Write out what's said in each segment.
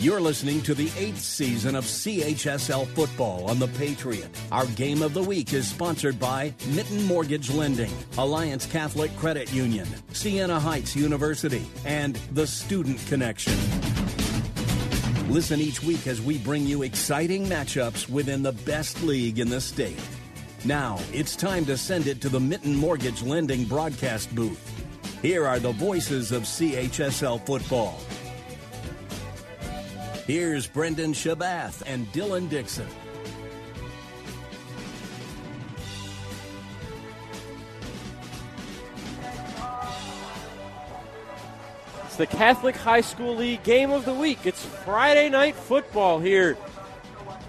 You're listening to the eighth season of CHSL football on The Patriot. Our game of the week is sponsored by Mitten Mortgage Lending, Alliance Catholic Credit Union, Siena Heights University, and The Student Connection. Listen each week as we bring you exciting matchups within the best league in the state. Now, it's time to send it to the Mitten Mortgage Lending broadcast booth. Here are the voices of CHSL football. Here's Brendan Shabath and Dylan Dixon. It's the Catholic High School League game of the week. It's Friday night football here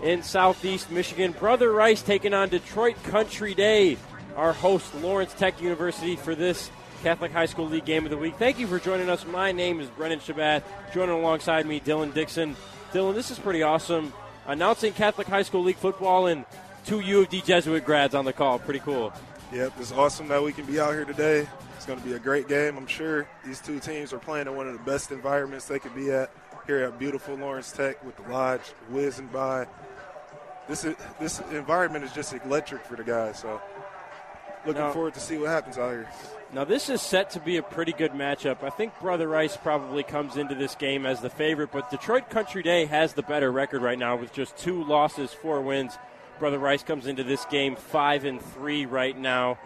in Southeast Michigan. Brother Rice taking on Detroit Country Day, our host, Lawrence Tech University, for this Catholic High School League game of the week. Thank you for joining us. My name is Brendan Shabath. Joining alongside me, Dylan Dixon. Dylan, this is pretty awesome. Announcing Catholic High School League football and two U of D Jesuit grads on the call. Pretty cool. Yep, it's awesome that we can be out here today. It's going to be a great game. I'm sure these two teams are playing in one of the best environments they could be at here at beautiful Lawrence Tech with the lodge whizzing by. This is, this environment is just electric for the guys. So looking Now- forward to see what happens out here. Now, this is set to be a pretty good matchup. I think Brother Rice probably comes into this game as the favorite, but Detroit Country Day has the better record right now with just two losses, four wins. Brother Rice comes into this game five and three right now.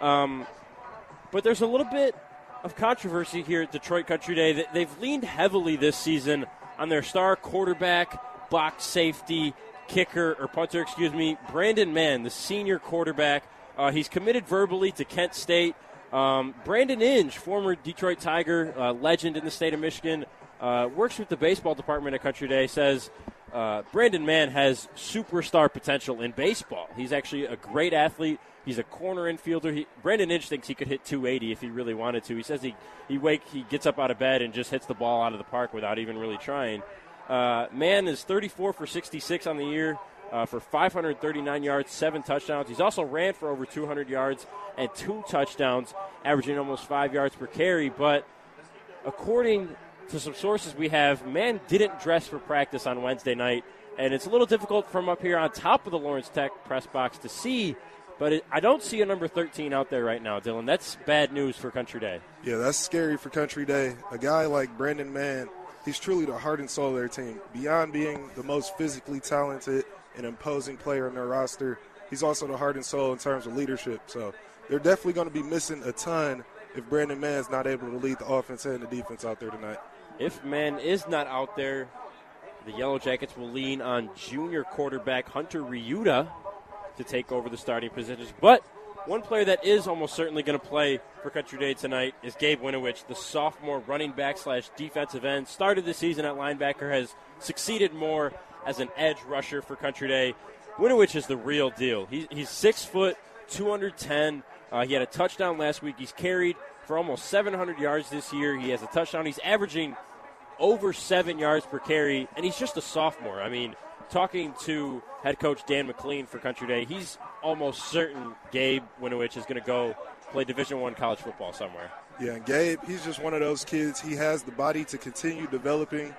Um, but there's a little bit of controversy here at Detroit Country Day. They- They've leaned heavily this season on their star quarterback, box safety, kicker, or punter, excuse me, Brandon Mann, the senior quarterback. Uh, he's committed verbally to Kent State. Um, Brandon Inge, former Detroit Tiger, uh, legend in the state of Michigan, uh, works with the baseball department at Country Day, says uh, Brandon Mann has superstar potential in baseball. He's actually a great athlete. He's a corner infielder. He, Brandon Inge thinks he could hit 280 if he really wanted to. He says he he wake he gets up out of bed and just hits the ball out of the park without even really trying. Uh, Mann is 34 for 66 on the year. Uh, for 539 yards, seven touchdowns. He's also ran for over 200 yards and two touchdowns, averaging almost five yards per carry. But according to some sources we have, Mann didn't dress for practice on Wednesday night, and it's a little difficult from up here on top of the Lawrence Tech press box to see. But it, I don't see a number 13 out there right now, Dylan. That's bad news for Country Day. Yeah, that's scary for Country Day. A guy like Brandon Mann, he's truly the heart and soul of their team. Beyond being the most physically talented and imposing player on their roster, he's also the heart and soul in terms of leadership. So they're definitely going to be missing a ton if Brandon Mann's not able to lead the offense and the defense out there tonight. If Mann is not out there, the Yellow Jackets will lean on junior quarterback Hunter Ryuta to take over the starting positions. But one player that is almost certainly going to play for Country Day tonight is Gabe Winowich, the sophomore running back slash defensive end. Started the season at linebacker, has succeeded more as an edge rusher for Country Day. Winowich is the real deal. He, he's six foot, 210. Uh, he had a touchdown last week. He's carried for almost 700 yards this year. He has a touchdown. He's averaging over seven yards per carry, and he's just a sophomore. I mean, talking to head coach Dan McLean for Country Day, he's almost certain Gabe Winovich is going to go play Division One college football somewhere. Yeah, and Gabe, he's just one of those kids. He has the body to continue developing.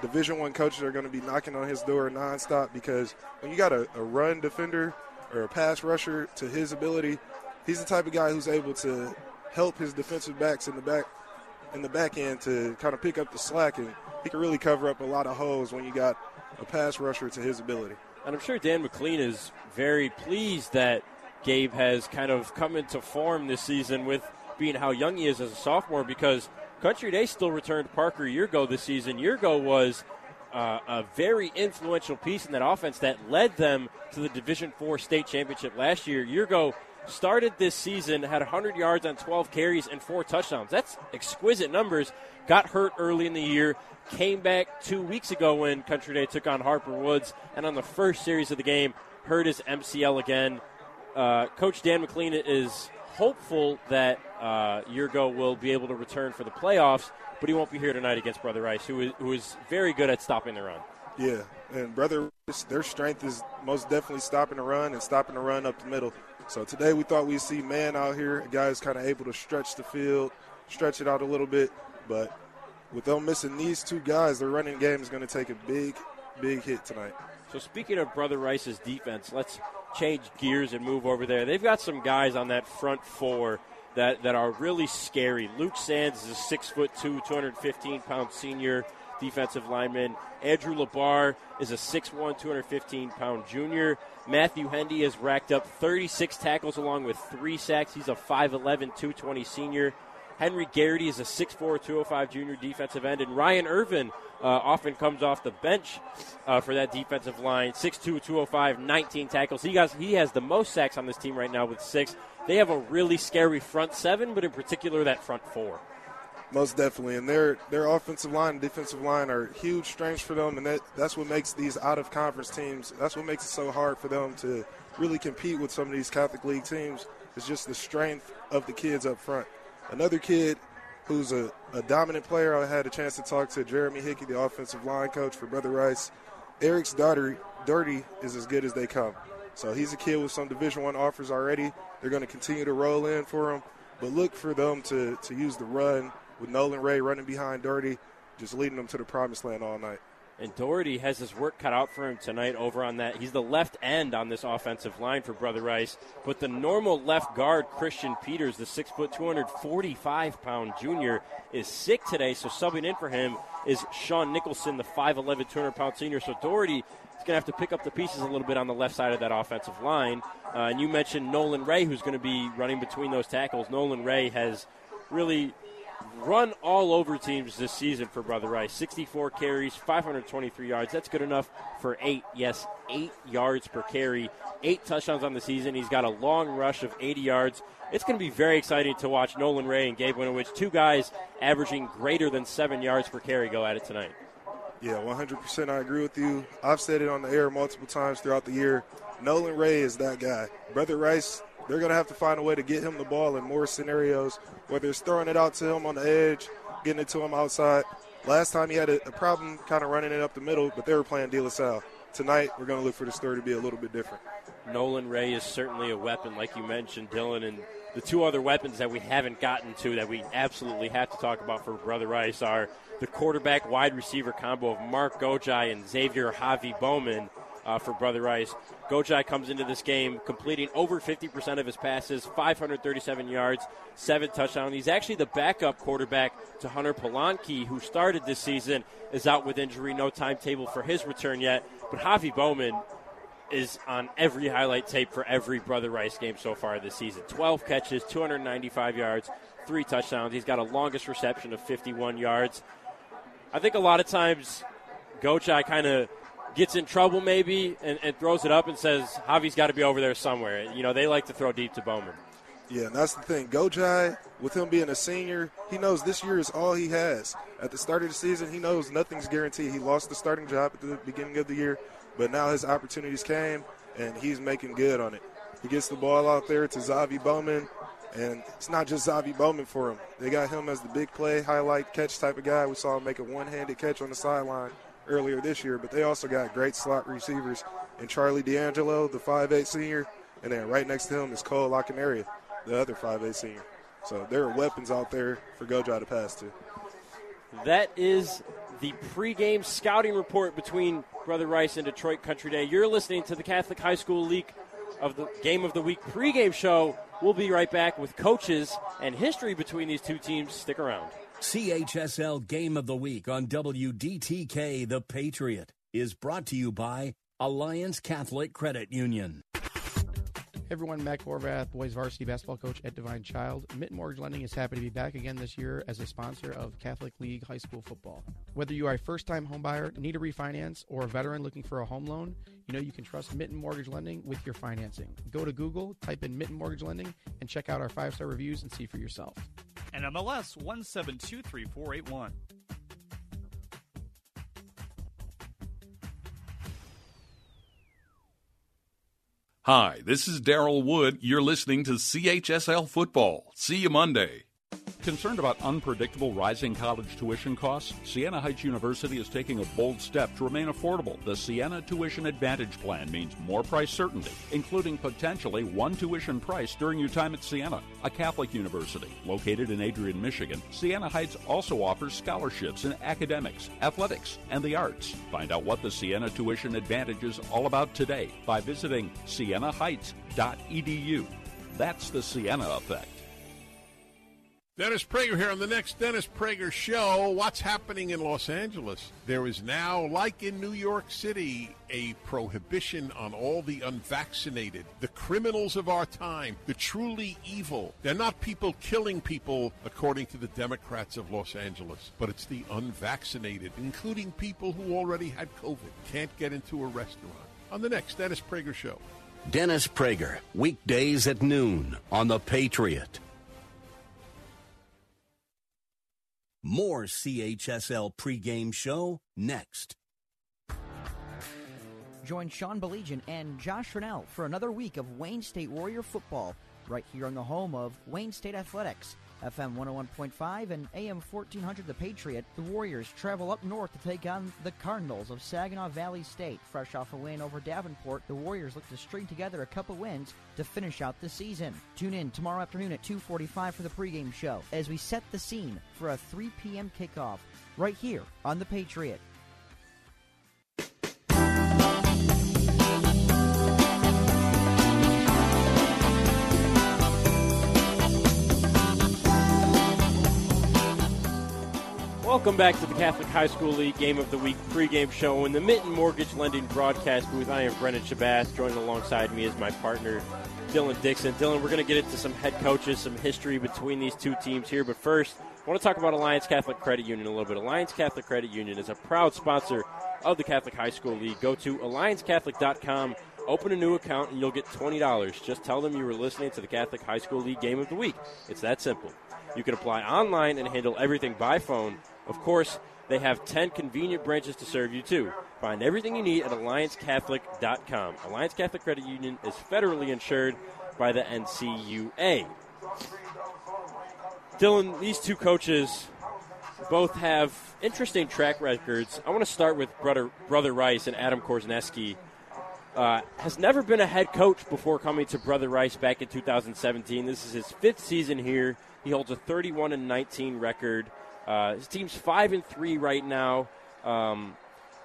Division One coaches are going to be knocking on his door nonstop because when you got a, a run defender or a pass rusher to his ability, he's the type of guy who's able to help his defensive backs in the back in the back end to kind of pick up the slack, and he can really cover up a lot of holes when you got a pass rusher to his ability. And I'm sure Dan McLean is very pleased that Gabe has kind of come into form this season with being how young he is as a sophomore because Country Day still returned Parker Yurgo this season. Yurgo was uh, a very influential piece in that offense that led them to the Division Four state championship last year. Yurgo started this season, had 100 yards on 12 carries and four touchdowns. That's exquisite numbers. Got hurt early in the year, came back two weeks ago when Country Day took on Harper Woods, and on the first series of the game, hurt his MCL again. Uh, Coach Dan McLean is hopeful that uh, Yurgo will be able to return for the playoffs, but he won't be here tonight against Brother Rice, who is, who is very good at stopping the run. Yeah, and Brother Rice, their strength is most definitely stopping the run and stopping the run up the middle. So today we thought we'd see man out here, a guy who's kind of able to stretch the field, stretch it out a little bit. But with them missing these two guys, their running game is going to take a big, big hit tonight. So speaking of Brother Rice's defense, let's change gears and move over there. They've got some guys on that front four that, that are really scary. Luke Sands is a six foot two, 215 pound senior defensive lineman. Andrew Labar is a 6'1", 215 pound junior. Matthew Hendy has racked up 36 tackles along with three sacks. He's a 5'11", 220 senior. Henry Garrity is a 6'4", 205 junior defensive end. And Ryan Irvin uh, often comes off the bench uh, for that defensive line. 6'2", 205, 19 tackles. He, he has the most sacks on this team right now with six. They have a really scary front seven, but in particular that front four. Most definitely, and their their offensive line and defensive line are huge strengths for them, and that, that's what makes these out of conference teams. That's what makes it so hard for them to really compete with some of these Catholic League teams. It's just the strength of the kids up front. Another kid who's a, a dominant player. I had a chance to talk to Jeremy Hickey, the offensive line coach for Brother Rice. Eric's daughter, Doherty, is as good as they come. So he's a kid with some Division One offers already. They're going to continue to roll in for him, but look for them to, to use the run with Nolan Ray running behind Doherty, just leading them to the promised land all night. And Doherty has his work cut out for him tonight over on that. He's the left end on this offensive line for Brother Rice. But the normal left guard, Christian Peters, the 6 foot, 245 pound junior, is sick today. So subbing in for him is Sean Nicholson, the 5'11, 200 pound senior. So Doherty is going to have to pick up the pieces a little bit on the left side of that offensive line. Uh, and you mentioned Nolan Ray, who's going to be running between those tackles. Nolan Ray has really run all over teams this season for Brother Rice. 64 carries, 523 yards. That's good enough for eight. Yes, eight yards per carry. Eight touchdowns on the season. He's got a long rush of 80 yards. It's going to be very exciting to watch Nolan Ray and Gabe Winovich, two guys averaging greater than seven yards per carry, go at it tonight. Yeah, 100%. I agree with you. I've said it on the air multiple times throughout the year. Nolan Ray is that guy. Brother Rice they're going to have to find a way to get him the ball in more scenarios, whether it's throwing it out to him on the edge, getting it to him outside. Last time he had a, a problem kind of running it up the middle, but they were playing De La Salle. Tonight, we're going to look for the story to be a little bit different. Nolan Ray is certainly a weapon, like you mentioned, Dylan. And the two other weapons that we haven't gotten to that we absolutely have to talk about for Brother Rice are the quarterback wide receiver combo of Mark Gojai and Xavier Javi Bowman uh, for Brother Rice. Gojai comes into this game completing over 50% of his passes, 537 yards, seven touchdowns. He's actually the backup quarterback to Hunter Polanki, who started this season, is out with injury, no timetable for his return yet. But Javi Bowman is on every highlight tape for every Brother Rice game so far this season. 12 catches, 295 yards, three touchdowns. He's got a longest reception of 51 yards. I think a lot of times Gojai kind of gets in trouble maybe and, and throws it up and says Javi's got to be over there somewhere. You know, they like to throw deep to Bowman. Yeah, and that's the thing. Gojai, with him being a senior, he knows this year is all he has. At the start of the season, he knows nothing's guaranteed. He lost the starting job at the beginning of the year, but now his opportunities came, and he's making good on it. He gets the ball out there to Zavi Bowman. And it's not just Zavi Bowman for him. They got him as the big play, highlight catch type of guy. We saw him make a one handed catch on the sideline earlier this year, but they also got great slot receivers and Charlie D'Angelo, the 5'8 senior, and then right next to him is Cole Lockenaria, the other 5'8 senior. So there are weapons out there for Gojo to pass to. That is the pregame scouting report between Brother Rice and Detroit Country Day. You're listening to the Catholic High School League of the Game of the Week pregame show. We'll be right back with coaches and history between these two teams. Stick around. CHSL Game of the Week on WDTK The Patriot is brought to you by Alliance Catholic Credit Union. Everyone, Matt Horvath, boys varsity basketball coach at Divine Child. Mitten Mortgage Lending is happy to be back again this year as a sponsor of Catholic League High School Football. Whether you are a first time homebuyer, need a refinance, or a veteran looking for a home loan, you know you can trust Mitten Mortgage Lending with your financing. Go to Google, type in Mitten Mortgage Lending, and check out our five star reviews and see for yourself. And MLS 1723481. Hi, this is Daryl Wood. You're listening to CHSL Football. See you Monday. Concerned about unpredictable rising college tuition costs? Siena Heights University is taking a bold step to remain affordable. The Siena Tuition Advantage Plan means more price certainty, including potentially one tuition price during your time at Siena, a Catholic university located in Adrian, Michigan. Siena Heights also offers scholarships in academics, athletics, and the arts. Find out what the Siena Tuition Advantage is all about today by visiting sienaheights.edu. That's the Siena effect. Dennis Prager here on the next Dennis Prager Show. What's happening in Los Angeles? There is now, like in New York City, a prohibition on all the unvaccinated, the criminals of our time, the truly evil. They're not people killing people, according to the Democrats of Los Angeles, but it's the unvaccinated, including people who already had COVID, can't get into a restaurant. On the next Dennis Prager Show. Dennis Prager, weekdays at noon on The Patriot. More CHSL pregame show next. Join Sean Belegian and Josh Rinell for another week of Wayne State Warrior football right here on the home of Wayne State Athletics. FM 101.5 and AM 1400 The Patriot, the Warriors travel up north to take on the Cardinals of Saginaw Valley State. Fresh off a win over Davenport, the Warriors look to string together a couple wins to finish out the season. Tune in tomorrow afternoon at 2:45 for the pregame show as we set the scene for a 3 p.m. kickoff right here on The Patriot. Welcome back to the Catholic High School League Game of the Week pregame show in the Mitten Mortgage Lending broadcast booth. I am Brennan Shabazz. Joined alongside me is my partner, Dylan Dixon. Dylan, we're going to get into some head coaches, some history between these two teams here. But first, I want to talk about Alliance Catholic Credit Union a little bit. Alliance Catholic Credit Union is a proud sponsor of the Catholic High School League. Go to alliancecatholic.com, open a new account, and you'll get $20. Just tell them you were listening to the Catholic High School League Game of the Week. It's that simple. You can apply online and handle everything by phone. Of course, they have 10 convenient branches to serve you, too. Find everything you need at alliancecatholic.com. Alliance Catholic Credit Union is federally insured by the NCUA. Dylan, these two coaches both have interesting track records. I want to start with brother, brother Rice and Adam Korzeniewski. Uh, has never been a head coach before coming to Brother Rice back in 2017. This is his fifth season here. He holds a 31 and 19 record. Uh, his team's five and three right now. Um,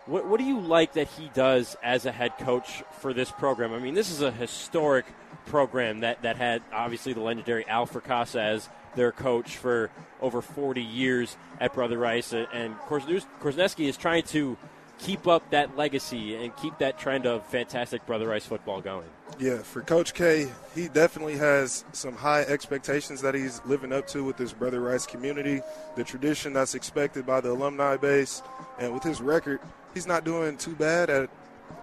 what, what do you like that he does as a head coach for this program? I mean, this is a historic program that, that had obviously the legendary Al Fracassa as their coach for over 40 years at Brother Rice, and Korzeniewski is trying to keep up that legacy and keep that trend of fantastic Brother Rice football going. Yeah, for Coach K, he definitely has some high expectations that he's living up to with this Brother Rice community, the tradition that's expected by the alumni base, and with his record, he's not doing too bad at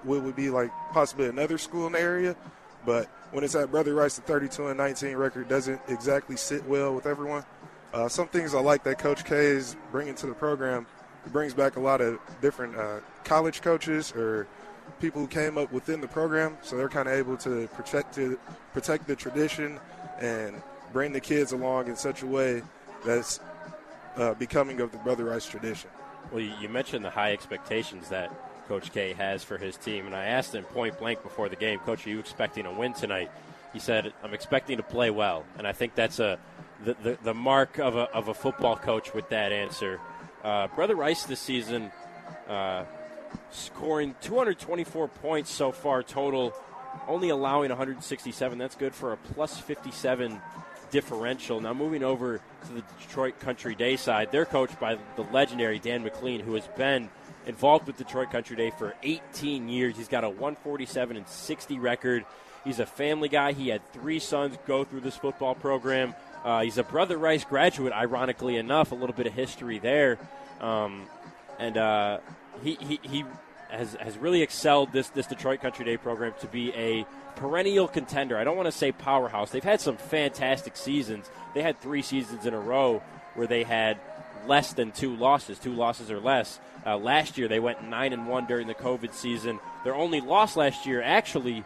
what would be like possibly another school in the area. But when it's at Brother Rice, the 32 and 19 record doesn't exactly sit well with everyone. Uh, some things I like that Coach K is bringing to the program. He brings back a lot of different uh, college coaches or people who came up within the program, so they're kind of able to protect it, protect the tradition and bring the kids along in such a way that's uh, becoming of the Brother Rice tradition. Well, you mentioned the high expectations that Coach K has for his team, and I asked him point blank before the game, Coach, are you expecting a win tonight? He said, "I'm expecting to play well," and I think that's a the, the, the mark of a, of a football coach with that answer. Uh, Brother Rice this season uh, scoring 224 points so far total, only allowing 167. That's good for a plus 57 differential. Now moving over to the Detroit Country Day side, they're coached by the legendary Dan McLean, who has been involved with Detroit Country Day for 18 years. He's got a 147 and 60 record. He's a family guy. He had three sons go through this football program. Uh, he's a Brother Rice graduate, ironically enough. A little bit of history there. Um, and uh, he, he, he has, has really excelled this, this Detroit Country Day program to be a perennial contender. I don't want to say powerhouse. They've had some fantastic seasons. They had three seasons in a row where they had less than two losses, two losses or less. Uh, last year they went nine and one during the COVID season. Their only loss last year actually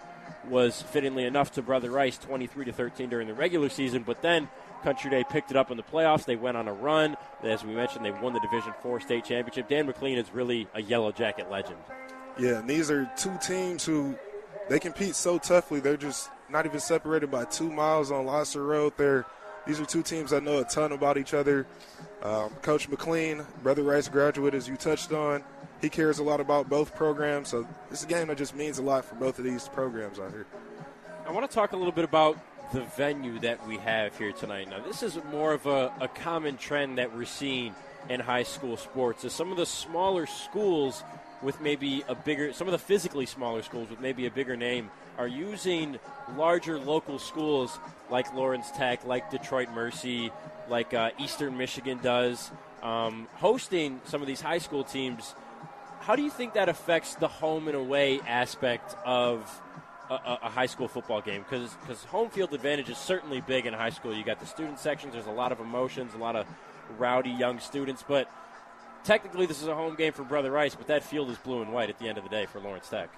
was fittingly enough to Brother Rice, 23 to 13 during the regular season. But then Country Day picked it up in the playoffs. They went on a run. As we mentioned, they won the Division Four state championship. Dan McLean is really a Yellow Jacket legend. Yeah, and these are two teams who they compete so toughly. They're just not even separated by two miles on Lahser Road. They're these are two teams that know a ton about each other. Um, Coach McLean, Brother Rice graduate, as you touched on, he cares a lot about both programs. So this is a game that just means a lot for both of these programs out here. I want to talk a little bit about the venue that we have here tonight. Now, this is more of a, a common trend that we're seeing in high school sports. Is some of the smaller schools with maybe a bigger, some of the physically smaller schools with maybe a bigger name are using larger local schools like Lawrence Tech, like Detroit Mercy, like uh, Eastern Michigan does, um, hosting some of these high school teams. How do you think that affects the home and away aspect of a, a high school football game? Because home field advantage is certainly big in high school. You got the student sections. There's a lot of emotions, a lot of rowdy young students, but technically this is a home game for Brother Rice, but that field is blue and white at the end of the day for Lawrence Tech.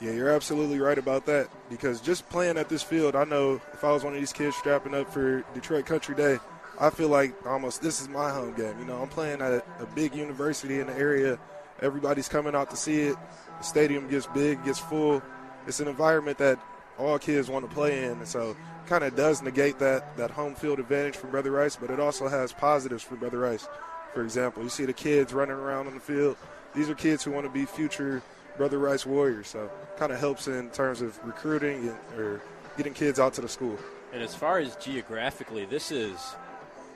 Yeah, you're absolutely right about that. Because just playing at this field, I know if I was one of these kids strapping up for Detroit Country Day, I feel like almost this is my home game. You know, I'm playing at a big university in the area. Everybody's coming out to see it. The stadium gets big, gets full. It's an environment that all kids want to play in, and so kind of does negate that that home field advantage for Brother Rice, but it also has positives for Brother Rice. For example, you see the kids running around on the field. These are kids who want to be future Brother Rice Warriors. So kind of helps in terms of recruiting and, or getting kids out to the school. And as far as geographically, this is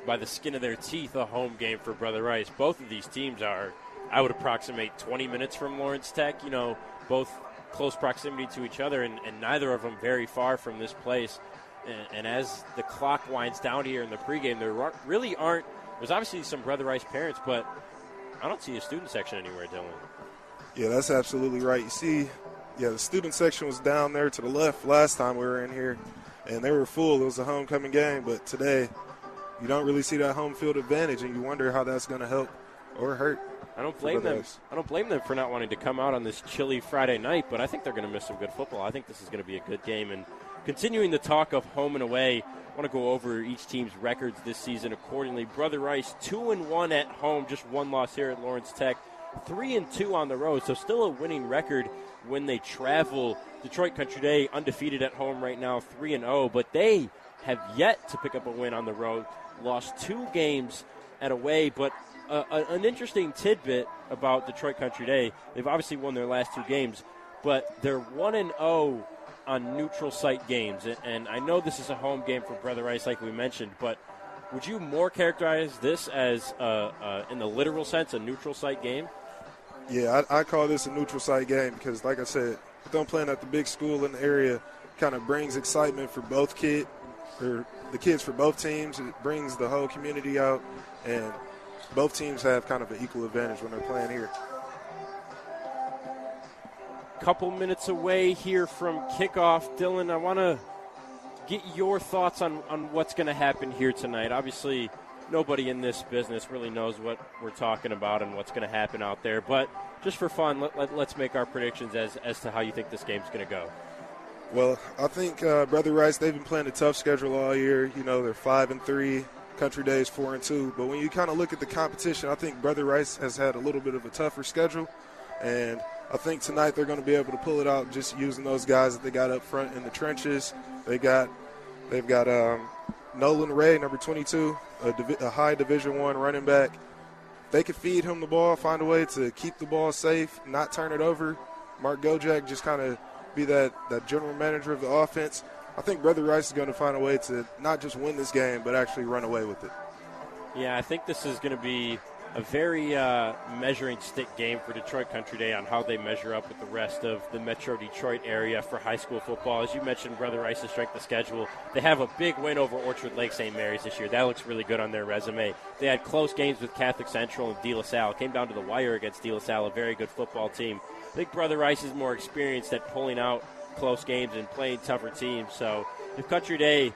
by the skin of their teeth a home game for Brother Rice. Both of these teams are, I would approximate 20 minutes from Lawrence Tech. You know, both close proximity to each other, and, and neither of them very far from this place. And, and, as the clock winds down here in the pregame, there really aren't. There's obviously some Brother Rice parents, but I don't see a student section anywhere, Dylan. Yeah, that's absolutely right. You see, yeah, the student section was down there to the left last time we were in here, and they were full. It was a homecoming game, but today you don't really see that home field advantage, and you wonder how that's going to help or hurt. I don't blame them. I don't blame them for not wanting to come out on this chilly Friday night, but I think they're going to miss some good football. I think this is going to be a good game. And continuing the talk of home and away, I want to go over each team's records this season accordingly. Brother Rice two and one at home, just one loss here at Lawrence Tech three and two on the road, so still a winning record when they travel. Detroit Country Day undefeated at home right now, three and zero, oh, but they have yet to pick up a win on the road. Lost two games at away, but an interesting tidbit about Detroit Country Day: they've obviously won their last two games, but they're one and zero oh on neutral site games. And I know this is a home game for Brother Rice, like we mentioned, but would you more characterize this as, uh, uh, in the literal sense, a neutral site game? Yeah, I, I, call this a neutral site game because, like I said, them playing at the big school in the area, kind of brings excitement for both kid, or the kids for both teams. It brings the whole community out, and both teams have kind of an equal advantage when they're playing here. Couple minutes away here from kickoff, Dylan. I want to get your thoughts on, on what's going to happen here tonight. Obviously, nobody in this business really knows what we're talking about and what's going to happen out there. But just for fun, let, us let, make our predictions as, as to how you think this game's going to go. Well, I think uh, Brother Rice they've been playing a tough schedule all year. You know, they're five and three. Country Day is four and two. But when you kind of look at the competition, I think Brother Rice has had a little bit of a tougher schedule, and I think tonight they're going to be able to pull it out just using those guys that they got up front in the trenches. They got they've got um, Nolan Ray, number 22, a, divi- a high Division One running back. They could feed him the ball, find a way to keep the ball safe, not turn it over. Mark Gojak just kind of be that, that general manager of the offense. I think Brother Rice is going to find a way to not just win this game, but actually run away with it. Yeah, I think this is going to be a very uh, measuring stick game for Detroit Country Day on how they measure up with the rest of the Metro Detroit area for high school football. As you mentioned, Brother Rice's strength of schedule, they have a big win over Orchard Lake St. Mary's this year. That looks really good on their resume. They had close games with Catholic Central and De La Salle. Came down to the wire against De La Salle, a very good football team. I think Brother Rice is more experienced at pulling out close games and playing tougher teams. So if Country Day,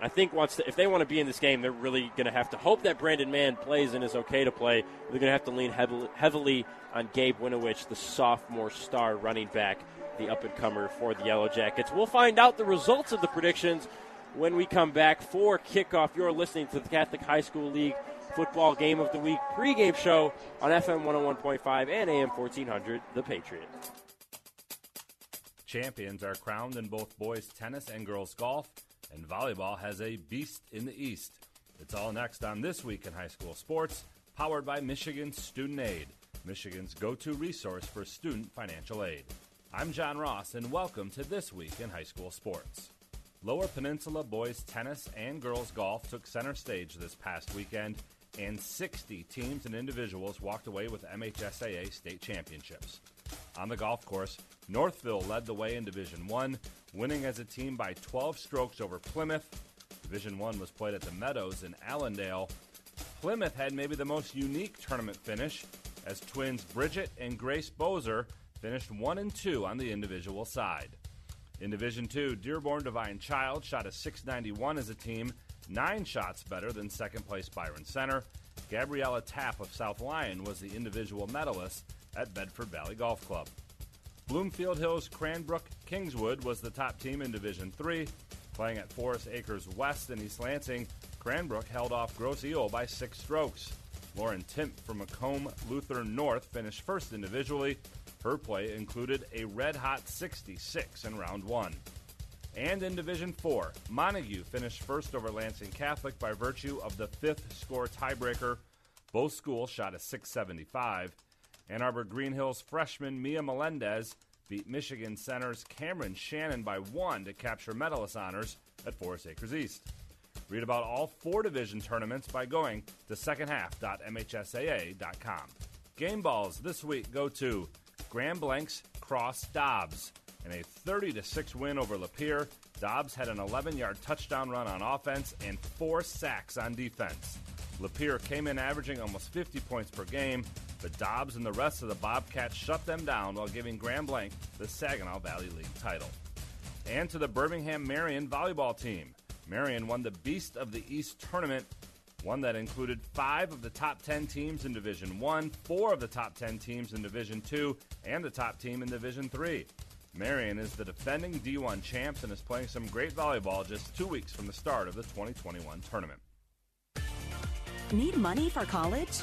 I think wants to, if they want to be in this game, they're really going to have to hope that Brandon Mann plays and is okay to play. They're going to have to lean heavily, heavily on Gabe Winovich, the sophomore star running back, the up and comer for the Yellow Jackets. We'll find out the results of the predictions when we come back for kickoff. You're listening to the Catholic High School League football game of the week pregame show on FM 101.5 and AM 1400, The Patriot. Champions are crowned in both boys tennis and girls golf, and volleyball has a beast in the East. It's all next on This Week in High School Sports, powered by Michigan Student Aid, Michigan's go to resource for student financial aid. I'm John Ross, and welcome to This Week in High School Sports. Lower Peninsula boys tennis and girls golf took center stage this past weekend, and 60 teams and individuals walked away with MHSAA state championships. On the golf course, Northville led the way in Division 1, winning as a team by 12 strokes over Plymouth. Division 1 was played at the Meadows in Allendale. Plymouth had maybe the most unique tournament finish as twins Bridget and Grace Bozer finished 1 and 2 on the individual side. In Division 2, Dearborn Divine Child shot a 691 as a team, 9 shots better than second place Byron Center. Gabriella Tapp of South Lyon was the individual medalist at Bedford Valley Golf Club. Bloomfield Hills Cranbrook Kingswood was the top team in Division 3. Playing at Forest Acres West in East Lansing, Cranbrook held off Grosse Ile by six strokes. Lauren Timp from Macomb Lutheran North finished first individually. Her play included a red hot 66 in round one. And in Division 4, Montague finished first over Lansing Catholic by virtue of the fifth score tiebreaker. Both schools shot a 675. Ann Arbor Green Hills freshman Mia Melendez beat Michigan Center's Cameron Shannon by one to capture medalist honors at Forest Acres East. Read about all four division tournaments by going to secondhalf.mhsaa.com. Game balls this week go to Grand Blanc's Cross Dobbs. In a 30 6 win over Lapeer, Dobbs had an 11 yard touchdown run on offense and four sacks on defense. Lapeer came in averaging almost 50 points per game, but Dobbs and the rest of the Bobcats shut them down while giving Grand Blanc the Saginaw Valley League title. And to the Birmingham Marian volleyball team. Marian won the Beast of the East tournament, one that included five of the top 10 teams in Division 1, four of the top 10 teams in Division 2, and the top team in Division 3. Marian is the defending D1 champs and is playing some great volleyball just two weeks from the start of the 2021 tournament. Need money for college?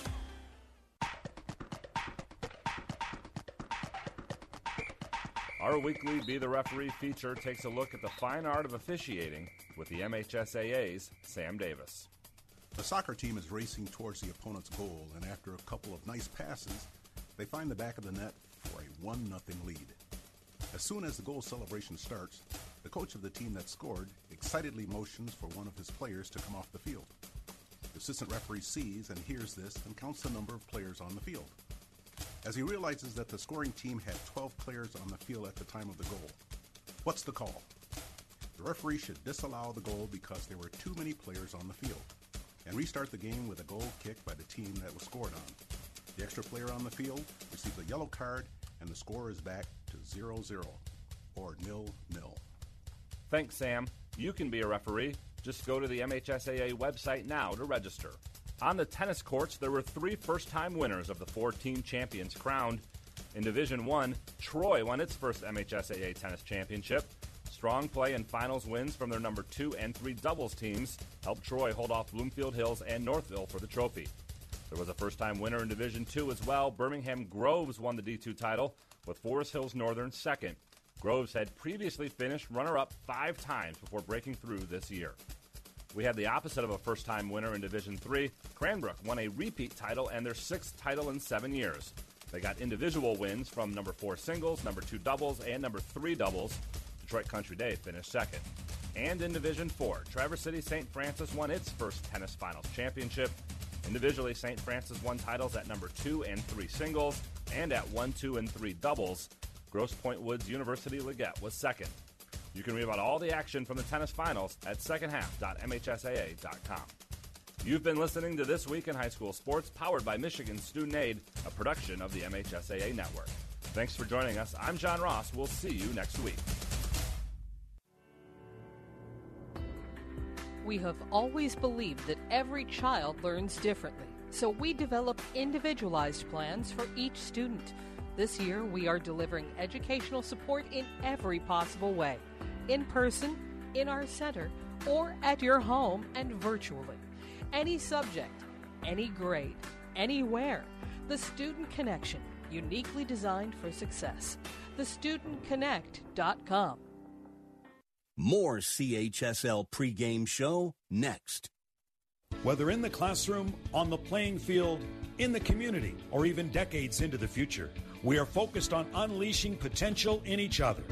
Our weekly Be the Referee feature takes a look at the fine art of officiating with the MHSAA's Sam Davis. The soccer team is racing towards the opponent's goal, and after a couple of nice passes, they find the back of the net for a 1 0 lead. As soon as the goal celebration starts, the coach of the team that scored excitedly motions for one of his players to come off the field. The assistant referee sees and hears this and counts the number of players on the field. As he realizes that the scoring team had 12 players on the field at the time of the goal, what's the call? the referee should disallow the goal because there were too many players on the field and restart the game with a goal kick by the team that was scored on. The extra player on the field receives a yellow card and the score is back to 0-0 or nil-nil. Thanks, Sam. You can be a referee. Just go to the MHSAA website now to register. On the tennis courts, there were three first time winners of the four team champions crowned. In Division 1, Troy won its first MHSAA tennis championship. Strong play and finals wins from their number 2 and 3 doubles teams helped Troy hold off Bloomfield Hills and Northville for the trophy. There was a first time winner in Division 2 as well. Birmingham Groves won the D2 title, with Forest Hills Northern second. Groves had previously finished runner up five times before breaking through this year. We had the opposite of a first time winner in Division 3. Cranbrook won a repeat title and their sixth title in seven years. They got individual wins from number 4 singles, number 2 doubles, and number 3 doubles. Detroit Country Day finished second. And in Division 4, Traverse City St. Francis won its first tennis finals championship. Individually, St. Francis won titles at number 2 and 3 singles and at 1, 2, and 3 doubles. Grosse Pointe Woods University Liggett was second. You can read about all the action from the tennis finals at secondhalf.mhsaa.com. You've been listening to This Week in High School Sports, powered by Michigan Student Aid, a production of the MHSAA Network. Thanks for joining us. I'm John Ross. We'll see you next week. We have always believed that every child learns differently, so we develop individualized plans for each student. This year, we are delivering educational support in every possible way in person, in our center, or at your home and virtually. Any subject, any grade, anywhere. The Student Connection, uniquely designed for success. TheStudentConnect.com. More CHSL pregame show next. Whether in the classroom, on the playing field, in the community, or even decades into the future, we are focused on unleashing potential in each other.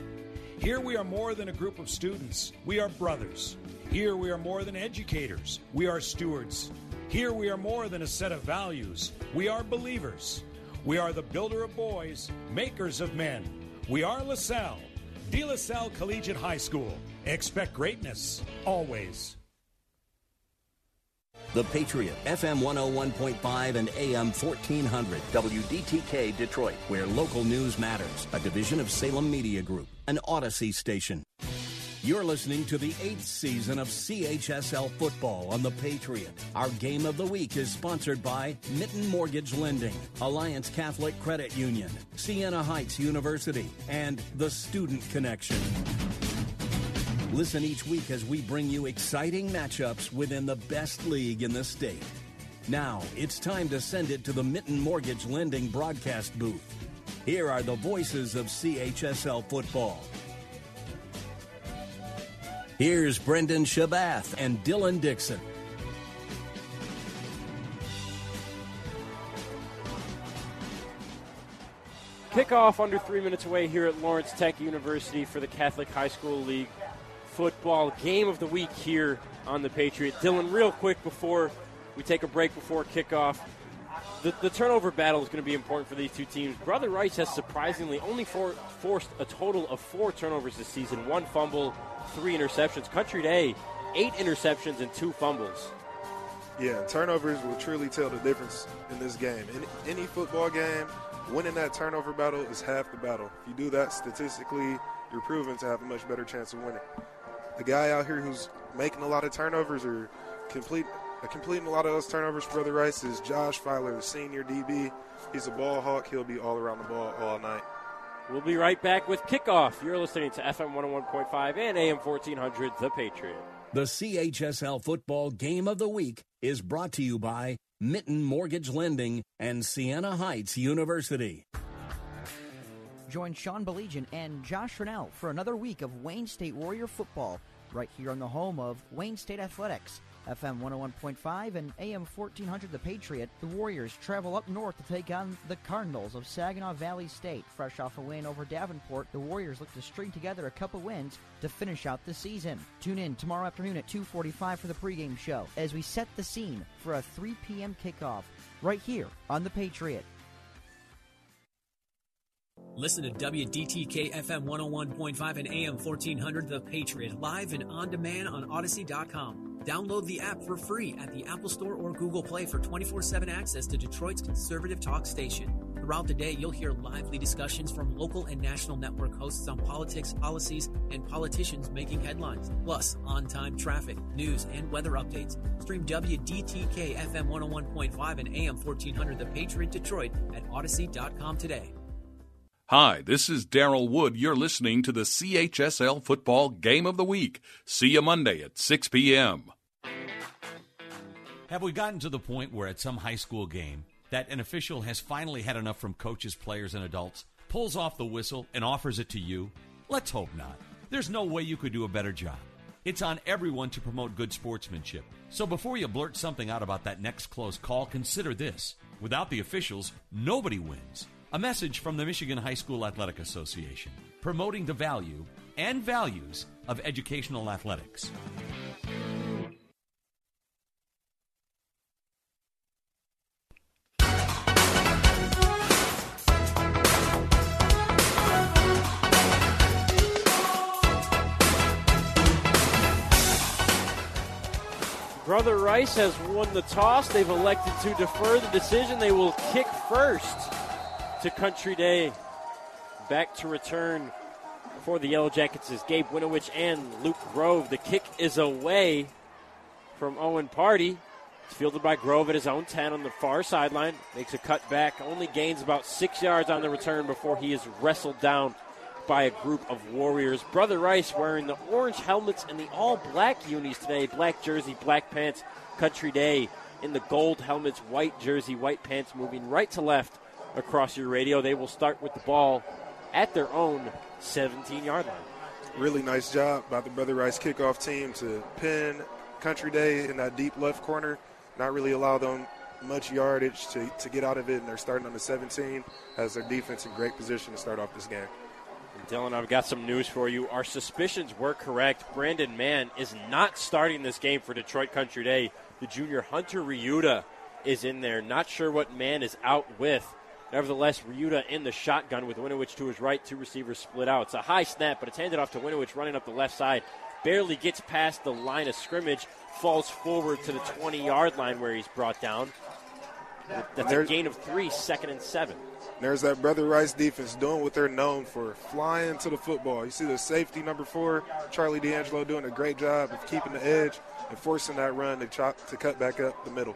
Here we are more than a group of students, we are brothers. Here we are more than educators, we are stewards. Here we are more than a set of values, we are believers. We are the builder of boys, makers of men. We are LaSalle, De La Salle Collegiate High School. Expect greatness, always. The Patriot, FM 101.5 and AM 1400, WDTK Detroit, where local news matters. A division of Salem Media Group, an Odyssey station. You're listening to the eighth season of CHSL football on The Patriot. Our game of the week is sponsored by Mitten Mortgage Lending, Alliance Catholic Credit Union, Siena Heights University, and The Student Connection. Listen each week as we bring you exciting matchups within the best league in the state. Now, it's time to send it to the Mitten Mortgage Lending broadcast booth. Here are the voices of CHSL football. Here's Brendan Shabath and Dylan Dixon. Kickoff under three minutes away here at Lawrence Tech University for the Catholic High School League football game of the week here on the Patriot. Dylan, real quick before we take a break before kickoff, the, the turnover battle is going to be important for these two teams. Brother Rice has surprisingly only for, forced a total of four turnovers this season one fumble, three interceptions. Country Day, eight interceptions and two fumbles. Yeah, turnovers will truly tell the difference in this game. In any football game, winning that turnover battle is half the battle. If you do that statistically, you're proven to have a much better chance of winning. The guy out here who's making a lot of turnovers or complete completing a lot of those turnovers for Brother Rice is Josh Filer, the senior DB. He's a ball hawk. He'll be all around the ball all night. We'll be right back with kickoff. You're listening to FM 101.5 and AM 1400, The Patriot. The CHSL Football Game of the Week is brought to you by Mitten Mortgage Lending and Siena Heights University. Join Sean Belegian and Josh Rennell for another week of Wayne State Warrior football right here on the home of Wayne State Athletics. FM 101.5 and AM 1400 The Patriot, the Warriors travel up north to take on the Cardinals of Saginaw Valley State. Fresh off a win over Davenport, the Warriors look to string together a couple wins to finish out the season. Tune in tomorrow afternoon at 2:45 for the pregame show as we set the scene for a 3 p.m. kickoff right here on The Patriot. Listen to WDTK FM 101.5 and AM 1400 The Patriot live and on demand on Audacy.com. Download the app for free at the Apple Store or Google Play for 24 7 access to Detroit's conservative talk station. Throughout the day, you'll hear lively discussions from local and national network hosts on politics, policies, and politicians making headlines, plus on time traffic, news, and weather updates. Stream WDTK FM 101.5 and AM 1400 The Patriot Detroit at Audacy.com today. Hi, this is Daryl Wood. You're listening to the CHSL Football Game of the Week. See you Monday at 6 p.m. Have we gotten to the point where at some high school game that an official has finally had enough from coaches, players, and adults, pulls off the whistle, and offers it to you? Let's hope not. There's no way you could do a better job. It's on everyone to promote good sportsmanship. So before you blurt something out about that next close call, consider this. Without the officials, nobody wins. A message from the Michigan High School Athletic Association, promoting the value and values of educational athletics. Brother Rice has won the toss. They've elected to defer the decision. They will kick first to Country Day. Back to return for the Yellow Jackets is Gabe Winowich and Luke Grove. The kick is away from Owen Party. It's fielded by Grove at his own 10 on the far sideline. Makes a cut back. Only gains about six yards on the return before he is wrestled down by a group of Warriors. Brother Rice wearing the orange helmets and the all black unis today black jersey, black pants, country day in the gold helmets, white jersey, white pants, moving right to left across your radio. They will start with the ball at their own 17 yard line. Really nice job by the Brother Rice kickoff team to pin Country Day in that deep left corner, not really allow them much yardage to, to get out of it, and they're starting on the 17. Has their defense in great position to start off this game. Dylan, I've got some news for you. Our suspicions were correct. Brandon Mann is not starting this game for Detroit Country Day. The junior Hunter Ryuta is in there. Not sure what Mann is out with. Nevertheless, Ryuta in the shotgun with Winowich to his right, two receivers split out. It's a high snap, but it's handed off to Winowich running up the left side. Barely gets past the line of scrimmage, falls forward to the 20 yard line where he's brought down. That's a gain of three, second and seven. There's that Brother Rice defense doing what they're known for, flying to the football. You see the safety number four, Charlie D'Angelo, doing a great job of keeping the edge and forcing that run to chop to cut back up the middle.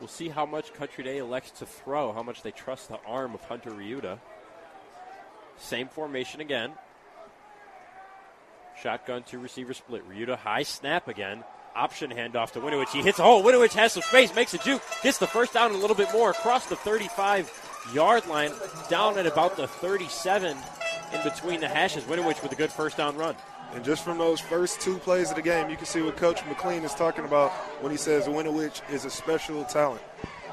We'll see how much Country Day elects to throw, how much they trust the arm of Hunter Ryuta. Same formation again. Shotgun two receiver split. Ryuta high snap again. Option handoff to Winowich. He hits. a hole. Winowich has some space, makes a juke, gets the first down a little bit more across the 35 yard line, down at about the 37 in between the hashes. Winowich with a good first down run. And just from those first two plays of the game, you can see what Coach McLean is talking about when he says Winowich is a special talent.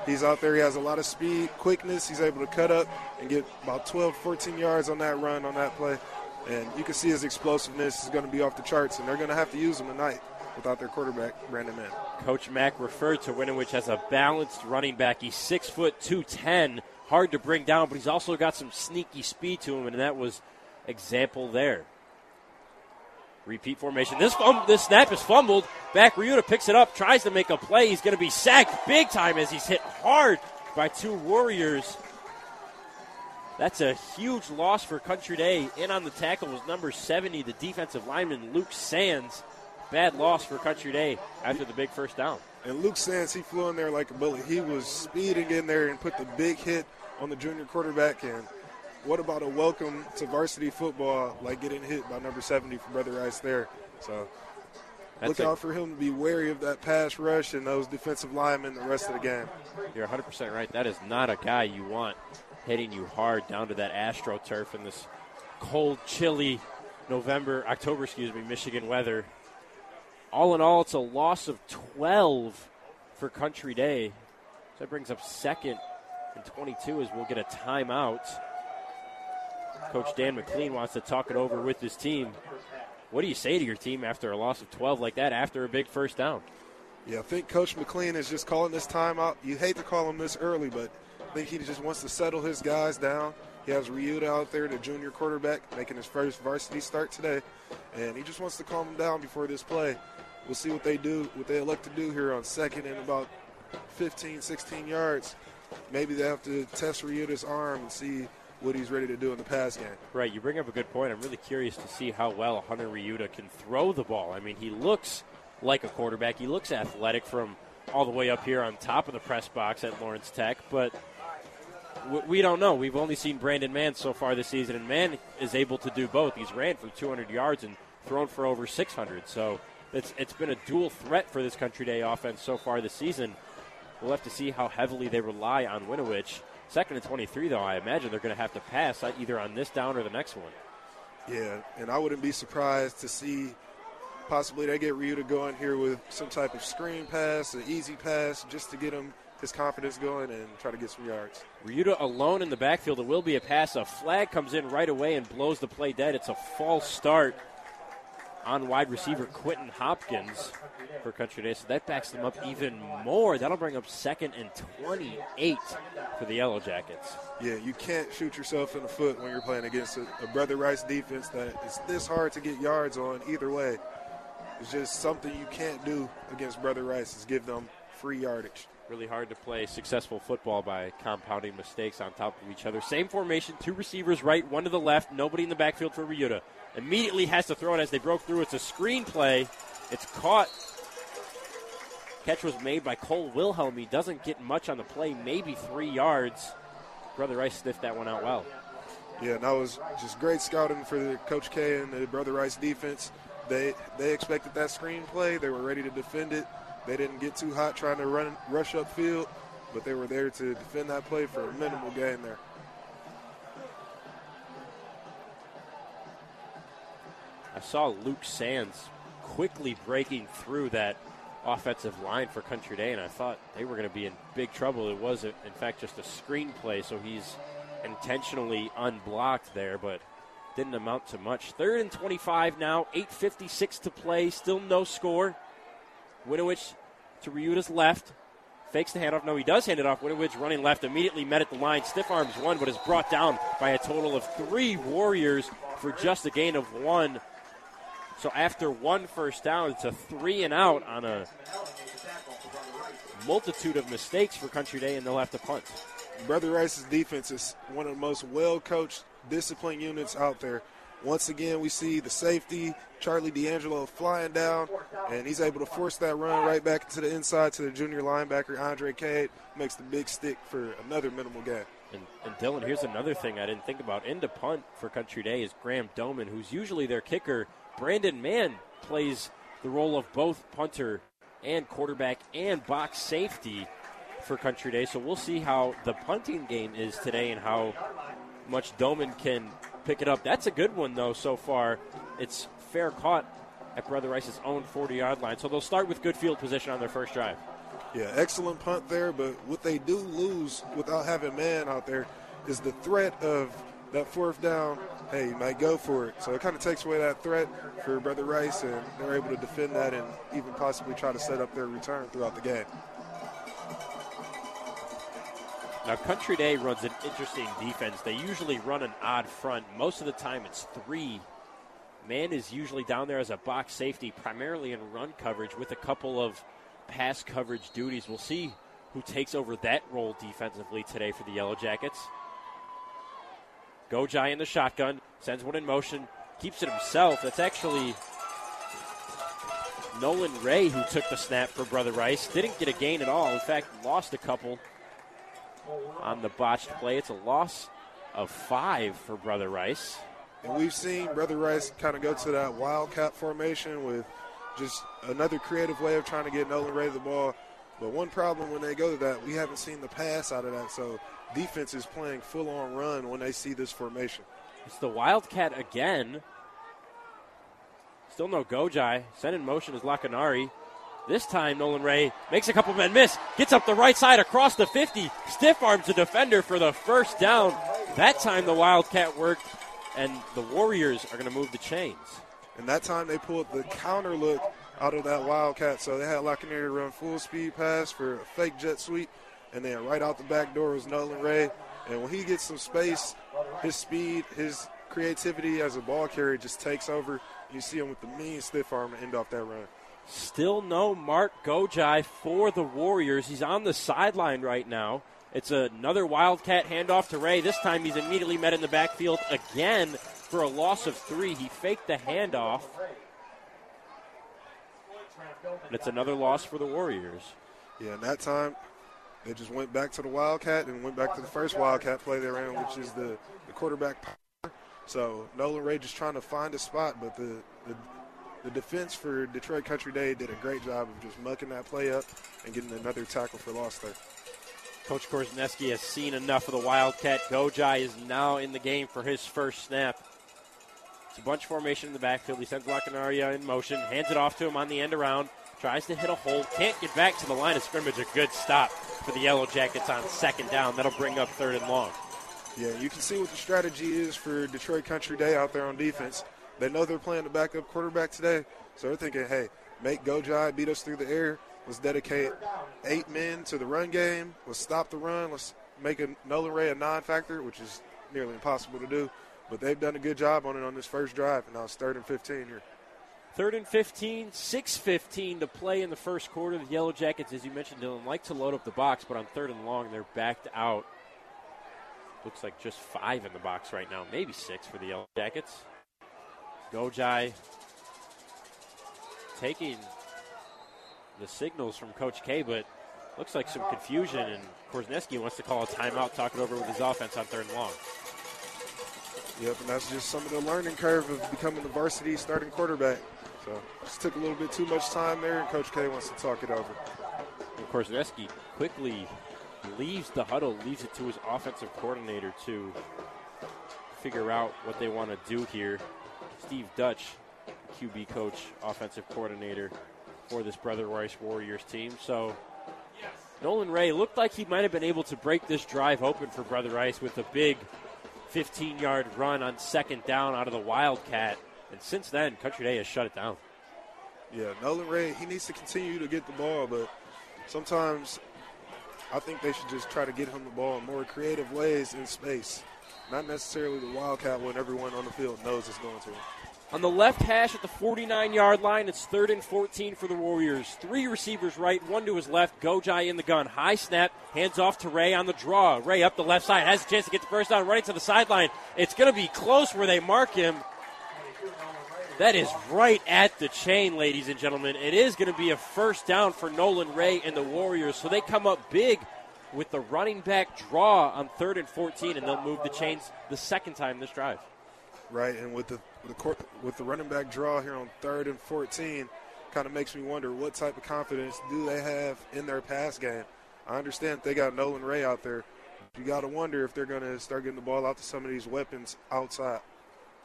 He's out there, he has a lot of speed, quickness. He's able to cut up and get about 12, 14 yards on that run, on that play. And you can see his explosiveness is going to be off the charts, and they're going to have to use him tonight without their quarterback, Brandon Mann. Coach Mack referred to Winowich as a balanced running back. He's six foot two ten, hard to bring down, but he's also got some sneaky speed to him, and that was example there. Repeat formation. This fum- this snap is fumbled. Back Ryuta picks it up, tries to make a play. He's going to be sacked big time as he's hit hard by two Warriors. That's a huge loss for Country Day. In on the tackle was number 70, the defensive lineman Luke Sands. Bad loss for Country Day after the big first down. And Luke Sands, he flew in there like a bullet. He was speeding in there and put the big hit on the junior quarterback. And what about a welcome to varsity football, like getting hit by number 70 for Brother Rice there? So That's look out for him to be wary of that pass rush and those defensive linemen the rest of the game. You're 100% right. That is not a guy you want hitting you hard down to that AstroTurf in this cold, chilly November, October, excuse me, Michigan weather. All in all, it's a loss of 12 for Country Day. So that brings up second and 22 as we'll get a timeout. Coach Dan McLean wants to talk it over with his team. What do you say to your team after a loss of 12 like that after a big first down? Yeah, I think Coach McLean is just calling this timeout. You hate to call him this early, but I think he just wants to settle his guys down. He has Ryuta out there, the junior quarterback, making his first varsity start today, and he just wants to calm them down before this play. We'll see what they do, what they elect to do here on second and about 15, 16 yards. Maybe they have to test Ryuta's arm and see what he's ready to do in the pass game. Right, you bring up a good point. I'm really curious to see how well Hunter Ryuta can throw the ball. I mean, he looks like a quarterback. He looks athletic from all the way up here on top of the press box at Lawrence Tech, but we don't know. We've only seen Brandon Mann so far this season, and Mann is able to do both. He's ran for 200 yards and thrown for over 600. So it's it's been a dual threat for this Country Day offense so far this season. We'll have to see how heavily they rely on Winovich. Second and 23, though, I imagine they're going to have to pass uh, either on this down or the next one. Yeah, and I wouldn't be surprised to see possibly they get Ryuta going here with some type of screen pass, an easy pass, just to get him his confidence going and try to get some yards. Ryuta alone in the backfield. It will be a pass. A flag comes in right away and blows the play dead. It's a false start on wide receiver Quentin Hopkins for Country Day. So that backs them up even more. That'll bring up second and 28 for the Yellow Jackets. Yeah, you can't shoot yourself in the foot when you're playing against a, a Brother Rice defense that is this hard to get yards on either way. It's just something you can't do against Brother Rice is give them free yardage. Really hard to play successful football by compounding mistakes on top of each other. Same formation, two receivers right, one to the left, nobody in the backfield for Ryuta. Immediately has to throw it as they broke through. It's a screen play. It's caught. Catch was made by Cole Wilhelm. He doesn't get much on the play, maybe three yards. Brother Rice sniffed that one out well. Yeah, and that was just great scouting for Coach K and the Brother Rice defense. They they expected that screen play. They were ready to defend it. They didn't get too hot trying to run rush upfield, but they were there to defend that play for a minimal gain there. I saw Luke Sands quickly breaking through that offensive line for Country Day, and I thought they were going to be in big trouble. It was, in fact, just a screen play, so he's intentionally unblocked there, but didn't amount to much. Third and 25 now, 8.56 to play, still no score. Winovich to Ryuta's left. Fakes the handoff. No, he does hand it off. Winovich running left, immediately met at the line. Stiff arms one, but is brought down by a total of three Warriors for just a gain of one. So after one first down, it's a three and out on a multitude of mistakes for Country Day, and they'll have to punt. Brother Rice's defense is one of the most well coached, disciplined units out there. Once again, we see the safety, Charlie D'Angelo, flying down, and he's able to force that run right back to the inside to the junior linebacker, Andre Cade. Makes the big stick for another minimal gain. And, and, Dylan, here's another thing I didn't think about. Into punt for Country Day is Graham Doman, who's usually their kicker. Brandon Mann plays the role of both punter and quarterback and box safety for Country Day. So we'll see how the punting game is today and how much Doman can pick it up. That's a good one, though, so far. It's fair caught at Brother Rice's own 40 yard line. So they'll start with good field position on their first drive. Yeah, excellent punt there, but what they do lose without having Mann out there is the threat of that fourth down. Hey, you might go for it. So it kind of takes away that threat for Brother Rice, and they're able to defend that and even possibly try to set up their return throughout the game. Now, Country Day runs an interesting defense. They usually run an odd front. Most of the time, it's three. Mann is usually down there as a box safety, primarily in run coverage, with a couple of pass coverage duties. We'll see who takes over that role defensively today for the Yellow Jackets. Gojai in the shotgun, sends one in motion, keeps it himself. That's actually Nolan Ray who took the snap for Brother Rice. Didn't get a gain at all. In fact, lost a couple on the botched play. It's a loss of five for Brother Rice. And we've seen Brother Rice kind of go to that wildcat formation with just another creative way of trying to get Nolan Ray the ball. But one problem when they go to that, we haven't seen the pass out of that. So defense is playing full on run when they see this formation. It's the Wildcat again. Still no Gojai. Sent in motion is Lacanari. This time, Nolan Ray makes a couple men miss, gets up the right side across the 50, stiff arms the defender for the first down. That time, the Wildcat worked, and the Warriors are going to move the chains. And that time, they pulled the counter look out of that Wildcat. So they had Lacanari run full speed pass for a fake jet sweep. And then right out the back door was Nolan Ray. And when he gets some space, his speed, his creativity as a ball carrier just takes over. You see him with the mean stiff arm to end off that run. Still no Mark Gojai for the Warriors. He's on the sideline right now. It's another Wildcat handoff to Ray. This time he's immediately met in the backfield again for a loss of three. He faked the handoff. And it's another loss for the Warriors. Yeah, and that time they just went back to the Wildcat and went back to the first Wildcat play they ran, which is the, the quarterback power. So Nolan Ray just trying to find a spot, but the, the the defense for Detroit Country Day did a great job of just mucking that play up and getting another tackle for loss there. Coach Korzeniewski has seen enough of the Wildcat. Gojai is now in the game for his first snap. It's a bunch formation in the backfield. He sends Lacanaria in motion, hands it off to him on the end around, tries to hit a hole, can't get back to the line of scrimmage. A good stop for the Yellow Jackets on second down. That'll bring up third and long. Yeah, you can see what the strategy is for Detroit Country Day out there on defense. They know they're playing the backup quarterback today, so they're thinking, hey, make Gojai beat us through the air. Let's dedicate eight men to the run game. Let's stop the run. Let's make a Nolan Ray a non-factor, which is nearly impossible to do. But they've done a good job on it on this first drive, and now it's third and 15 here. Third and 15, 6.15 to play in the first quarter. The Yellow Jackets, as you mentioned, Dylan, like to load up the box, but on third and long, they're backed out. Looks like just five in the box right now, maybe six for the Yellow Jackets. Gojai taking the signals from Coach K, but looks like some confusion, and Korzeniewski wants to call a timeout, talk it over with his offense on third and long. Yep, and that's just some of the learning curve of becoming the varsity starting quarterback. So just took a little bit too much time there, and Coach K wants to talk it over. And Korzeniewski quickly leaves the huddle, leaves it to his offensive coordinator to figure out what they want to do here. Steve Dutch, QB coach, offensive coordinator for this Brother Rice Warriors team. So Nolan Ray looked like he might have been able to break this drive open for Brother Rice with a big 15 yard run on second down out of the Wildcat. And since then, Country Day has shut it down. Yeah, Nolan Ray, he needs to continue to get the ball, but sometimes I think they should just try to get him the ball in more creative ways in space. Not necessarily the Wildcat when everyone on the field knows it's going to him. On the left hash at the 49 yard line, it's third and 14 for the Warriors. Three receivers right, one to his left. Gojai in the gun. High snap, hands off to Ray on the draw. Ray up the left side, has a chance to get the first down, running to the sideline. It's going to be close where they mark him. That is right at the chain, ladies and gentlemen. It is going to be a first down for Nolan Ray and the Warriors. So they come up big with the running back draw on third and 14, and they'll move the chains the second time this drive. Right, and with the with the, court, with the running back draw here on third and 14, kind of makes me wonder what type of confidence do they have in their pass game. I understand they got Nolan Ray out there. You got to wonder if they're going to start getting the ball out to some of these weapons outside.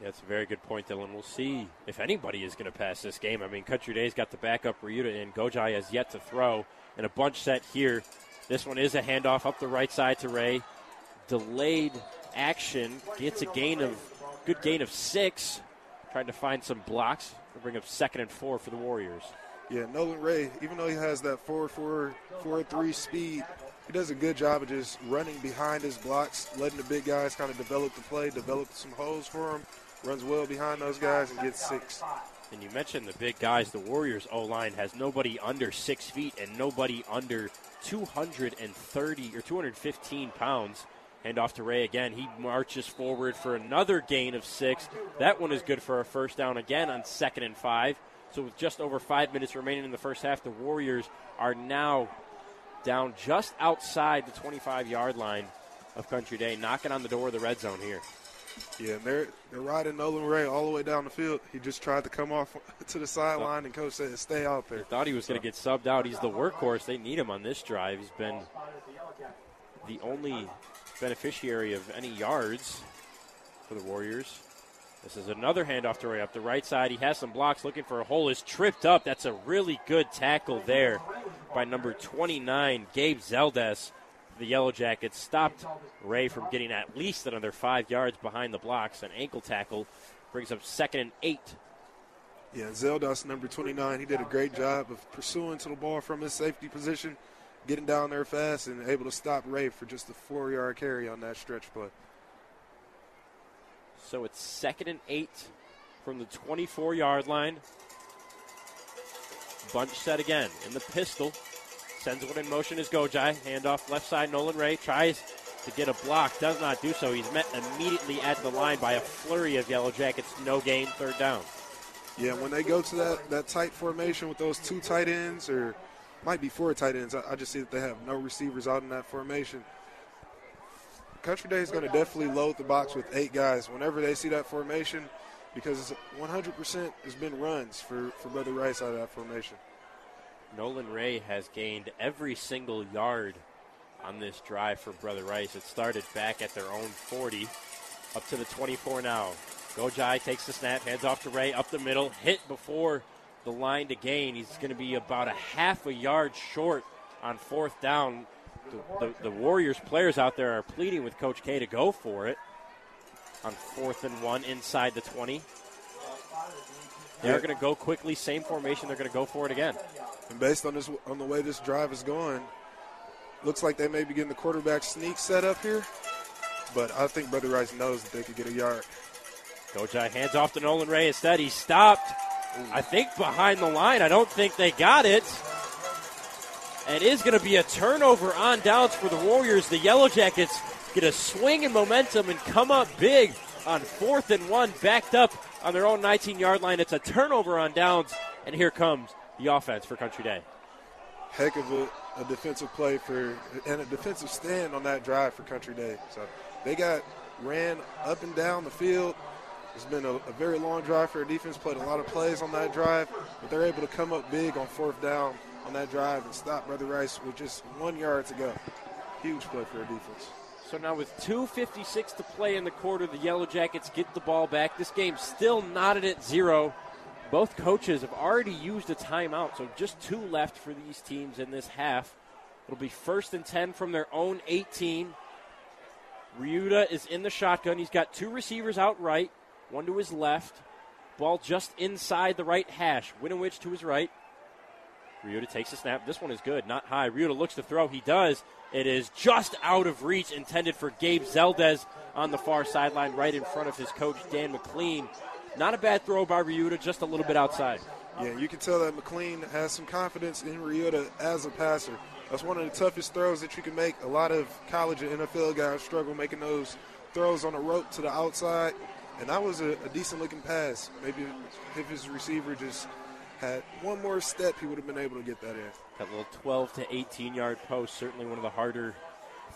That's a very good point, Dylan. We'll see if anybody is going to pass this game. I mean, Country Day's got the backup Ryuta and Gojai has yet to throw. And a bunch set here. This one is a handoff up the right side to Ray. Delayed action gets a gain of good gain of six. Trying to find some blocks to bring up second and four for the Warriors. Yeah, Nolan Ray, even though he has that 4 4 4 3 speed, he does a good job of just running behind his blocks, letting the big guys kind of develop the play, develop some holes for him, runs well behind those guys, and gets six. And you mentioned the big guys. The Warriors O line has nobody under six feet and nobody under 230 or 215 pounds. Hand off to Ray again. He marches forward for another gain of six. That one is good for a first down again on second and five. So with just over five minutes remaining in the first half, the Warriors are now down just outside the 25 yard line of Country Day, knocking on the door of the red zone here. Yeah, and they're they're riding Nolan Ray all the way down the field. He just tried to come off to the sideline, and coach said, "Stay out there." Thought he was going to get subbed out. He's the workhorse. They need him on this drive. He's been the only beneficiary of any yards for the Warriors. This is another handoff to Ray up the right side. He has some blocks looking for a hole. Is tripped up. That's a really good tackle there by number 29, Gabe Zeldes. The Yellow Jackets stopped Ray from getting at least another five yards behind the blocks. An ankle tackle brings up second and eight. Yeah, Zeldas, number 29, he did a great job of pursuing to the ball from his safety position, getting down there fast and able to stop Ray for just a four yard carry on that stretch play. So it's second and eight from the 24 yard line. Bunch set again in the pistol. Sends one in motion is Gojai. Handoff left side. Nolan Ray tries to get a block. Does not do so. He's met immediately at the line by a flurry of Yellow Jackets. No gain, third down. Yeah, when they go to that, that tight formation with those two tight ends, or might be four tight ends, I, I just see that they have no receivers out in that formation. Country Day is going to definitely load the box with eight guys whenever they see that formation because 100% has been runs for, for Brother Rice out of that formation. Nolan Ray has gained every single yard on this drive for Brother Rice. It started back at their own 40, up to the 24 now. Gojai takes the snap, hands off to Ray, up the middle, hit before the line to gain. He's going to be about a half a yard short on fourth down. The, the, the Warriors players out there are pleading with Coach K to go for it on fourth and one inside the 20. They're going to go quickly, same formation. They're going to go for it again. And based on this, on the way this drive is going, looks like they may be getting the quarterback sneak set up here. But I think Brother Rice knows that they could get a yard. Gojai hands off to Nolan Ray. Instead, he stopped, I think, behind the line. I don't think they got it. And it is going to be a turnover on downs for the Warriors. The Yellow Jackets get a swing in momentum and come up big on fourth and one, backed up on their own 19 yard line. It's a turnover on downs, and here comes the offense for Country Day. Heck of a, a defensive play for and a defensive stand on that drive for Country Day. So they got ran up and down the field. It's been a, a very long drive for their defense. Played a lot of plays on that drive, but they're able to come up big on fourth down on that drive and stop Brother Rice with just one yard to go. Huge play for their defense. So now with 2.56 to play in the quarter, the Yellow Jackets get the ball back. This game's still knotted at zero. Both coaches have already used a timeout, so just two left for these teams in this half. It'll be first and 10 from their own 18. Ryuta is in the shotgun. He's got two receivers out right, one to his left. Ball just inside the right hash. Winovich to his right. Ryuta takes the snap. This one is good, not high. Ryuta looks to throw. He does. It is just out of reach, intended for Gabe Zeldez on the far sideline, right in front of his coach, Dan McLean. Not a bad throw by Ryuta, just a little bit outside. Yeah, you can tell that McLean has some confidence in Ryuta as a passer. That's one of the toughest throws that you can make. A lot of college and NFL guys struggle making those throws on a rope to the outside, and that was a, a decent looking pass. Maybe if his receiver just had one more step, he would have been able to get that in. That little 12 to 18 yard post, certainly one of the harder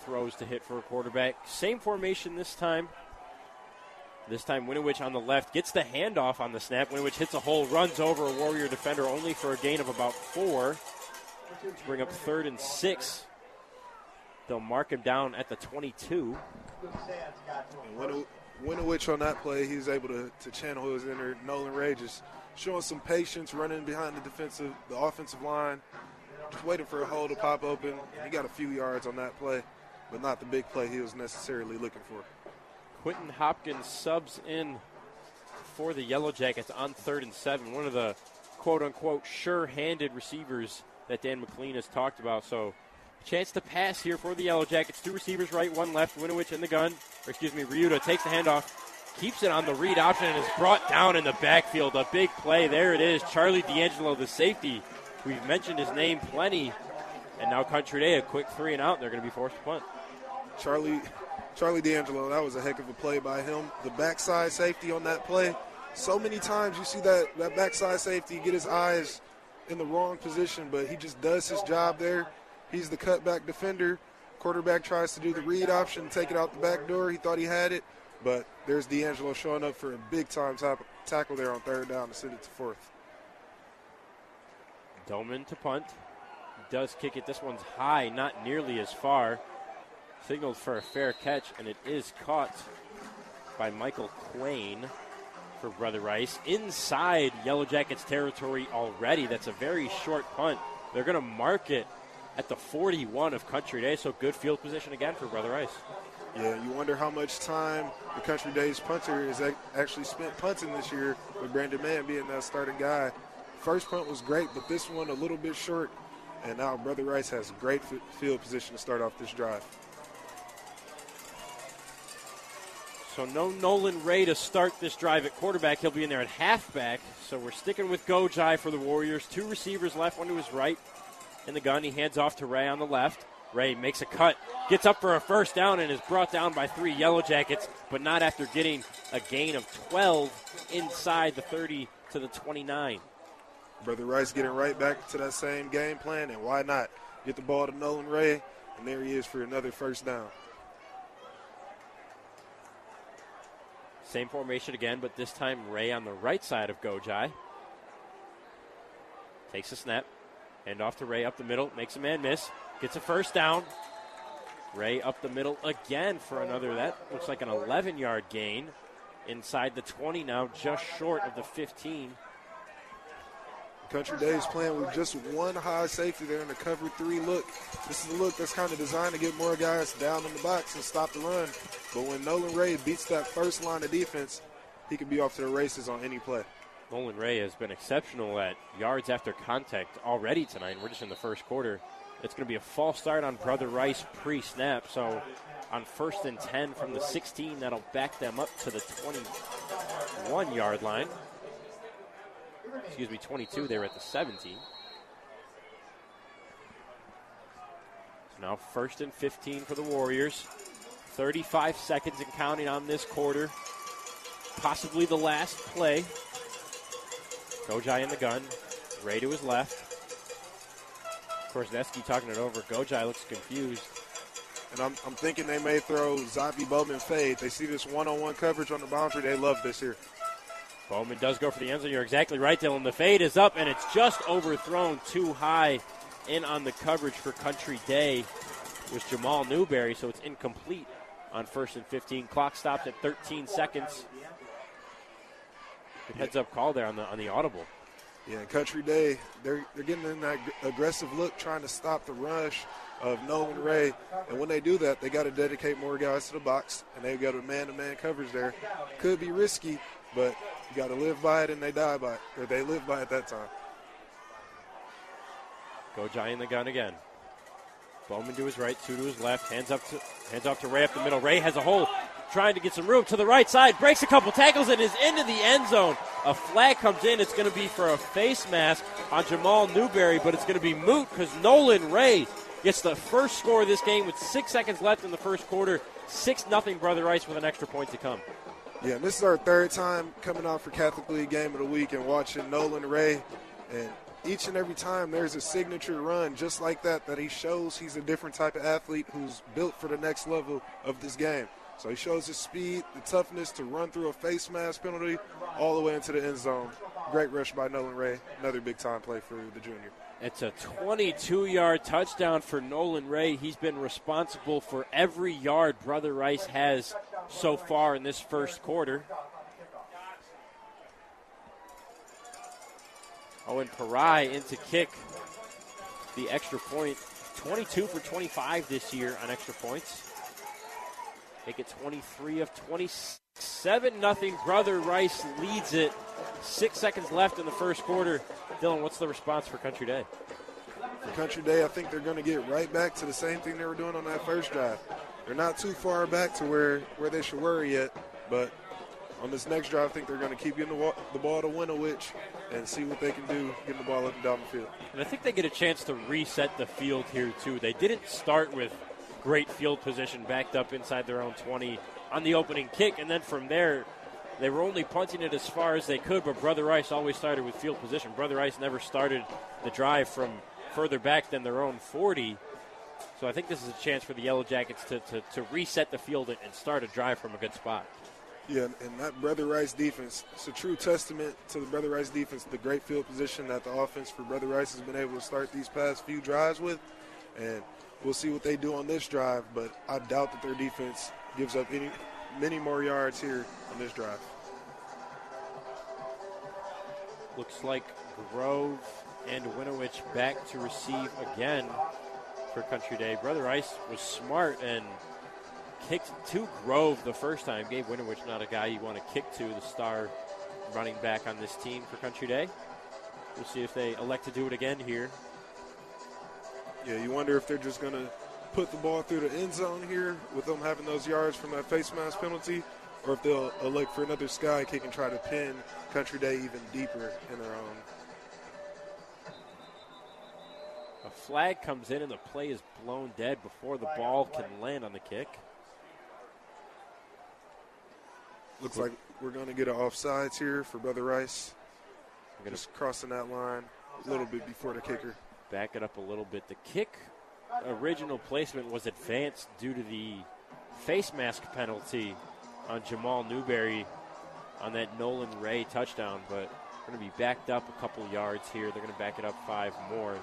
throws to hit for a quarterback. Same formation this time. This time, Winovich on the left gets the handoff on the snap. Winovich hits a hole, runs over a Warrior defender only for a gain of about four. To bring up third and six. They'll mark him down at the 22. And Wino- Winovich on that play, he's able to, to channel his inner Nolan just showing some patience, running behind the defensive, the offensive line, just waiting for a hole to pop open. He got a few yards on that play, but not the big play he was necessarily looking for. Quentin Hopkins subs in for the Yellow Jackets on third and seven. One of the quote unquote sure handed receivers that Dan McLean has talked about. So, chance to pass here for the Yellow Jackets. Two receivers right, one left. Winovich in the gun. Or, excuse me, Ryuta takes the handoff, keeps it on the read option, and is brought down in the backfield. A big play. There it is. Charlie D'Angelo, the safety. We've mentioned his name plenty. And now Country Day, a quick three and out. They're going to be forced to punt. Charlie Charlie D'Angelo, that was a heck of a play by him. The backside safety on that play. So many times you see that, that backside safety get his eyes in the wrong position, but he just does his job there. He's the cutback defender. Quarterback tries to do the read option, take it out the back door. He thought he had it, but there's D'Angelo showing up for a big time tackle there on third down to send it to fourth. Doman to punt. Does kick it. This one's high, not nearly as far. Signaled for a fair catch, and it is caught by Michael Quain for Brother Rice. Inside Yellow Jackets territory already. That's a very short punt. They're going to mark it at the 41 of Country Day, so good field position again for Brother Rice. Yeah, you wonder how much time the Country Days punter has actually spent punting this year with Brandon Mann being that starting guy. First punt was great, but this one a little bit short. And now Brother Rice has great field position to start off this drive. So no Nolan Ray to start this drive at quarterback. He'll be in there at halfback. So we're sticking with Gojai for the Warriors. Two receivers left, one to his right in the gun. He hands off to Ray on the left. Ray makes a cut, gets up for a first down, and is brought down by three Yellow Jackets, but not after getting a gain of 12 inside the 30 to the 29. Brother Rice getting right back to that same game plan, and why not? Get the ball to Nolan Ray, and there he is for another first down. Same formation again, but this time Ray on the right side of Gojai. Takes a snap. Hand off to Ray up the middle. Makes a man miss. Gets a first down. Ray up the middle again for another. That looks like an 11 yard gain. Inside the 20 now, just short of the 15. Country Days playing with just one high safety there in the cover three look. This is a look that's kind of designed to get more guys down in the box and stop the run. But when Nolan Ray beats that first line of defense, he can be off to the races on any play. Nolan Ray has been exceptional at yards after contact already tonight. We're just in the first quarter. It's going to be a false start on Brother Rice pre snap. So on first and 10 from the 16, that'll back them up to the 21 yard line excuse me, 22 there at the 17. So now first and 15 for the Warriors. 35 seconds and counting on this quarter. Possibly the last play. Gojai in the gun. Ray to his left. Korzeniewski talking it over. Gojai looks confused. And I'm, I'm thinking they may throw Zavi Bowman fade. They see this one on one coverage on the boundary. They love this here. Bowman does go for the end zone. You're exactly right, Dylan. The fade is up, and it's just overthrown too high in on the coverage for Country Day was Jamal Newberry, so it's incomplete on first and 15. Clock stopped at 13 seconds. Good heads up call there on the on the audible. Yeah, Country Day, they're, they're getting in that aggressive look, trying to stop the rush of Nolan Ray. And when they do that, they got to dedicate more guys to the box, and they've got a man to man coverage there. Could be risky, but you got to live by it and they die by it, or they live by it that time. Go giant the gun again. Bowman to his right, two to his left, hands up to hands off to Ray up the middle. Ray has a hole, trying to get some room to the right side, breaks a couple tackles and is into the end zone. A flag comes in. It's going to be for a face mask on Jamal Newberry, but it's going to be moot because Nolan Ray gets the first score of this game with six seconds left in the first quarter. Six nothing, Brother Rice with an extra point to come. Yeah, this is our third time coming out for Catholic League Game of the Week and watching Nolan Ray. And each and every time there's a signature run just like that that he shows he's a different type of athlete who's built for the next level of this game. So he shows his speed, the toughness to run through a face mask penalty all the way into the end zone. Great rush by Nolan Ray. Another big time play for the junior. It's a 22 yard touchdown for Nolan Ray. He's been responsible for every yard Brother Rice has so far in this first quarter. Owen Parai into kick the extra point. 22 for 25 this year on extra points. Make it 23 of 27 nothing. Brother Rice leads it. Six seconds left in the first quarter. Dylan, what's the response for Country Day? For Country Day, I think they're going to get right back to the same thing they were doing on that first drive. They're not too far back to where, where they should worry yet, but on this next drive, I think they're going to keep getting the, the ball to Winovich and see what they can do getting the ball up and down the field. And I think they get a chance to reset the field here, too. They didn't start with great field position backed up inside their own 20 on the opening kick, and then from there, they were only punting it as far as they could, but Brother Rice always started with field position. Brother Rice never started the drive from further back than their own 40. So I think this is a chance for the Yellow Jackets to, to, to reset the field and start a drive from a good spot. Yeah, and that Brother Rice defense, it's a true testament to the Brother Rice defense, the great field position that the offense for Brother Rice has been able to start these past few drives with. And we'll see what they do on this drive, but I doubt that their defense gives up any many more yards here on this drive. Looks like Grove and Winovich back to receive again for Country Day. Brother Rice was smart and kicked to Grove the first time. Gabe Winovich, not a guy you want to kick to, the star running back on this team for Country Day. We'll see if they elect to do it again here. Yeah, you wonder if they're just going to put the ball through the end zone here with them having those yards from that face mask penalty, or if they'll uh, elect for another sky kick and try to pin Country Day even deeper in their own. A flag comes in and the play is blown dead before the ball can land on the kick. Looks like we're going to get an offsides here for Brother Rice. Just crossing that line a little bit before the kicker. Back it up a little bit. The kick original placement was advanced due to the face mask penalty on Jamal Newberry on that Nolan Ray touchdown, but going to be backed up a couple yards here. They're going to back it up five more.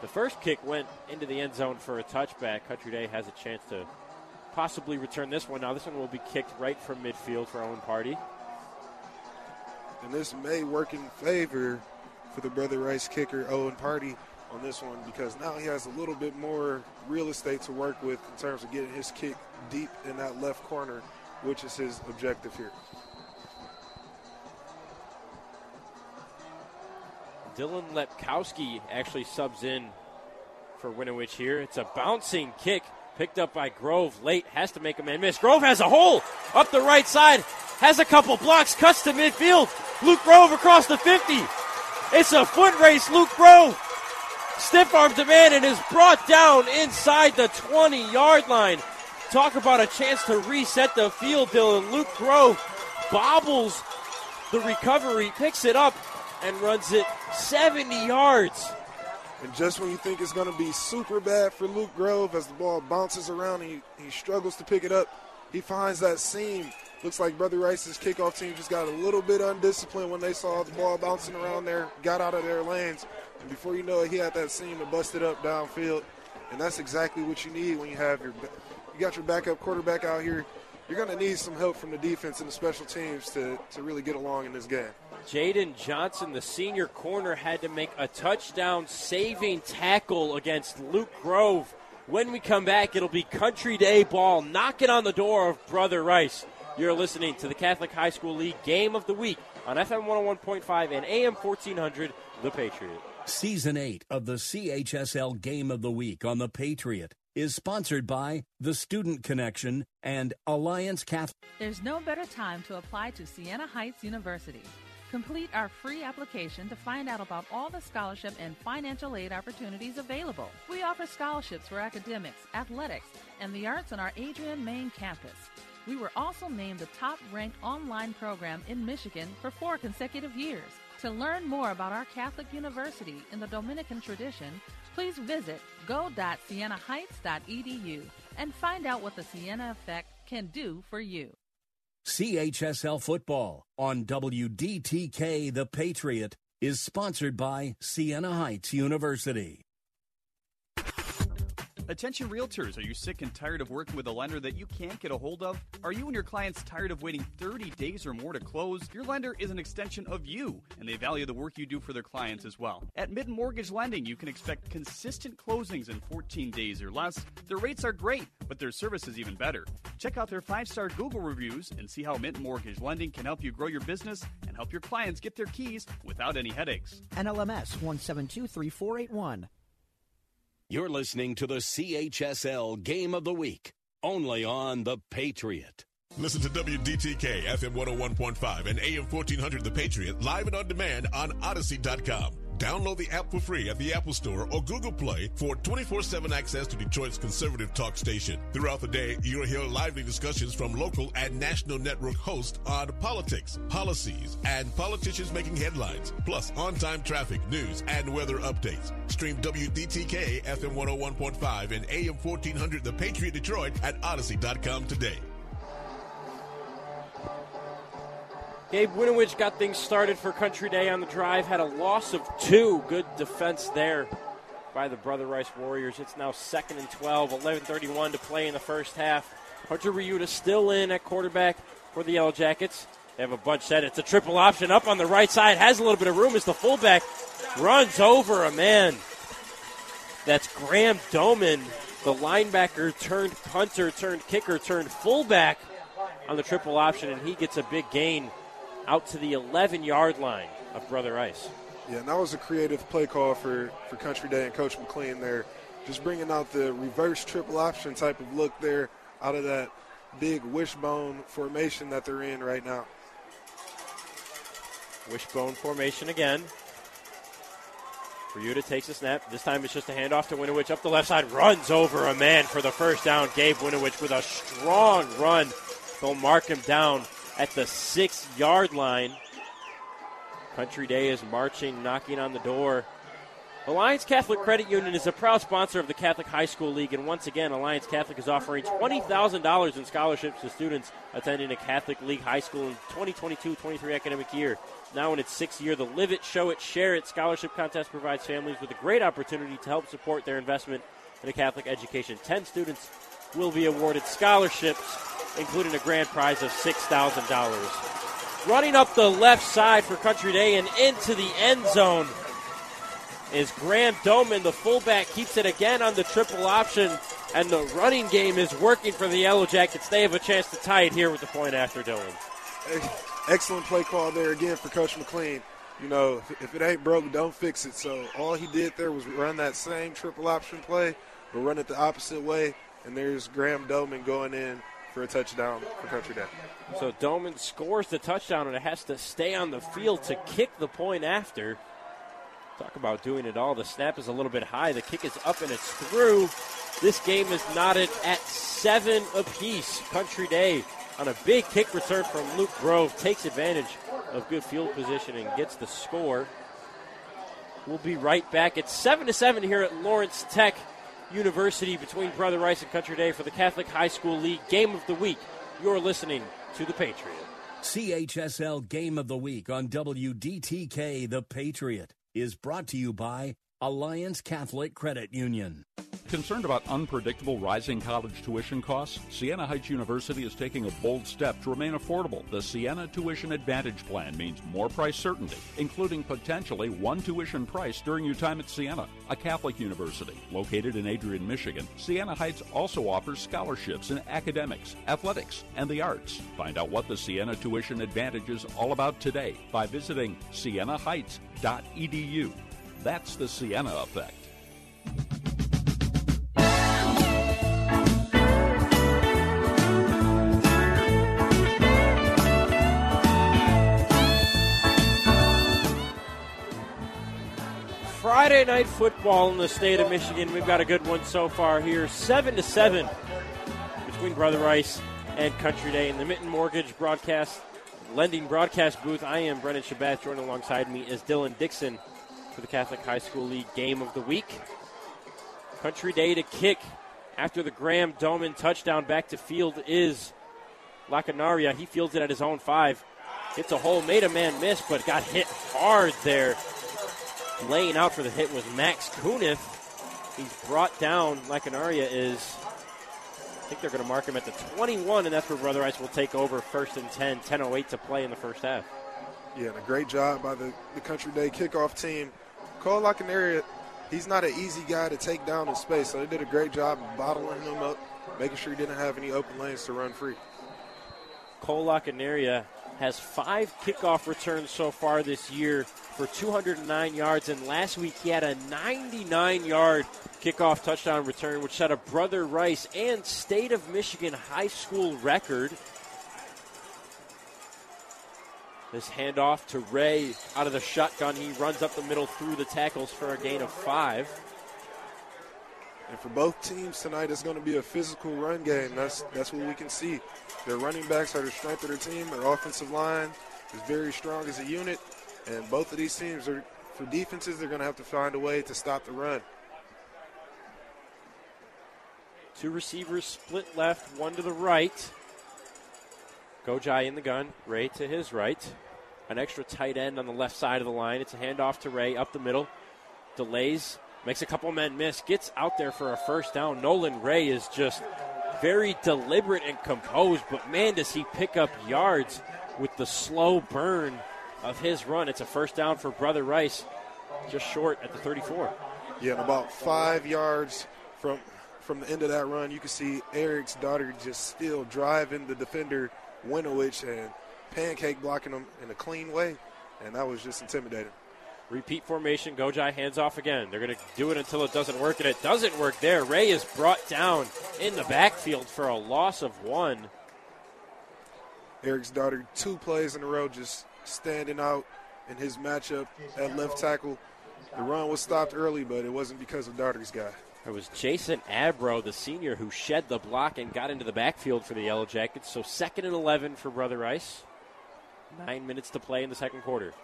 The first kick went into the end zone for a touchback. Country Day has a chance to possibly return this one. Now, this one will be kicked right from midfield for Owen Party. And this may work in favor for the Brother Rice kicker, Owen Party, on this one because now he has a little bit more real estate to work with in terms of getting his kick deep in that left corner, which is his objective here. Dylan Lepkowski actually subs in for Winovich here. It's a bouncing kick picked up by Grove late, has to make a man miss. Grove has a hole up the right side, has a couple blocks, cuts to midfield. Luke Grove across the 50. It's a foot race, Luke Grove. Stiff arms a man and is brought down inside the 20 yard line. Talk about a chance to reset the field, Dylan. Luke Grove bobbles the recovery, picks it up, and runs it 70 yards. And just when you think it's going to be super bad for Luke Grove as the ball bounces around he, he struggles to pick it up, he finds that seam. Looks like Brother Rice's kickoff team just got a little bit undisciplined when they saw the ball bouncing around there, got out of their lanes. And before you know it, he had that seam to bust it up downfield. And that's exactly what you need when you have your you got your backup quarterback out here. You're going to need some help from the defense and the special teams to, to really get along in this game. Jaden Johnson, the senior corner, had to make a touchdown saving tackle against Luke Grove. When we come back, it'll be Country Day ball knocking on the door of Brother Rice. You're listening to the Catholic High School League Game of the Week on FM 101.5 and AM 1400, The Patriot. Season 8 of the CHSL Game of the Week on The Patriot is sponsored by The Student Connection and Alliance Catholic. There's no better time to apply to Siena Heights University. Complete our free application to find out about all the scholarship and financial aid opportunities available. We offer scholarships for academics, athletics, and the arts on our Adrian main campus. We were also named the top ranked online program in Michigan for four consecutive years. To learn more about our Catholic university in the Dominican tradition, please visit go.sienaheights.edu and find out what the Siena Effect can do for you. CHSL football on WDTK The Patriot is sponsored by Siena Heights University. Attention realtors, are you sick and tired of working with a lender that you can't get a hold of? Are you and your clients tired of waiting 30 days or more to close? Your lender is an extension of you, and they value the work you do for their clients as well. At Mitten Mortgage Lending, you can expect consistent closings in 14 days or less. Their rates are great, but their service is even better. Check out their five star Google reviews and see how Mitten Mortgage Lending can help you grow your business and help your clients get their keys without any headaches. NMLS 1723481. You're listening to the CHSL Game of the Week, only on The Patriot. Listen to WDTK FM 101.5 and AM 1400 The Patriot live and on demand on Audacy.com. Download the app for free at the Apple Store or Google Play for 24-7 access to Detroit's conservative talk station. Throughout the day, you'll hear lively discussions from local and national network hosts on politics, policies, and politicians making headlines, plus on-time traffic, news, and weather updates. Stream WDTK FM 101.5 and AM 1400 The Patriot Detroit at Audacy.com today. Gabe Winovich got things started for Country Day on the drive, had a loss of two. Good defense there by the Brother Rice Warriors. It's now second and 12, 11.31 to play in the first half. Hunter Ryuta still in at quarterback for the Yellow Jackets. They have a bunch set. It's a triple option up on the right side, has a little bit of room as the fullback runs over a man. That's Graham Doman, the linebacker turned punter, turned kicker, turned fullback on the triple option, and he gets a big gain out to the 11 yard line of Brother Rice. Yeah, and that was a creative play call for, for Country Day and Coach McLean there. just bringing out the reverse triple option type of look there out of that big wishbone formation that they're in right now. Wishbone formation again. Ryuta takes a snap. This time it's just a handoff to Winovich up the left side. Runs over a man for the first down. Gabe Winovich with a strong run. They'll mark him down at the six yard line. Country Day is marching, knocking on the door. Alliance Catholic Credit Union is a proud sponsor of the Catholic High School League, and once again, Alliance Catholic is offering $20,000 in scholarships to students attending a Catholic League high school in 2022 23 academic year. Now in its sixth year, the Live It, Show It, Share It scholarship contest provides families with a great opportunity to help support their investment in a Catholic education. Ten students will be awarded scholarships, including a grand prize of $6,000. Running up the left side for Country Day and into the end zone is Graham Doman. The fullback keeps it again on the triple option, and the running game is working for the Yellow Jackets. They have a chance to tie it here with the point after Dylan. Excellent play call there again for Coach McLean. You know, if it ain't broke, don't fix it. So all he did there was run that same triple option play, but run it the opposite way. And there's Graham Doman going in for a touchdown for Country Day. So Doman scores the touchdown, and it has to stay on the field to kick the point after. Talk about doing it all. The snap is a little bit high. The kick is up and it's through. This game is knotted at seven apiece. Country Day on a big kick return from Luke Grove takes advantage of good field position and gets the score. We'll be right back. It's seven to seven here at Lawrence Tech University between Brother Rice and Country Day for the Catholic High School League Game of the Week. You're listening to the Patriot. CHSL Game of the Week on WDTK The Patriot is brought to you by Alliance Catholic Credit Union. Concerned about unpredictable rising college tuition costs? Siena Heights University is taking a bold step to remain affordable. The Siena Tuition Advantage Plan means more price certainty, including potentially one tuition price during your time at Siena, a Catholic university located in Adrian, Michigan. Siena Heights also offers scholarships in academics, athletics, and the arts. Find out what the Siena Tuition Advantage is all about today by visiting sienaheights.edu. That's the Siena effect. Friday night football in the state of Michigan. We've got a good one so far here. Seven to seven between Brother Rice and Country Day in the Mitten Mortgage broadcast lending broadcast booth. I am Brennan Shabbat. Joined alongside me is Dylan Dixon for the Catholic High School League Game of the Week. Country Day to kick after the Graham Doman touchdown back to field is Lacanaria. He fields it at his own five. Hits a hole, made a man miss, but got hit hard there. Laying out for the hit was Max Kunith. He's brought down. Lacanaria is, I think they're going to mark him at the 21, and that's where Brother Rice will take over first and 10, 10.08 to play in the first half. Yeah, and a great job by the, the Country Day kickoff team. Cole Lacanaria, he's not an easy guy to take down in space, so they did a great job bottling him up, making sure he didn't have any open lanes to run free. Cole Lacanaria has five kickoff returns so far this year for 209 yards, and last week he had a 99 yard kickoff touchdown return, which set a Brother Rice and State of Michigan high school record. This handoff to Ray out of the shotgun. He runs up the middle through the tackles for a gain of five. And for both teams tonight, it's going to be a physical run game. That's that's what we can see. Their running backs are the strength of their team. Their offensive line is very strong as a unit, and both of these teams are for defenses. They're going to have to find a way to stop the run. Two receivers split left, one to the right. Gojai in the gun, Ray to his right. An extra tight end on the left side of the line. It's a handoff to Ray up the middle. Delays, makes a couple men miss, gets out there for a first down. Nolan Ray is just very deliberate and composed, but man, does he pick up yards with the slow burn of his run. It's a first down for Brother Rice, just short at the 34. Yeah, and about five yards from from the end of that run, you can see Eric Doherty just still driving the defender Winovich and pancake blocking them in a clean way, and that was just intimidating. Repeat formation. Gojai hands off again. They're going to do it until it doesn't work, and it doesn't work there. Ray is brought down in the backfield for a loss of one. Eric Doherty, two plays in a row, just standing out in his matchup at left tackle. The run was stopped early, but it wasn't because of Doherty's guy. It was Jason Abro, the senior, who shed the block and got into the backfield for the Yellow Jackets. So second and 11 for Brother Rice. Nine minutes to play in the second quarter.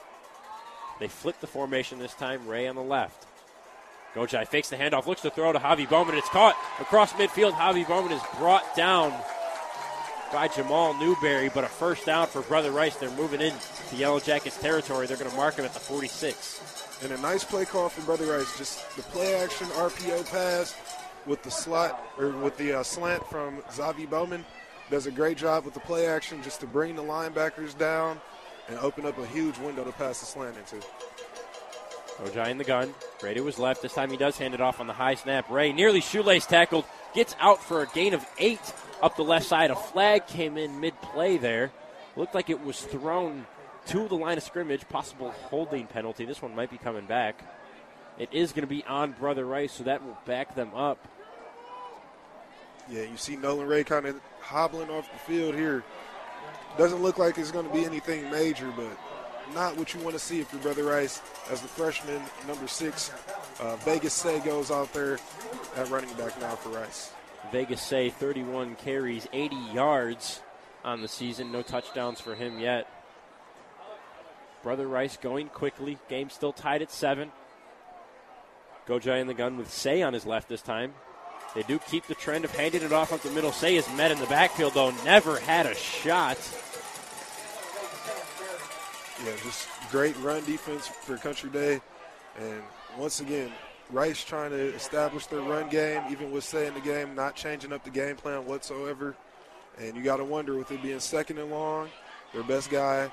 They flip the formation this time. Ray on the left. Gojai fakes the handoff, looks to throw to Javi Bowman. It's caught across midfield. Javi Bowman is brought down by Jamal Newberry, but a first down for Brother Rice. They're moving in to Yellow Jackets territory. They're going to mark him at the 46. And a nice play call from Brother Rice. Just the play action RPO pass with the slot or with the uh, slant from Zavi Bowman. Does a great job with the play action just to bring the linebackers down and open up a huge window to pass the slant into. Gojai in the gun. Ray to his left. This time he does hand it off on the high snap. Ray nearly shoelace tackled. Gets out for a gain of eight up the left side. A flag came in mid play there. Looked like it was thrown to the line of scrimmage. Possible holding penalty. This one might be coming back. It is going to be on Brother Rice, so that will back them up. Yeah, you see Nolan Ray kind of hobbling off the field here. Doesn't look like it's going to be anything major, but not what you want to see if your brother Rice, as the freshman, number six, uh, Vegas Say goes out there at running back now for Rice. Vegas Say 31 carries, 80 yards on the season. No touchdowns for him yet. Brother Rice going quickly. Game still tied at seven. Gojai in the gun with Say on his left this time. They do keep the trend of handing it off up the middle. Say is met in the backfield, though. Never had a shot. Yeah, just great run defense for Country Day. And once again, Rice trying to establish their run game, even with Say in the game, not changing up the game plan whatsoever. And you got to wonder with it being second and long, their best guy,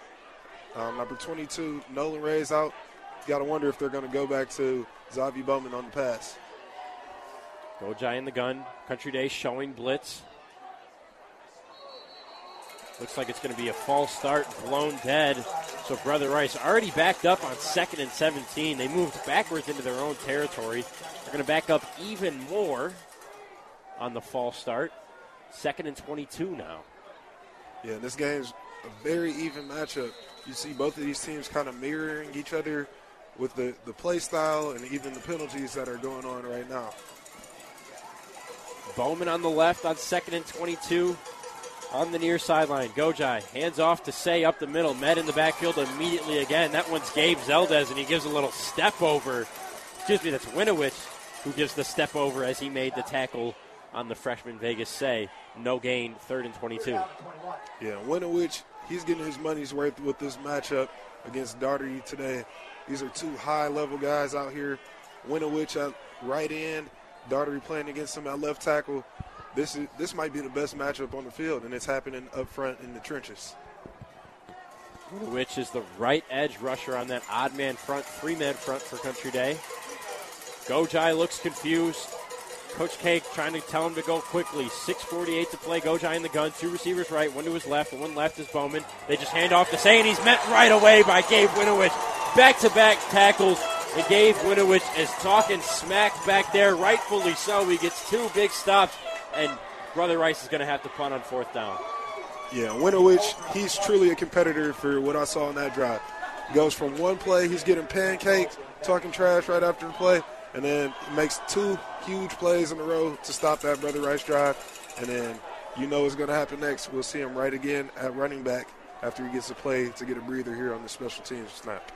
um, number 22, Nolan Ray's out. You got to wonder if they're going to go back to Xavier Bowman on the pass. Gojai in the gun. Country Day showing blitz. Looks like it's going to be a false start, blown dead. So Brother Rice already backed up on second and 17. They moved backwards into their own territory. They're going to back up even more on the false start. Second and 22 now. Yeah, this game's a very even matchup. You see both of these teams kind of mirroring each other with the, the play style and even the penalties that are going on right now. Bowman on the left on second and 22 on the near sideline. Gojai hands off to Say up the middle. Met in the backfield immediately again. That one's Gabe Zeldez, and he gives a little step over. Excuse me, that's Winowich who gives the step over as he made the tackle on the freshman Vegas Say. No gain, third and 22. Yeah, Winowich, he's getting his money's worth with this matchup against Doherty today. These are two high level guys out here. Winowich at right end, Doherty playing against him at left tackle. This is this might be the best matchup on the field, and it's happening up front in the trenches. Which is the right edge rusher on that odd man front, three man front for Country Day. Gojai looks confused. Coach K trying to tell him to go quickly. 6.48 to play. Gojai in the gun. Two receivers right, one to his left, and one left is Bowman. They just hand off to Say, and he's met right away by Gabe Winowich. Back to back tackles. And Gabe Winowich is talking smack back there, rightfully so. He gets two big stops, and Brother Rice is going to have to punt on fourth down. Yeah, Winowich, he's truly a competitor for what I saw in that drive. Goes from one play, he's getting pancaked, talking trash right after the play, and then makes two huge plays in a row to stop that Brother Rice drive. And then you know what's going to happen next. We'll see him right again at running back after he gets a play to get a breather here on the special teams snap.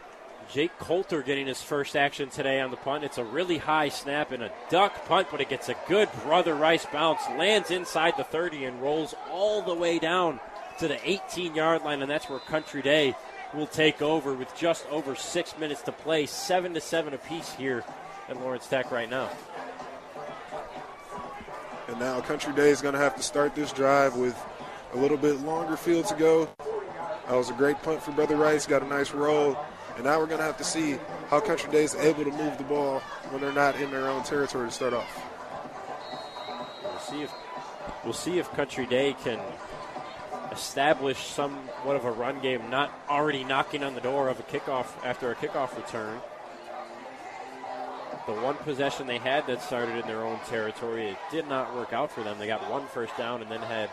Jake Coulter getting his first action today on the punt. It's a really high snap and a duck punt, but it gets a good Brother Rice bounce, lands inside the 30 and rolls all the way down to the 18 yard line, and that's where Country Day will take over with just over six minutes to play, seven to seven apiece here at Lawrence Tech right now. And now Country Day is going to have to start this drive with a little bit longer field to go. That was a great punt for Brother Rice, got a nice roll. And now we're going to have to see how Country Day is able to move the ball when they're not in their own territory to start off. We'll see if we'll see if Country Day can establish somewhat of a run game, not already knocking on the door of a kickoff after a kickoff return. the one possession they had that started in their own territory, it did not work out for them. They got one first down and then had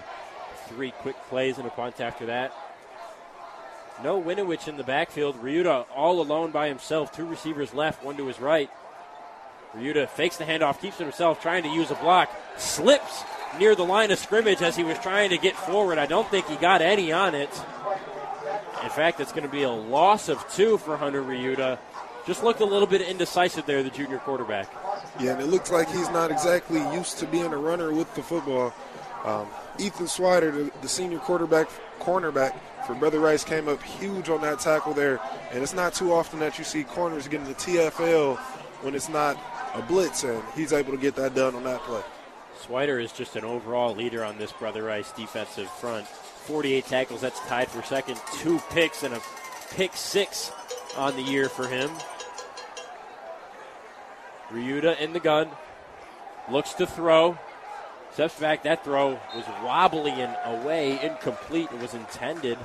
three quick plays and a punt after that. No Winovich in the backfield. Ryuta all alone by himself. Two receivers left, one to his right. Ryuta fakes the handoff, keeps it himself, trying to use a block, slips near the line of scrimmage as he was trying to get forward. I don't think he got any on it. In fact, it's going to be a loss of two for Hunter Ryuta. Just looked a little bit indecisive there, the junior quarterback. Yeah, and it looks like he's not exactly used to being a runner with the football. Um, Ethan Swider, the, the senior quarterback, cornerback for Brother Rice, came up huge on that tackle there. And it's not too often that you see corners getting the TFL when it's not a blitz, and he's able to get that done on that play. Swider is just an overall leader on this Brother Rice defensive front. 48 tackles, that's tied for second. Two picks and a pick six on the year for him. Ryuta in the gun, looks to throw. Steps back. That throw was wobbly and away, incomplete. It was intended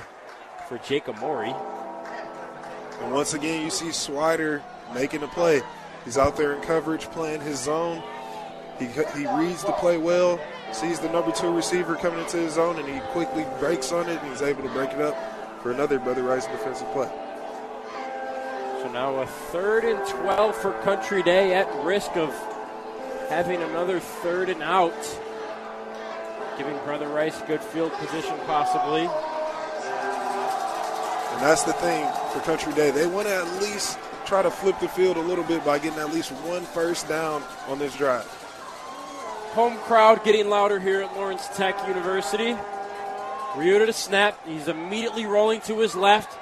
for Jacob Mori. And once again, you see Swider making a play. He's out there in coverage, playing his zone. He, he reads the play well, sees the number two receiver coming into his zone, and he quickly breaks on it, and he's able to break it up for another Brother Rice defensive play. So now a third and 12 for Country Day at risk of having another third and out, giving Brother Rice good field position possibly. And that's the thing for Country Day. They want to at least try to flip the field a little bit by getting at least one first down on this drive. Home crowd getting louder here at Lawrence Tech University. Ryuta to snap. He's immediately rolling to his left.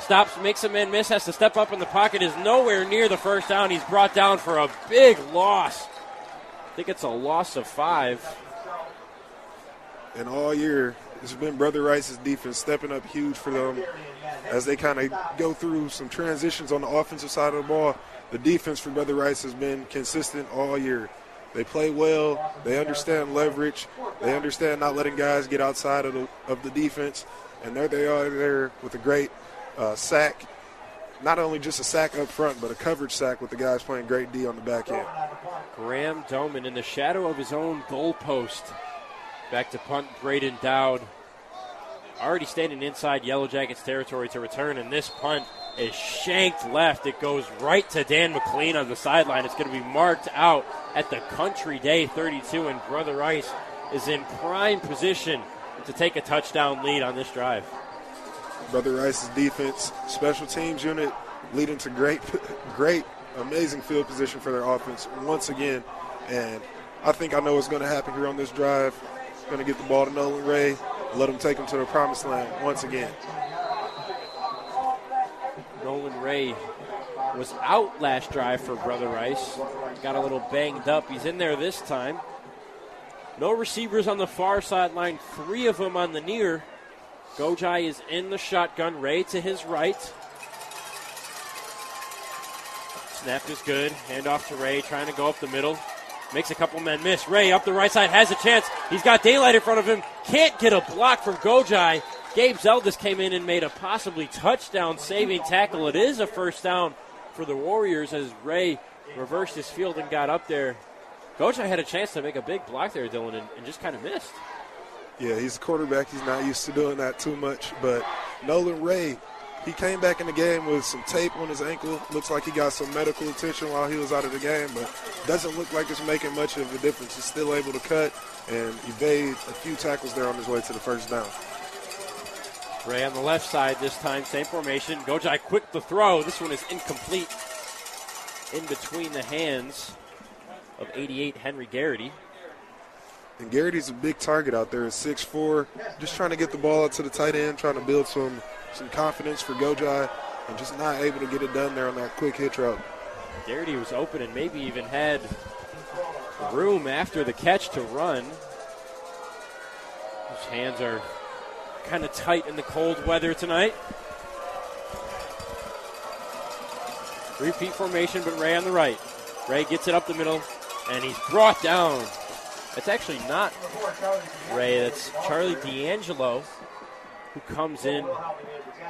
Stops, makes a man miss, has to step up in the pocket, is nowhere near the first down. He's brought down for a big loss. I think it's a loss of five. And all year, it's been Brother Rice's defense stepping up huge for them as they kind of go through some transitions on the offensive side of the ball. The defense for Brother Rice has been consistent all year. They play well. They understand leverage. They understand not letting guys get outside of the of the defense. And there they are there with a great uh, sack. Not only just a sack up front, but a coverage sack with the guys playing great D on the back end. Graham Doman in the shadow of his own goalpost. Back to punt Braden Dowd. Already standing inside Yellow Jackets territory to return, and this punt is shanked left. It goes right to Dan McLean on the sideline. It's going to be marked out at the Country Day 32, and Brother Rice is in prime position to take a touchdown lead on this drive. Brother Rice's defense, special teams unit, leading to great, great, amazing field position for their offense once again. And I think I know what's going to happen here on this drive. Going to get the ball to Nolan Ray, let him take him to the promised land once again. Nolan Ray was out last drive for Brother Rice. Got a little banged up. He's in there this time. No receivers on the far sideline, three of them on the near. Gojai is in the shotgun. Ray to his right. Snap is good. Hand off to Ray, trying to go up the middle. Makes a couple men miss. Ray up the right side has a chance. He's got daylight in front of him. Can't get a block from Gojai. Gabe Zeldis came in and made a possibly touchdown saving tackle. It is a first down for the Warriors as Ray reversed his field and got up there. Gojai had a chance to make a big block there, Dylan, and, and just kind of missed. Yeah, he's a quarterback. He's not used to doing that too much. But Nolan Ray, he came back in the game with some tape on his ankle. Looks like he got some medical attention while he was out of the game, but doesn't look like it's making much of a difference. He's still able to cut and evade a few tackles there on his way to the first down. Ray on the left side this time, same formation. Gojai quick the throw. This one is incomplete. In between the hands of 88 Henry Garrity. And Garrity's a big target out there at 6'4", just trying to get the ball out to the tight end, trying to build some some confidence for Gojai, and just not able to get it done there on that quick hitch route. Garrity was open and maybe even had room after the catch to run. His hands are kind of tight in the cold weather tonight. Repeat formation, but Ray on the right. Ray gets it up the middle, and he's brought down. It's actually not Ray, that's Charlie D'Angelo, who comes in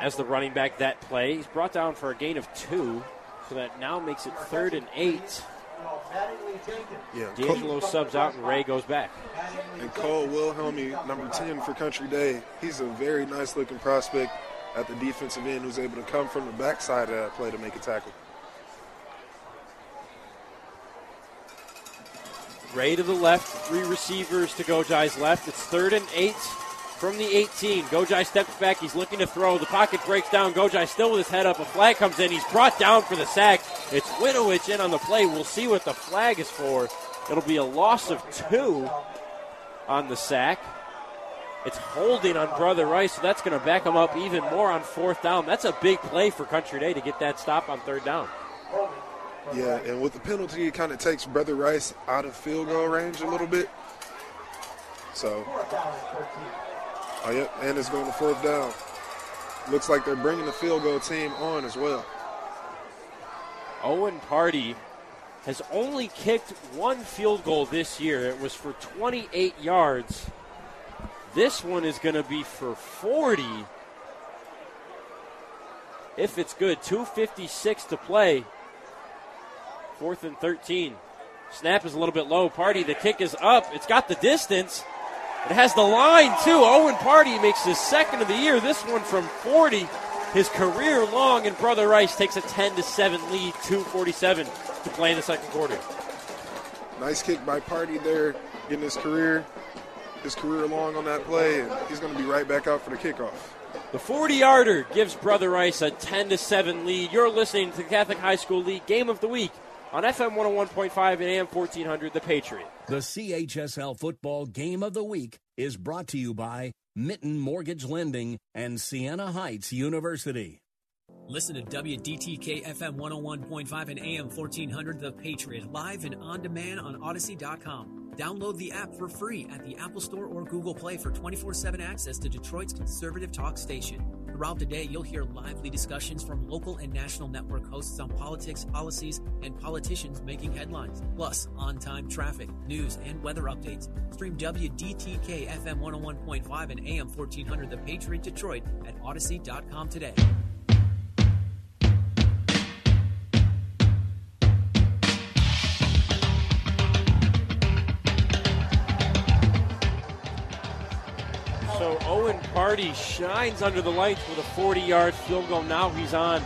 as the running back that play. He's brought down for a gain of two, so that now makes it third and eight. Yeah, D'Angelo subs out and Ray goes back. And Cole Wilhelmy, number 10 for Country Day, he's a very nice looking prospect at the defensive end who's able to come from the backside of that play to make a tackle. Ray to the left, three receivers to Gojai's left. It's third and eight from the 18. Gojai steps back. He's looking to throw. The pocket breaks down. Gojai still with his head up. A flag comes in. He's brought down for the sack. It's Winowich in on the play. We'll see what the flag is for. It'll be a loss of two on the sack. It's holding on Brother Rice, so that's going to back him up even more on fourth down. That's a big play for Country Day to get that stop on third down. Yeah, and with the penalty, it kind of takes Brother Rice out of field goal range a little bit. So, oh, yep, and it's going to fourth down. Looks like they're bringing the field goal team on as well. Owen Party has only kicked one field goal this year. It was for 28 yards. This one is going to be for 40. If it's good, 256 to play. Fourth and 13. Snap is a little bit low. Party, the kick is up. It's got the distance. It has the line, too. Owen Party makes his second of the year. This one from 40. His career long, and Brother Rice takes a 10 to 7 lead, 247 to play in the second quarter. Nice kick by Party there, getting his career his career long on that play, and he's going to be right back out for the kickoff. The 40 yarder gives Brother Rice a 10 to 7 lead. You're listening to the Catholic High School League Game of the Week on FM 101.5 and AM 1400, The Patriot. The CHSL Football Game of the Week is brought to you by Mitten Mortgage Lending and Siena Heights University. Listen to WDTK FM 101.5 and AM 1400 The Patriot live and on demand on Audacy.com. Download the app for free at the Apple Store or Google Play for 24 7 access to Detroit's conservative talk station. Throughout the day, you'll hear lively discussions from local and national network hosts on politics, policies, and politicians making headlines, plus on time traffic, news, and weather updates. Stream WDTK FM 101.5 and AM 1400 The Patriot Detroit at Audacy.com today. So Owen Party shines under the lights with a 40 yard field goal. Now he's on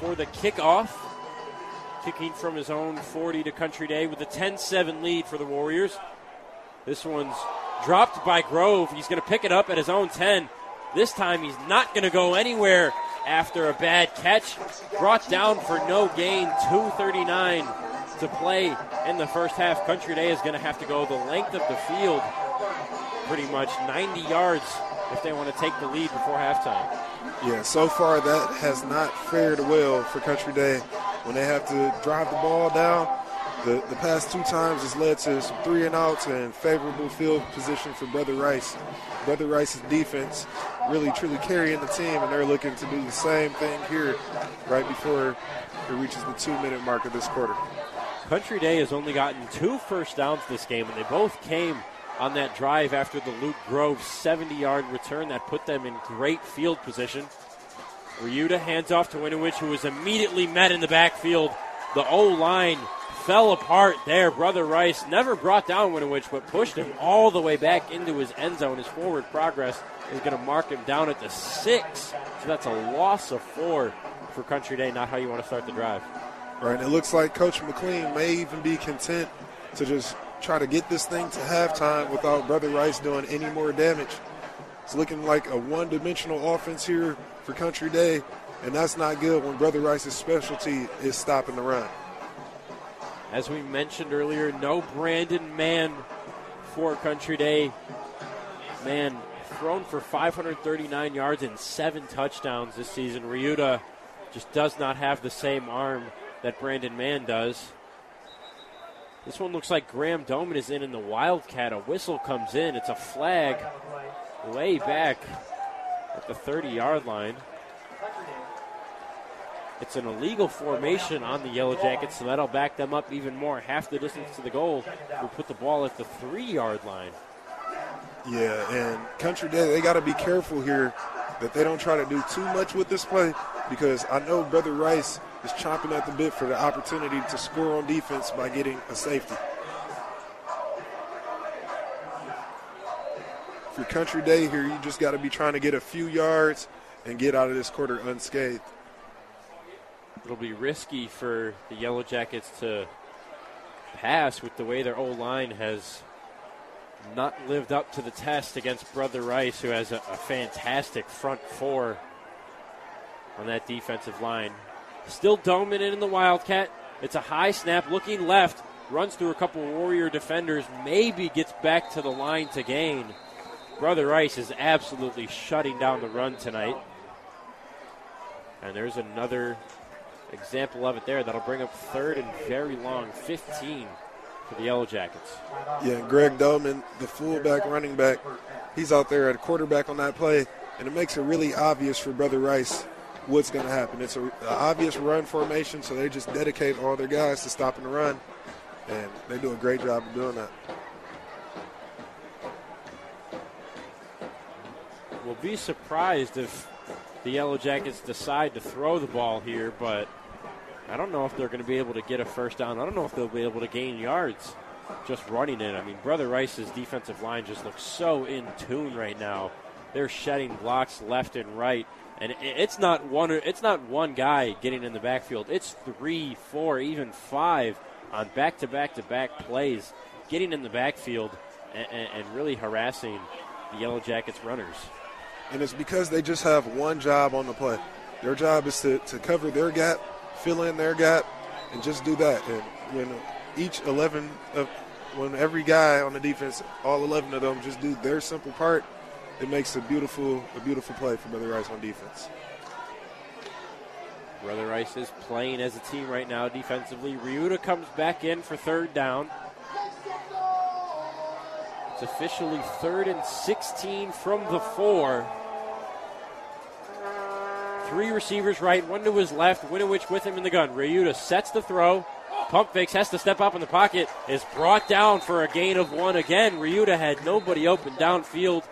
for the kickoff. Kicking from his own 40 to Country Day with a 10 7 lead for the Warriors. This one's dropped by Grove. He's going to pick it up at his own 10. This time he's not going to go anywhere after a bad catch. Brought down for no gain, 239 to play in the first half. Country Day is going to have to go the length of the field pretty much 90 yards if they want to take the lead before halftime. Yeah, so far that has not fared well for Country Day when they have to drive the ball down. The, the past two times has led to some three and outs and favorable field position for Brother Rice. Brother Rice's defense really truly carrying the team, and they're looking to do the same thing here right before it reaches the two minute mark of this quarter. Country Day has only gotten two first downs this game, and they both came on that drive after the Luke Grove 70 yard return that put them in great field position. Ryuta hands off to Winovich, who was immediately met in the backfield. The O line fell apart there. Brother Rice never brought down Winovich, but pushed him all the way back into his end zone. His forward progress is going to mark him down at the six. So that's a loss of four for Country Day, not how you want to start the drive. Right, and it looks like Coach McLean may even be content to just try to get this thing to halftime without Brother Rice doing any more damage. It's looking like a one dimensional offense here for Country Day, and that's not good when Brother Rice's specialty is stopping the run. As we mentioned earlier, no Brandon Mann for Country Day. Man, thrown for 539 yards and seven touchdowns this season. Ryuta just does not have the same arm that Brandon Mann does. This one looks like Graham Doman is in in the Wildcat. A whistle comes in. It's a flag way back at the 30 yard line. It's an illegal formation on the Yellow Jackets, so that'll back them up even more. Half the distance to the goal will put the ball at the three yard line. Yeah, and Country Day, they got to be careful here that they don't try to do too much with this play because I know Brother Rice is chomping at the bit for the opportunity to score on defense by getting a safety. For Country Day here, you just got to be trying to get a few yards and get out of this quarter unscathed. It'll be risky for the Yellow Jackets to pass with the way their O line has not lived up to the test against Brother Rice, who has a, a fantastic front four on that defensive line. Still dominant in the Wildcat. It's a high snap, looking left, runs through a couple Warrior defenders, maybe gets back to the line to gain. Brother Rice is absolutely shutting down the run tonight. And there's another example of it there that'll bring up third and very long, 15 for the Yellow Jackets. Yeah, Greg Dolman, the fullback running back, he's out there at quarterback on that play, and it makes it really obvious for Brother Rice what's going to happen. It's an obvious run formation, so they just dedicate all their guys to stopping the run, and they do a great job of doing that. We'll be surprised if the Yellow Jackets decide to throw the ball here, but I don't know if they're going to be able to get a first down. I don't know if they'll be able to gain yards just running it. I mean, Brother Rice's defensive line just looks so in tune right now. They're shedding blocks left and right, and it's not one. It's not one guy getting in the backfield. It's three, four, even five on back to back to back plays, getting in the backfield and, and really harassing the Yellow Jackets runners. And it's because they just have one job on the play. Their job is to, to cover their gap, fill in their gap, and just do that. And you know, each 11 of when every guy on the defense, all 11 of them, just do their simple part, it makes a beautiful a beautiful play for Brother Rice on defense. Brother Rice is playing as a team right now defensively. Ryuta comes back in for third down. It's officially third and 16 from the four. Three receivers right, one to his left, Winovich with him in the gun. Ryuta sets the throw. Pump fakes, has to step up in the pocket, is brought down for a gain of one again. Ryuta had nobody open downfield.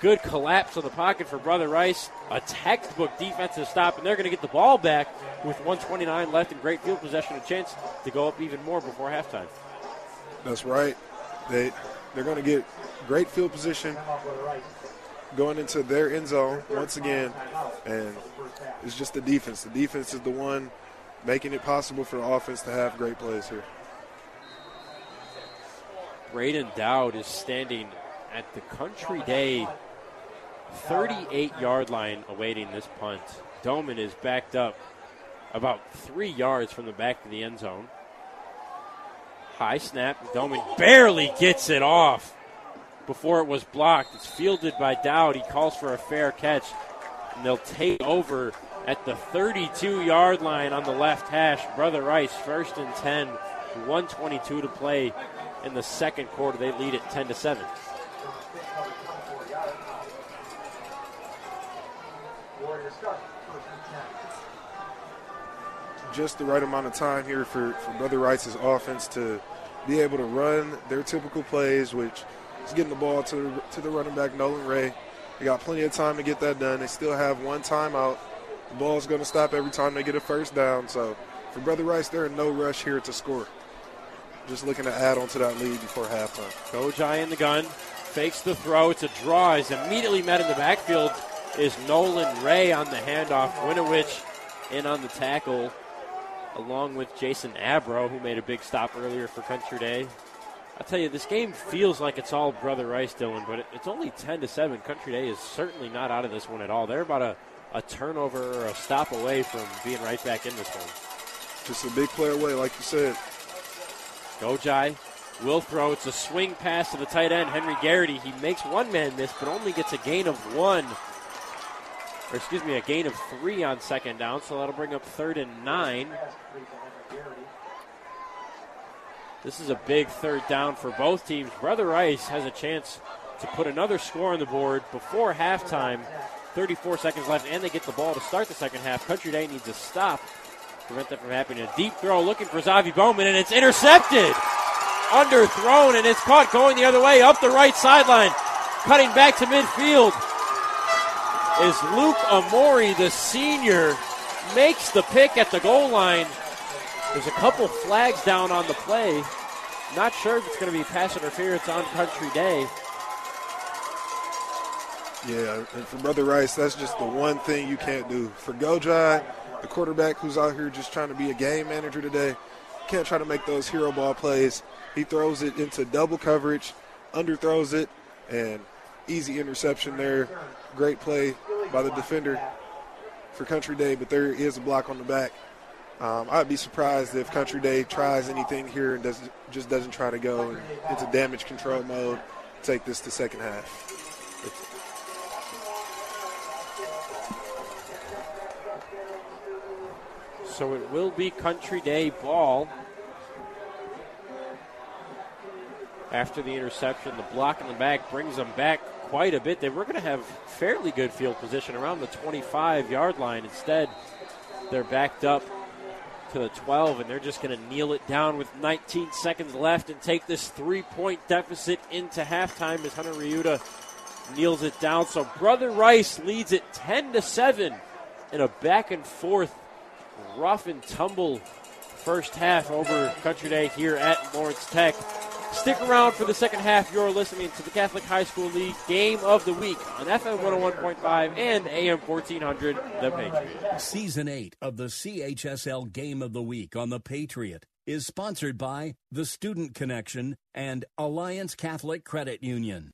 Good collapse of the pocket for Brother Rice. A textbook defensive stop, and they're going to get the ball back with 129 left in great field possession. A chance to go up even more before halftime. That's right. They they're going to get great field position going into their end zone once again, and it's just the defense. The defense is the one making it possible for the offense to have great plays here. Braden Dowd is standing at the Country Day 38 yard line awaiting this punt. Doman is backed up about three yards from the back of the end zone. High snap. Doman barely gets it off before it was blocked. It's fielded by Dowd. He calls for a fair catch. And they'll take over at the 32 yard line on the left hash. Brother Rice, first and 10, 122 to play in the second quarter. They lead it 10 to 7. Just the right amount of time here for, for Brother Rice's offense to be able to run their typical plays, which is getting the ball to, to the running back, Nolan Ray. They got plenty of time to get that done. They still have one timeout. The ball's going to stop every time they get a first down. So for Brother Rice, they're in no rush here to score. Just looking to add on to that lead before halftime. Gojai in the gun, fakes the throw. It's a draw. Is immediately met in the backfield. Is Nolan Ray on the handoff? Winovich in on the tackle, along with Jason Abro, who made a big stop earlier for Country Day. I tell you, this game feels like it's all Brother Rice, Dylan, but it's only 10 to 7. Country Day is certainly not out of this one at all. They're about a, a turnover or a stop away from being right back in this one. Just a big play away, like you said. Gojai will throw. It's a swing pass to the tight end, Henry Garrity. He makes one man miss, but only gets a gain of one. Or excuse me, a gain of three on second down, so that'll bring up third and nine. This is a big third down for both teams. Brother Rice has a chance to put another score on the board before halftime. 34 seconds left, and they get the ball to start the second half. Country Day needs to stop, prevent that from happening. A deep throw looking for Zavi Bowman, and it's intercepted. Underthrown, and it's caught going the other way up the right sideline. Cutting back to midfield is Luke Amori, the senior, makes the pick at the goal line. There's a couple flags down on the play. Not sure if it's going to be pass interference on Country Day. Yeah, and for Brother Rice, that's just the one thing you can't do. For Gojai, the quarterback who's out here just trying to be a game manager today, can't try to make those hero ball plays. He throws it into double coverage, underthrows it, and easy interception there. Great play by the defender for Country Day, but there is a block on the back. Um, I'd be surprised if Country Day tries anything here and does, just doesn't try to go into damage control mode, take this to second half. So it will be Country Day ball. After the interception, the block in the back brings them back quite a bit. They were going to have fairly good field position around the 25 yard line. Instead, they're backed up to the 12, and they're just going to kneel it down with 19 seconds left and take this three point deficit into halftime as Hunter Ryuta kneels it down. So Brother Rice leads it 10 to 7 in a back and forth, rough and tumble first half over Country Day here at Lawrence Tech. Stick around for the second half. You're listening to the Catholic High School League Game of the Week on FM 101.5 and AM 1400, The Patriot. Season 8 of the CHSL Game of the Week on The Patriot is sponsored by The Student Connection and Alliance Catholic Credit Union.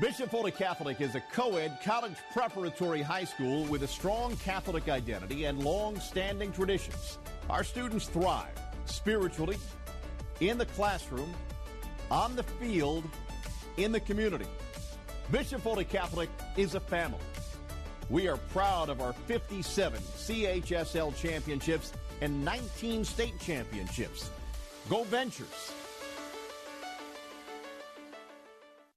Bishop Foley Catholic is a co ed college preparatory high school with a strong Catholic identity and long standing traditions. Our students thrive spiritually, in the classroom, on the field, in the community. Bishop Foley Catholic is a family. We are proud of our 57 CHSL championships and 19 state championships. Go Ventures!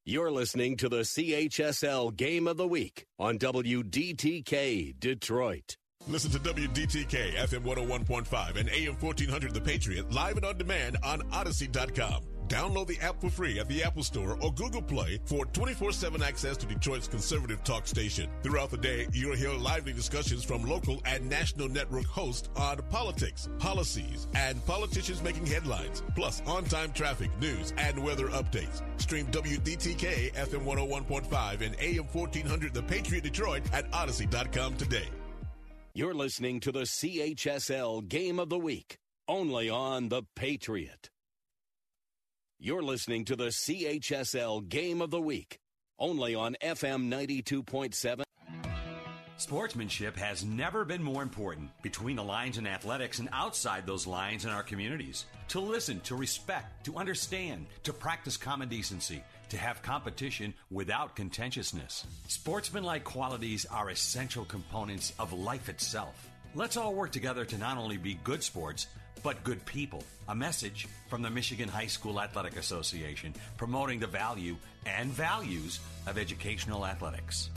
You're listening to the CHSL Game of the Week on WDTK Detroit. Listen to WDTK FM 101.5 and AM 1400 The Patriot live and on demand on Audacy.com. Download the app for free at the Apple Store or Google Play for 24-7 access to Detroit's conservative talk station. Throughout the day, you'll hear lively discussions from local and national network hosts on politics, policies, and politicians making headlines, plus on-time traffic, news, and weather updates. Stream WDTK FM 101.5 and AM 1400 The Patriot Detroit at Audacy.com today. You're listening to the CHSL Game of the Week, only on The Patriot. You're listening to the CHSL Game of the Week, only on FM 92.7. Sportsmanship has never been more important between the lines in athletics and outside those lines in our communities. To listen, to respect, to understand, to practice common decency, to have competition without contentiousness. Sportsmanlike qualities are essential components of life itself. Let's all work together to not only be good sports, but good people. A message from the Michigan High School Athletic Association promoting the value and values of educational athletics.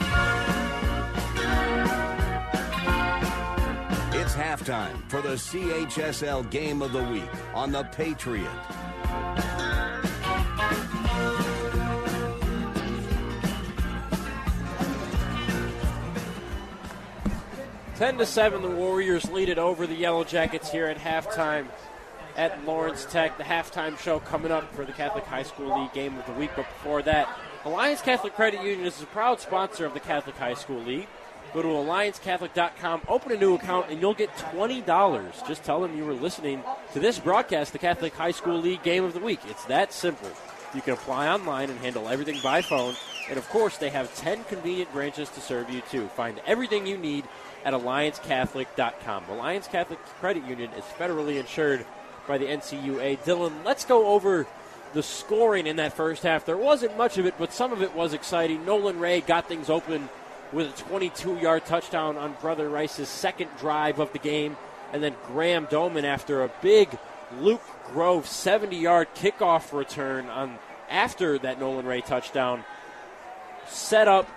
It's halftime for the CHSL Game of the Week on The Patriot. Ten to seven, the Warriors lead it over the Yellow Jackets here at halftime at Lawrence Tech. The halftime show coming up for the Catholic High School League Game of the Week. But before that, Alliance Catholic Credit Union is a proud sponsor of the Catholic High School League. Go to alliancecatholic.com, open a new account, and you'll get $20. Just tell them you were listening to this broadcast, the Catholic High School League Game of the Week. It's that simple. You can apply online and handle everything by phone. And of course, they have 10 convenient branches to serve you too. Find everything you need at alliancecatholic.com. Alliance Catholic Credit Union is federally insured by the NCUA. Dylan, let's go over the scoring in that first half. There wasn't much of it, but some of it was exciting. Nolan Ray got things open with a 22 yard touchdown on Brother Rice's second drive of the game. And then Graham Doman, after a big Luke Grove 70 yard kickoff return on after that Nolan Ray touchdown, set up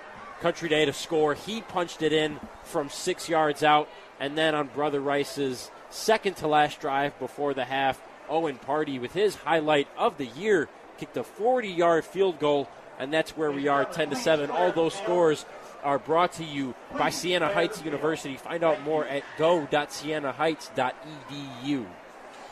Country Day to score. He punched it in from six yards out. And then on Brother Rice's second to last drive before the half, Owen Party with his highlight of the year kicked a 40 yard field goal. And that's where we are 10 to 7. All those scores are brought to you by Siena Heights University. Find out more at go.sienaheights.edu.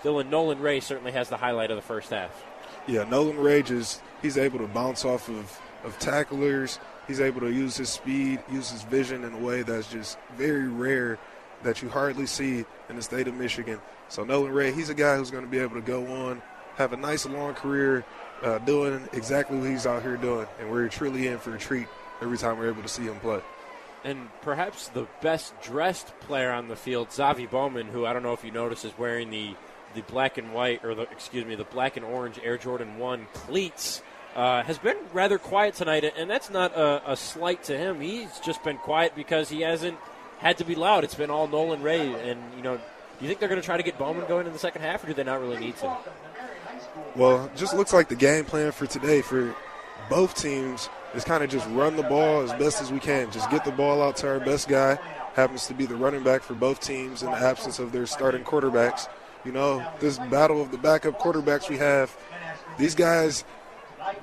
Dylan Nolan Ray certainly has the highlight of the first half. Yeah, Nolan Ray just he's able to bounce off of, of tacklers. He's able to use his speed, use his vision in a way that's just very rare that you hardly see in the state of Michigan. So Nolan Ray, he's a guy who's going to be able to go on, have a nice long career, uh, doing exactly what he's out here doing, and we're truly in for a treat every time we're able to see him play. And perhaps the best dressed player on the field, Zavi Bowman, who I don't know if you notice is wearing the the black and white, or the excuse me, the black and orange Air Jordan One cleats. Uh, has been rather quiet tonight, and that's not a, a slight to him. He's just been quiet because he hasn't had to be loud. It's been all Nolan Ray, and you know, do you think they're going to try to get Bowman going in the second half, or do they not really need to? Well, just looks like the game plan for today for both teams is kind of just run the ball as best as we can. Just get the ball out to our best guy. Happens to be the running back for both teams in the absence of their starting quarterbacks. You know, this battle of the backup quarterbacks we have, these guys,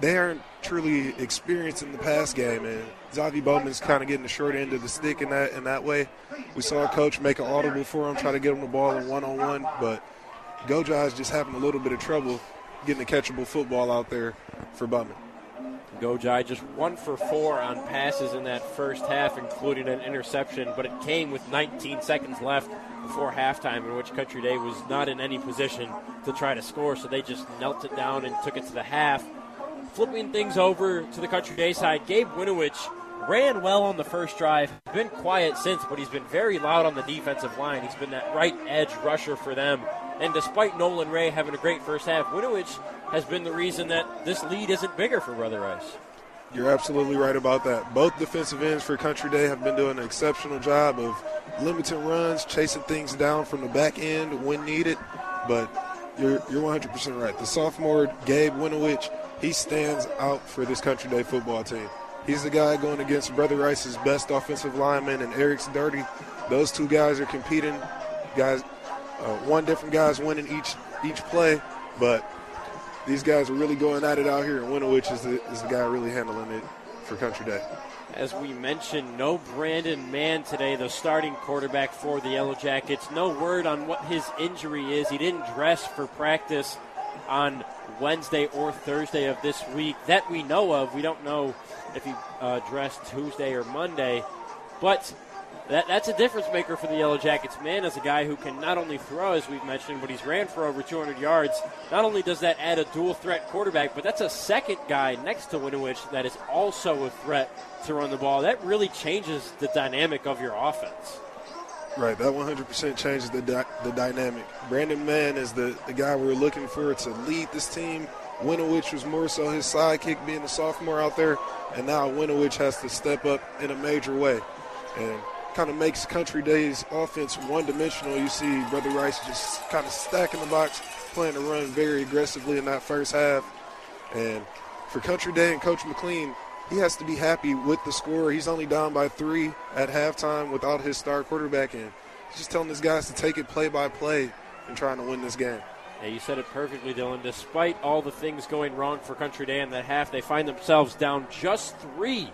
they aren't truly experienced in the pass game, and Zavi Bowman's kind of getting the short end of the stick in that in that way. We saw a coach make an audible for him, try to get him the ball in one on one, but Gojai is just having a little bit of trouble getting a catchable football out there for Bowman. Gojai just one for four on passes in that first half, including an interception, but it came with 19 seconds left before halftime, in which Country Day was not in any position to try to score, so they just knelt it down and took it to the half. Flipping things over to the Country Day side, Gabe Winowich ran well on the first drive, been quiet since, but he's been very loud on the defensive line. He's been that right edge rusher for them. And despite Nolan Ray having a great first half, Winowich has been the reason that this lead isn't bigger for Brother Rice. You're absolutely right about that. Both defensive ends for Country Day have been doing an exceptional job of limiting runs, chasing things down from the back end when needed. But you're, you're 100% right. The sophomore, Gabe Winowich, he stands out for this Country Day football team. He's the guy going against Brother Rice's best offensive lineman and Eric Doherty. Those two guys are competing. Guys, uh, one different guys winning each each play, but these guys are really going at it out here, and Winowich is the, is the guy really handling it for Country Day. As we mentioned, no Brandon Mann today, the starting quarterback for the Yellow Jackets. No word on what his injury is. He didn't dress for practice on Wednesday or Thursday of this week that we know of. We don't know if he uh, dressed Tuesday or Monday, but that, that's a difference maker for the Yellow Jackets. Mann is a guy who can not only throw, as we've mentioned, but he's ran for over 200 yards. Not only does that add a dual threat quarterback, but that's a second guy next to Winowich that is also a threat to run the ball. That really changes the dynamic of your offense. Right, that 100% changes the, di- the dynamic. Brandon Mann is the, the guy we're looking for to lead this team. Winowich was more so his sidekick being a sophomore out there, and now Winowich has to step up in a major way. And kind of makes Country Day's offense one dimensional. You see Brother Rice just kind of stacking the box, playing the run very aggressively in that first half. And for Country Day and Coach McLean, he has to be happy with the score. He's only down by three at halftime without his star quarterback in. He's just telling his guys to take it play by play and trying to win this game. Yeah, you said it perfectly, Dylan. Despite all the things going wrong for Country Day in that half, they find themselves down just three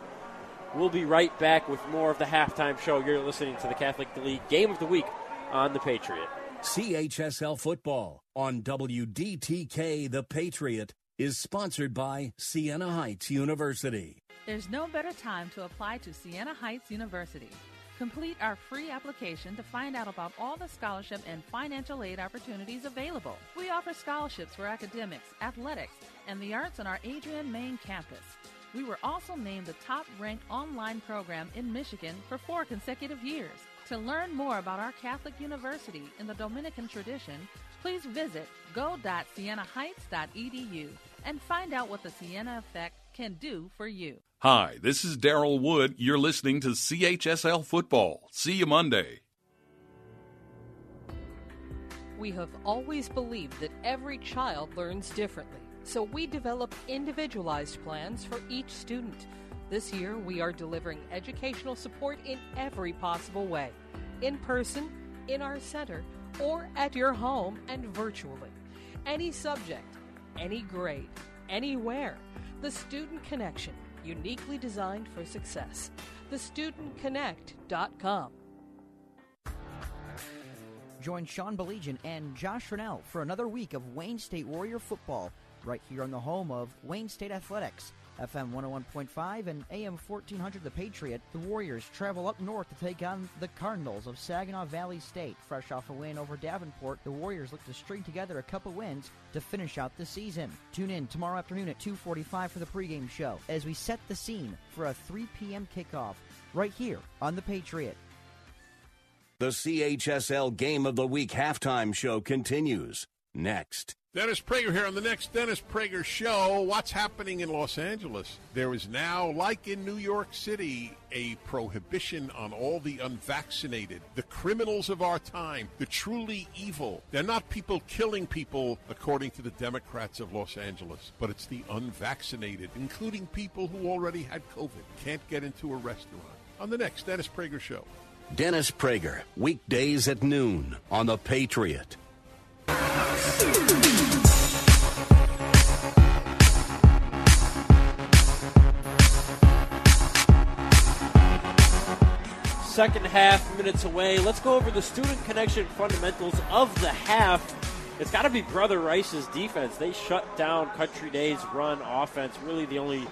We'll be right back with more of the halftime show. You're listening to the Catholic League Game of the Week on The Patriot. CHSL Football on WDTK The Patriot is sponsored by Siena Heights University. There's no better time to apply to Siena Heights University. Complete our free application to find out about all the scholarship and financial aid opportunities available. We offer scholarships for academics, athletics, and the arts on our Adrian main campus. We were also named the top ranked online program in Michigan for four consecutive years. To learn more about our Catholic University in the Dominican tradition, please visit go.sienaheights.edu and find out what the Siena Effect can do for you. Hi, this is Daryl Wood. You're listening to CHSL Football. See you Monday. We have always believed that every child learns differently. So we develop individualized plans for each student. This year, we are delivering educational support in every possible way in person, in our center, or at your home and virtually. Any subject, any grade, anywhere. The Student Connection, uniquely designed for success. thestudentconnect.com. Join Sean Baligian and Josh Rennell for another week of Wayne State Warrior football right here on the home of Wayne State Athletics. FM 101.5 and AM 1400 The Patriot, the Warriors travel up north to take on the Cardinals of Saginaw Valley State. Fresh off a win over Davenport, the Warriors look to string together a couple wins to finish out the season. Tune in tomorrow afternoon at 2:45 for the pregame show as we set the scene for a 3 p.m. kickoff right here on The Patriot. The CHSL Game of the Week halftime show continues next. Dennis Prager here on the next Dennis Prager show. What's happening in Los Angeles? There is now, like in New York City, a prohibition on all the unvaccinated, the criminals of our time, the truly evil. They're not people killing people, according to the Democrats of Los Angeles, but it's the unvaccinated, including people who already had COVID, can't get into a restaurant. On the next Dennis Prager show. Dennis Prager, weekdays at noon on The Patriot. Second half, minutes away. Let's go over the student connection fundamentals of the half. It's got to be Brother Rice's defense. They shut down Country Day's run offense. Really, the only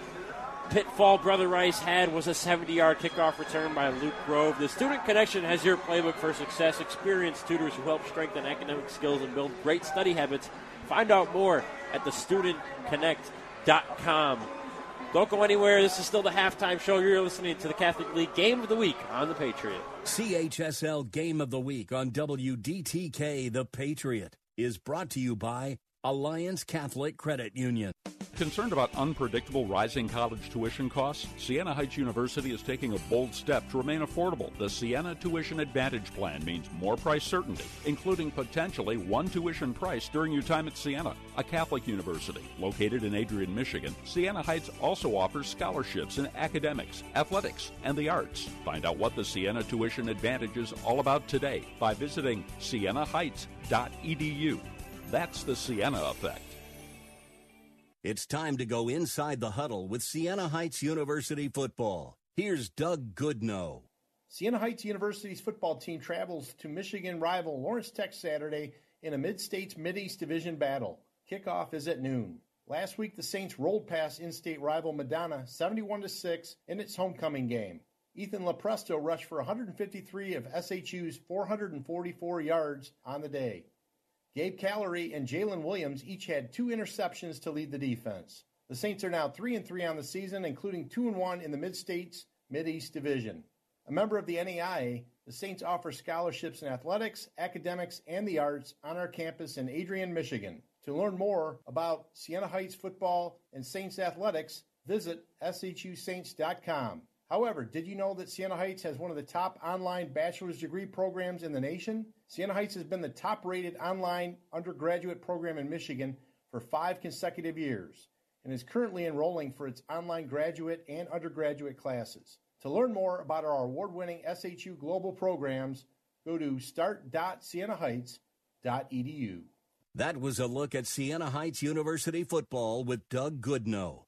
pitfall Brother Rice had was a 70 yard kickoff return by Luke Grove. The Student Connection has your playbook for success. Experienced tutors who help strengthen academic skills and build great study habits. Find out more at thestudentconnect.com. Don't go anywhere. This is still the halftime show. You're listening to the Catholic League Game of the Week on The Patriot. CHSL Game of the Week on WDTK The Patriot is brought to you by Alliance Catholic Credit Union. Concerned about unpredictable rising college tuition costs? Siena Heights University is taking a bold step to remain affordable. The Siena Tuition Advantage Plan means more price certainty, including potentially one tuition price during your time at Siena, a Catholic university located in Adrian, Michigan. Siena Heights also offers scholarships in academics, athletics, and the arts. Find out what the Siena Tuition Advantage is all about today by visiting sienaheights.edu. That's the Siena effect. It's time to go inside the huddle with Siena Heights University football. Here's Doug Goodnow. Siena Heights University's football team travels to Michigan rival Lawrence Tech Saturday in a Mid-States Mid-East Division battle. Kickoff is at noon. Last week, the Saints rolled past in-state rival Madonna 71 to 6 in its homecoming game. Ethan Lepresto rushed for 153 of SHU's 444 yards on the day. Gabe Callery and Jalen Williams each had two interceptions to lead the defense. The Saints are now 3 and 3 on the season, including 2 and 1 in the Mid-States Mid-East Division. A member of the NAIA, the Saints offer scholarships in athletics, academics, and the arts on our campus in Adrian, Michigan. To learn more about Siena Heights football and Saints athletics, visit shusaints.com. However, did you know that Siena Heights has one of the top online bachelor's degree programs in the nation? Siena Heights has been the top rated online undergraduate program in Michigan for five consecutive years and is currently enrolling for its online graduate and undergraduate classes. To learn more about our award winning SHU global programs, go to start.sienaheights.edu. That was a look at Siena Heights University football with Doug Goodnow.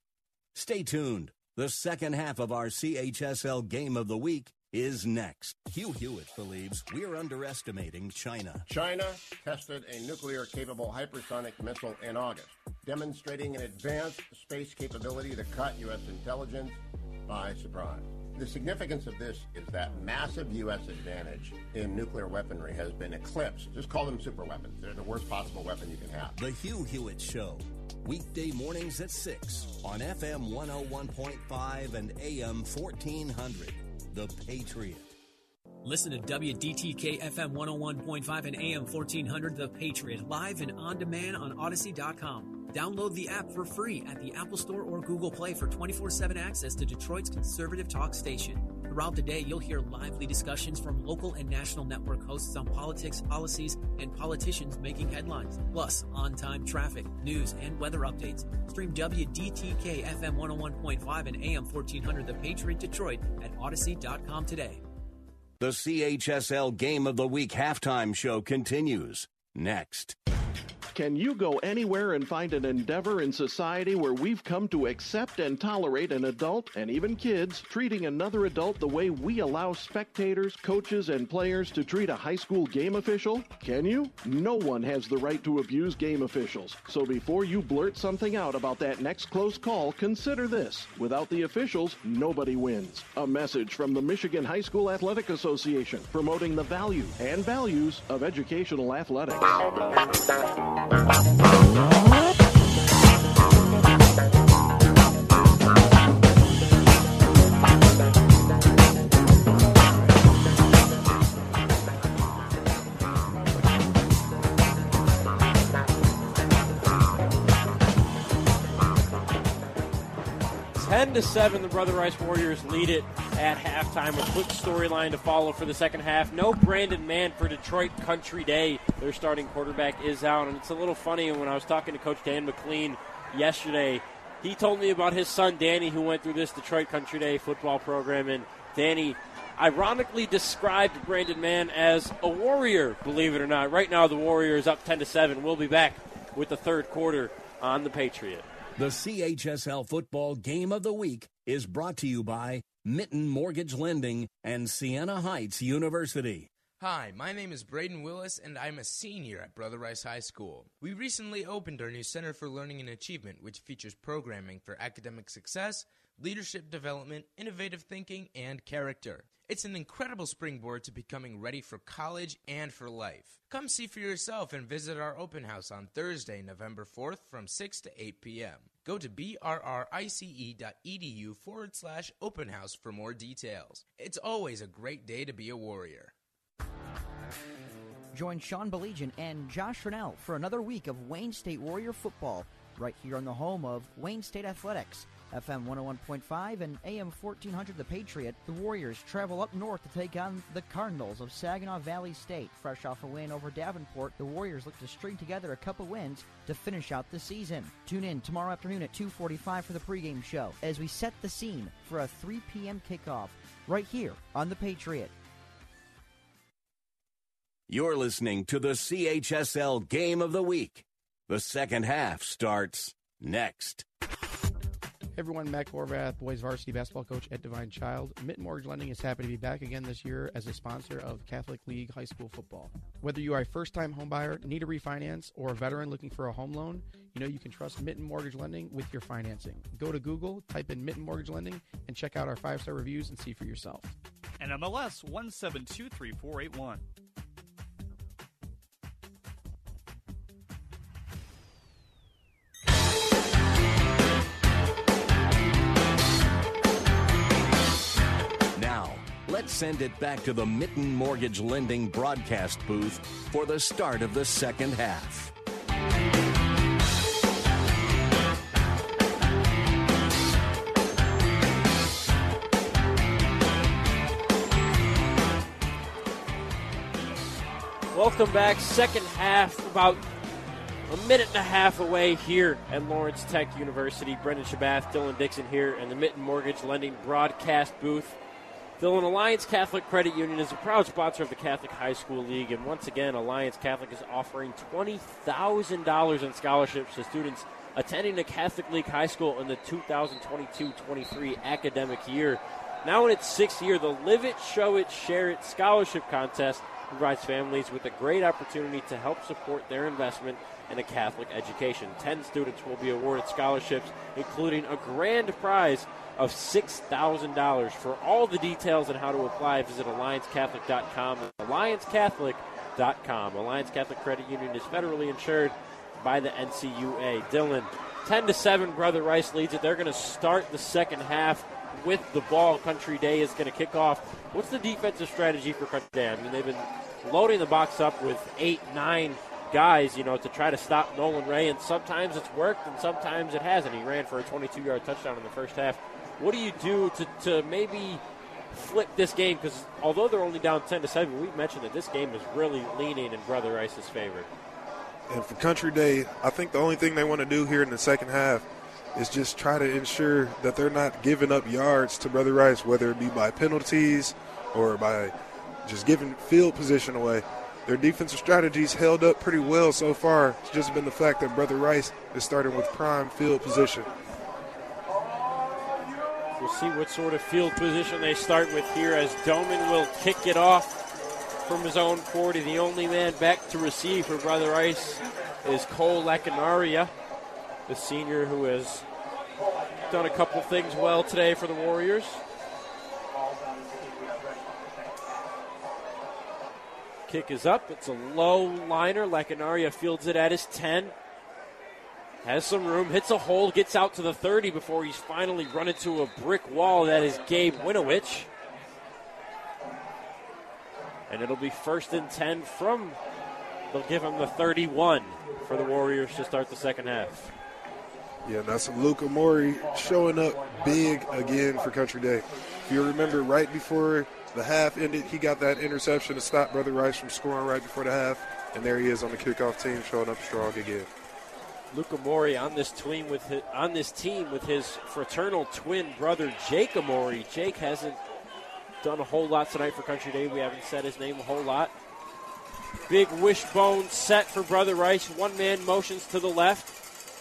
Stay tuned. The second half of our CHSL Game of the Week is next. Hugh Hewitt believes we're underestimating China. China tested a nuclear capable hypersonic missile in August, demonstrating an advanced space capability to cut U.S. intelligence by surprise. The significance of this is that massive U.S. advantage in nuclear weaponry has been eclipsed. Just call them super weapons. They're the worst possible weapon you can have. The Hugh Hewitt Show. Weekday mornings at 6 on FM 101.5 and AM 1400. The Patriot. Listen to WDTK FM 101.5 and AM 1400 The Patriot live and on demand on Audacy.com. Download the app for free at the Apple Store or Google Play for 24 7 access to Detroit's conservative talk station. Throughout the day, you'll hear lively discussions from local and national network hosts on politics, policies, and politicians making headlines, plus on time traffic, news, and weather updates. Stream WDTK FM 101.5 and AM 1400 The Patriot Detroit at Audacy.com today. The CHSL Game of the Week halftime show continues next. Can you go anywhere and find an endeavor in society where we've come to accept and tolerate an adult and even kids treating another adult the way we allow spectators, coaches, and players to treat a high school game official? Can you? No one has the right to abuse game officials. So before you blurt something out about that next close call, consider this. Without the officials, nobody wins. A message from the Michigan High School Athletic Association promoting the value and values of educational athletics. đàn ông Ten to seven, the Brother Rice Warriors lead it at halftime. A quick storyline to follow for the second half. No Brandon Mann for Detroit Country Day. Their starting quarterback is out, and it's a little funny and when I was talking to Coach Dan McLean yesterday. He told me about his son Danny, who went through this Detroit Country Day football program, and Danny ironically described Brandon Mann as a warrior. Believe it or not, right now the Warriors up ten to seven. We'll be back with the third quarter on the Patriot. The CHSL Football Game of the Week is brought to you by Mitten Mortgage Lending and Siena Heights University. Hi, my name is Braden Willis, and I'm a senior at Brother Rice High School. We recently opened our new Center for Learning and Achievement, which features programming for academic success, leadership development, innovative thinking, and character. It's an incredible springboard to becoming ready for college and for life. Come see for yourself and visit our open house on Thursday, November 4th from 6 to 8 p.m. Go to brrice.edu forward slash open house for more details. It's always a great day to be a warrior. Join Sean Baligian and Josh Rennell for another week of Wayne State Warrior football right here on the home of Wayne State Athletics. FM 101.5 and AM 1400 The Patriot, the Warriors travel up north to take on the Cardinals of Saginaw Valley State. Fresh off a win over Davenport, the Warriors look to string together a couple wins to finish out the season. Tune in tomorrow afternoon at 2:45 for the pregame show as we set the scene for a 3 p.m. kickoff right here on The Patriot. You're listening to the CHSL Game of the Week. The second half starts next. Everyone, Matt Horvath, boys varsity basketball coach at Divine Child. Mitten Mortgage Lending is happy to be back again this year as a sponsor of Catholic League High School Football. Whether you are a first time homebuyer, need a refinance, or a veteran looking for a home loan, you know you can trust Mitten Mortgage Lending with your financing. Go to Google, type in Mitten Mortgage Lending, and check out our five star reviews and see for yourself. NMLS 1723481. Let's send it back to the Mitten Mortgage Lending broadcast booth for the start of the second half. Welcome back. Second half, about a minute and a half away here at Lawrence Tech University. Brendan Shabath, Dylan Dixon here in the Mitten Mortgage Lending broadcast booth. Dylan, Alliance Catholic Credit Union is a proud sponsor of the Catholic High School League, and once again, Alliance Catholic is offering $20,000 in scholarships to students attending the Catholic League High School in the 2022-23 academic year. Now in its sixth year, the Live It, Show It, Share It scholarship contest provides families with a great opportunity to help support their investment in a Catholic education. Ten students will be awarded scholarships, including a grand prize of $6,000. For all the details on how to apply, visit AllianceCatholic.com. AllianceCatholic.com. Alliance Catholic Credit Union is federally insured by the NCUA. Dylan, 10 to 7, Brother Rice leads it. They're going to start the second half with the ball. Country Day is going to kick off. What's the defensive strategy for Country Day? I mean, they've been loading the box up with eight, nine guys, you know, to try to stop Nolan Ray, and sometimes it's worked and sometimes it hasn't. He ran for a 22 yard touchdown in the first half. What do you do to, to maybe flip this game? Because although they're only down 10 to 7, we've mentioned that this game is really leaning in Brother Rice's favor. And for Country Day, I think the only thing they want to do here in the second half is just try to ensure that they're not giving up yards to Brother Rice, whether it be by penalties or by just giving field position away. their defensive strategies held up pretty well so far. It's just been the fact that Brother Rice is starting with prime field position. We'll see what sort of field position they start with here as Doman will kick it off from his own 40. The only man back to receive for Brother Rice is Cole Lacanaria, the senior who has done a couple things well today for the Warriors. Kick is up. It's a low liner. Lacanaria fields it at his 10. Has some room, hits a hole, gets out to the 30 before he's finally run into a brick wall. That is Gabe Winowich. And it'll be first and 10 from, they'll give him the 31 for the Warriors to start the second half. Yeah, that's Luca Mori showing up big again for Country Day. If you remember, right before the half ended, he got that interception to stop Brother Rice from scoring right before the half, and there he is on the kickoff team showing up strong again. Luca Mori on this team with his, on this team with his fraternal twin brother Jake Mori. Jake hasn't done a whole lot tonight for Country Day. We haven't said his name a whole lot. Big wishbone set for Brother Rice. One man motions to the left.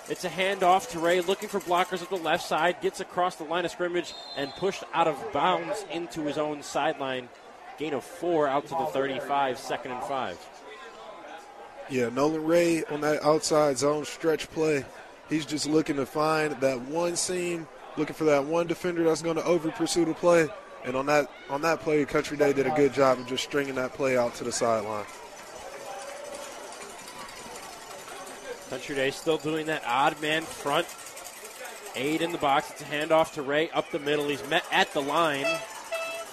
It's a handoff to Ray, looking for blockers at the left side. Gets across the line of scrimmage and pushed out of bounds into his own sideline. Gain of four out to the 35, second and five. Yeah, Nolan Ray on that outside zone stretch play. He's just looking to find that one seam, looking for that one defender that's going to over pursue the play. And on that on that play, Country Day did a good job of just stringing that play out to the sideline. Country Day still doing that odd man front. Eight in the box. It's a handoff to Ray up the middle. He's met at the line.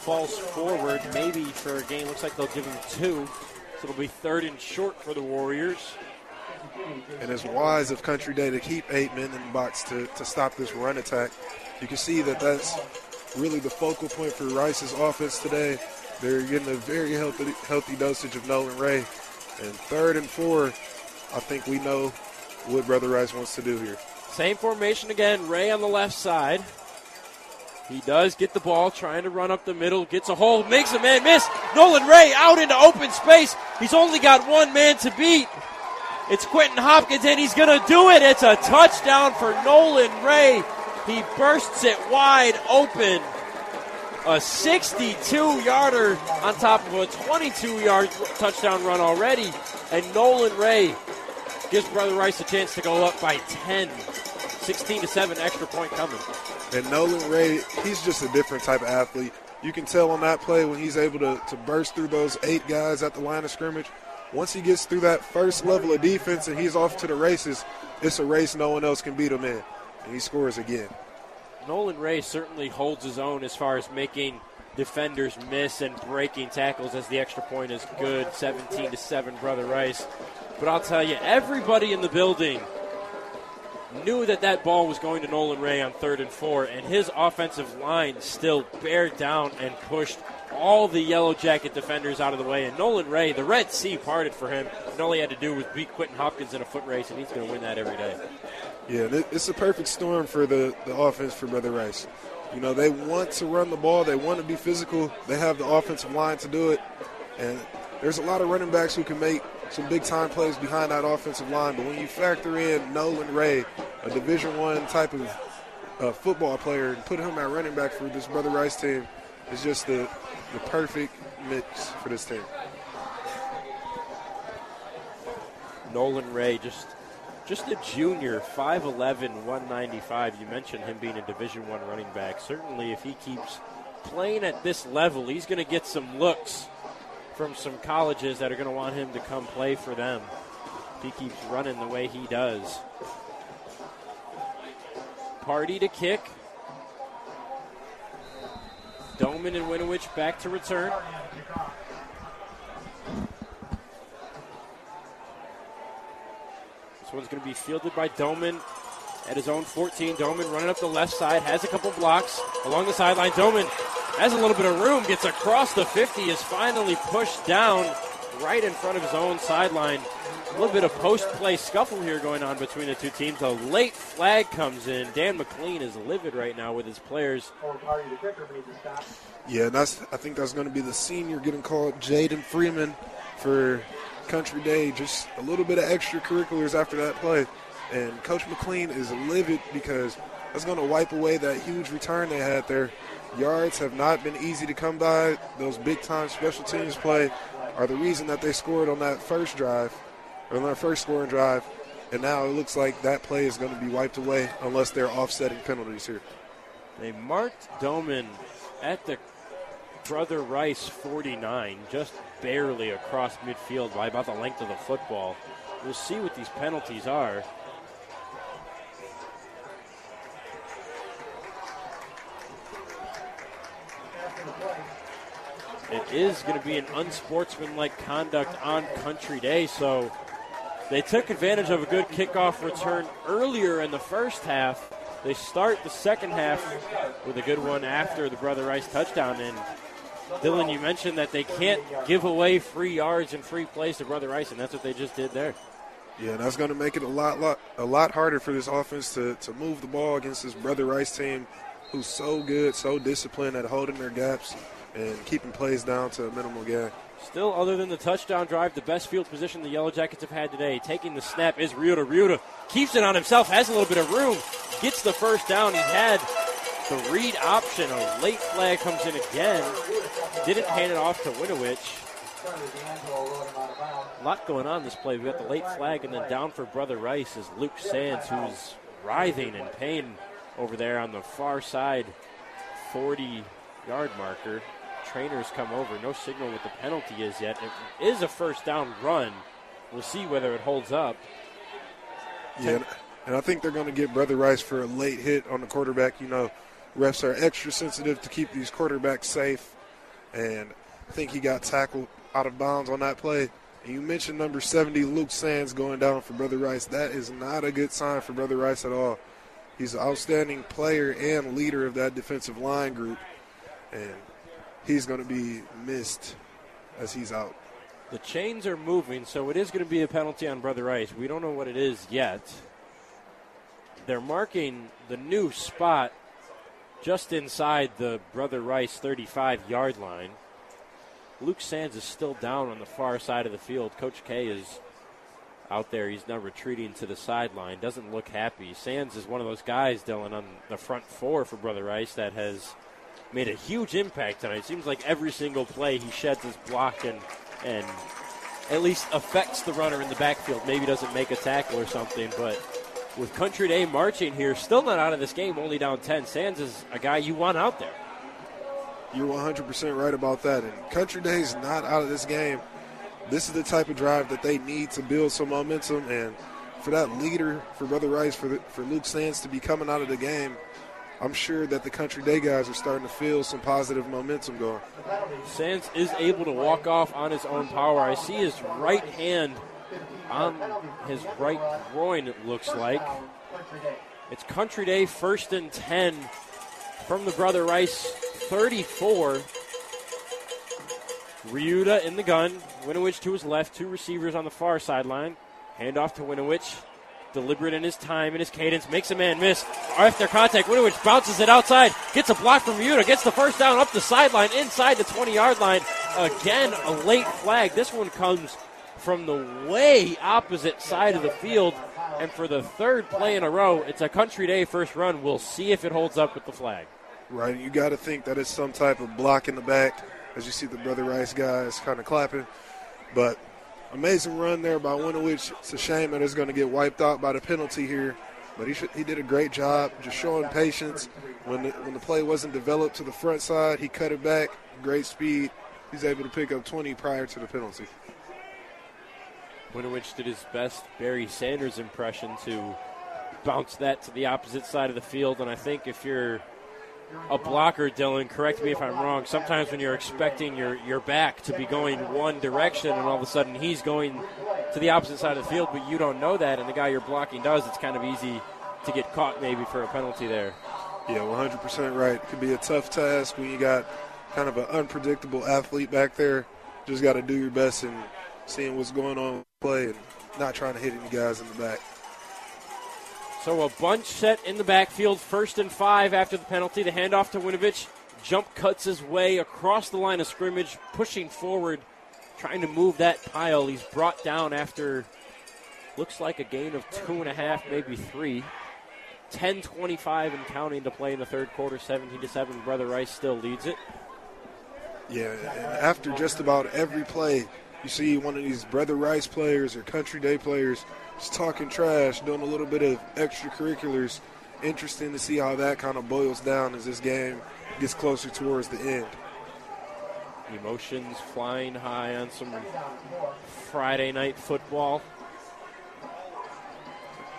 Falls forward, maybe for a game. Looks like they'll give him two. So it'll be third and short for the Warriors. And it's wise of Country Day to keep eight men in the box to, to stop this run attack. You can see that that's really the focal point for Rice's offense today. They're getting a very healthy, healthy dosage of Nolan Ray. And third and four, I think we know what Brother Rice wants to do here. Same formation again. Ray on the left side. He does get the ball, trying to run up the middle, gets a hole, makes a man miss. Nolan Ray out into open space. He's only got one man to beat. It's Quentin Hopkins, and he's going to do it. It's a touchdown for Nolan Ray. He bursts it wide open. A 62 yarder on top of a 22 yard touchdown run already. And Nolan Ray gives Brother Rice a chance to go up by 10. 16 to 7, extra point coming. And Nolan Ray, he's just a different type of athlete. You can tell on that play when he's able to, to burst through those eight guys at the line of scrimmage. Once he gets through that first level of defense and he's off to the races, it's a race no one else can beat him in. And he scores again. Nolan Ray certainly holds his own as far as making defenders miss and breaking tackles as the extra point is good 17 to 7 brother rice but i'll tell you everybody in the building knew that that ball was going to nolan ray on third and four and his offensive line still bared down and pushed all the yellow jacket defenders out of the way and nolan ray the red sea parted for him and all he had to do was beat quentin hopkins in a foot race and he's going to win that every day yeah, it's a perfect storm for the, the offense for Brother Rice. You know, they want to run the ball, they want to be physical, they have the offensive line to do it. And there's a lot of running backs who can make some big time plays behind that offensive line. But when you factor in Nolan Ray, a Division One type of uh, football player, and put him at running back for this Brother Rice team, it's just the, the perfect mix for this team. Nolan Ray just just a junior, 5'11", 195. You mentioned him being a Division One running back. Certainly, if he keeps playing at this level, he's going to get some looks from some colleges that are going to want him to come play for them. If he keeps running the way he does. Party to kick. Doman and Winowich back to return. This one's going to be fielded by Doman at his own 14. Doman running up the left side, has a couple blocks along the sideline. Doman has a little bit of room, gets across the 50, is finally pushed down right in front of his own sideline. A little bit of post play scuffle here going on between the two teams. A late flag comes in. Dan McLean is livid right now with his players. Yeah, and that's. I think that's going to be the senior getting called, Jaden Freeman. for Country Day just a little bit of extracurriculars after that play. And Coach McLean is livid because that's going to wipe away that huge return they had there. Yards have not been easy to come by. Those big time special teams play are the reason that they scored on that first drive, on their first scoring drive. And now it looks like that play is going to be wiped away unless they're offsetting penalties here. They marked Doman at the Brother Rice 49, just barely across midfield by about the length of the football. We'll see what these penalties are. It is going to be an unsportsmanlike conduct on Country Day, so they took advantage of a good kickoff return earlier in the first half. They start the second half with a good one after the Brother Rice touchdown. And Dylan, you mentioned that they can't give away free yards and free plays to Brother Rice, and that's what they just did there. Yeah, that's going to make it a lot, lot, a lot harder for this offense to, to move the ball against this Brother Rice team, who's so good, so disciplined at holding their gaps and keeping plays down to a minimal gap. Still, other than the touchdown drive, the best field position the Yellow Jackets have had today. Taking the snap is Ryuta. Ryuta keeps it on himself, has a little bit of room, gets the first down. He had the read option. A late flag comes in again. Didn't hand it off to Winowich. A lot going on this play. We got the late flag, and then down for Brother Rice is Luke Sands, who's writhing in pain over there on the far side 40 yard marker trainers come over. No signal what the penalty is yet. It is a first down run. We'll see whether it holds up. Yeah, and I think they're going to get Brother Rice for a late hit on the quarterback. You know, refs are extra sensitive to keep these quarterbacks safe, and I think he got tackled out of bounds on that play. And you mentioned number 70, Luke Sands, going down for Brother Rice. That is not a good sign for Brother Rice at all. He's an outstanding player and leader of that defensive line group, and he's going to be missed as he's out. The chains are moving, so it is going to be a penalty on Brother Rice. We don't know what it is yet. They're marking the new spot just inside the Brother Rice 35 yard line. Luke Sands is still down on the far side of the field. Coach K is out there. He's now retreating to the sideline. Doesn't look happy. Sands is one of those guys, Dylan, on the front four for Brother Rice that has made a huge impact tonight. It seems like every single play he sheds his block and and at least affects the runner in the backfield. Maybe doesn't make a tackle or something, but with Country Day marching here, still not out of this game, only down 10. Sands is a guy you want out there. You're 100% right about that. And Country Day's not out of this game. This is the type of drive that they need to build some momentum. And for that leader, for Brother Rice, for, the, for Luke Sands to be coming out of the game, I'm sure that the Country Day guys are starting to feel some positive momentum going. Sands is able to walk off on his own power. I see his right hand on his right groin, it looks like. It's Country Day first and 10 from the Brother Rice 34. Ryuta in the gun. Winowich to his left, two receivers on the far sideline. Hand off to Winowich deliberate in his time and his cadence, makes a man miss. After contact, Winowich bounces it outside, gets a block from Ryuta, gets the first down up the sideline, inside the 20 yard line. Again, a late flag. This one comes from the way opposite side of the field. And for the third play in a row, it's a country day first run. We'll see if it holds up with the flag. Right. You got to think that it's some type of block in the back as you see the Brother Rice guys kind of clapping. But amazing run there by Winowich. It's a shame that it's going to get wiped out by the penalty here, but he should, he did a great job just showing patience. When the, when the play wasn't developed to the front side, he cut it back. Great speed. He's able to pick up 20 prior to the penalty. Winowich did his best Barry Sanders impression to bounce that to the opposite side of the field, and I think if you're a blocker, Dylan. Correct me if I'm wrong. Sometimes when you're expecting your, your back to be going one direction and all of a sudden he's going to the opposite side of the field, but you don't know that, and the guy you're blocking does, it's kind of easy to get caught maybe for a penalty there. Yeah, 100% right. It could be a tough task when you got kind of an unpredictable athlete back there. Just got to do your best and seeing what's going on play and not trying to hit any guys in the back. So a bunch set in the backfield, first and five after the penalty. The handoff to Winowich. Jump cuts his way across the line of scrimmage, pushing forward trying to move that pile. He's brought down after looks like a gain of two and a half, maybe three. 10-25 and counting to play in the third quarter, 17 to seven. Brother Rice still leads it. Yeah, after just about every play, you see one of these Brother Rice players or Country Day players just talking trash, doing a little bit of extracurriculars. Interesting to see how that kind of boils down as this game gets closer towards the end. Emotions flying high on some Friday night football.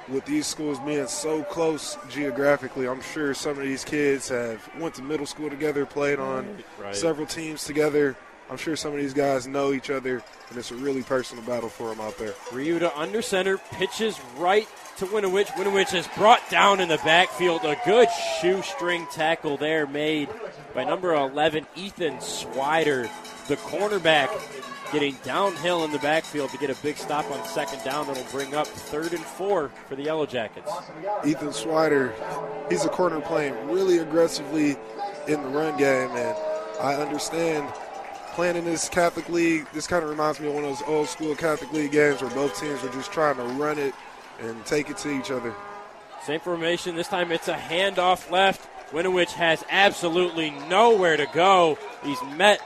With these schools being so close geographically, I'm sure some of these kids have went to middle school together, played on Right. several teams together. I'm sure some of these guys know each other, and it's a really personal battle for them out there. Ryuta under center, pitches right to Winowich. Winowich is brought down in the backfield. A good shoestring tackle there made by number 11, Ethan Swider, the cornerback, getting downhill in the backfield to get a big stop on second down that'll bring up third and four for the Yellow Jackets. Ethan Swider, he's a corner playing really aggressively in the run game, and I understand playing in this Catholic League. This kind of reminds me of one of those old school Catholic League games where both teams are just trying to run it and take it to each other. Same formation. This time it's a handoff left. Winowich has absolutely nowhere to go. He's met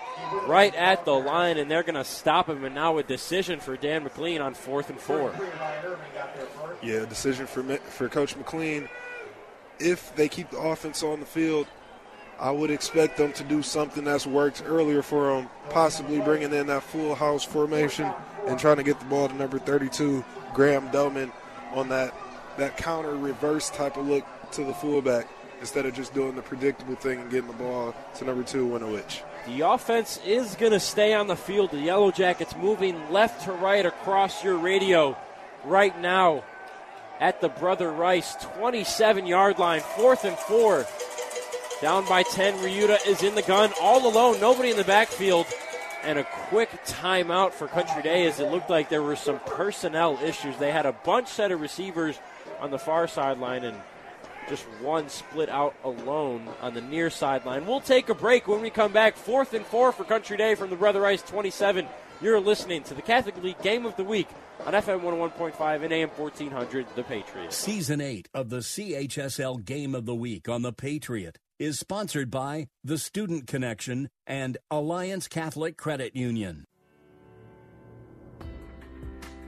right at the line, and they're going to stop him. And now a decision for Dan McLean on fourth and four. Yeah, decision for for Coach McLean. If they keep the offense on the field, I would expect them to do something that's worked earlier for them, possibly bringing in that full house formation and trying to get the ball to number 32, Graham Doman, on that that counter reverse type of look to the fullback instead of just doing the predictable thing and getting the ball to number two, Winowich. The offense is going to stay on the field. The Yellow Jackets moving left to right across your radio right now at the Brother Rice 27 yard line, fourth and four. Down by 10. Ryuta is in the gun all alone, nobody in the backfield. And a quick timeout for Country Day as it looked like there were some personnel issues. They had a bunch set of receivers on the far sideline and just one split out alone on the near sideline. We'll take a break when we come back. Fourth and four for Country Day from the Brother Rice 27. You're listening to the Catholic League Game of the Week on FM 101.5 and AM 1400, The Patriot. Season 8 of the CHSL Game of the Week on The Patriot is sponsored by The Student Connection and Alliance Catholic Credit Union.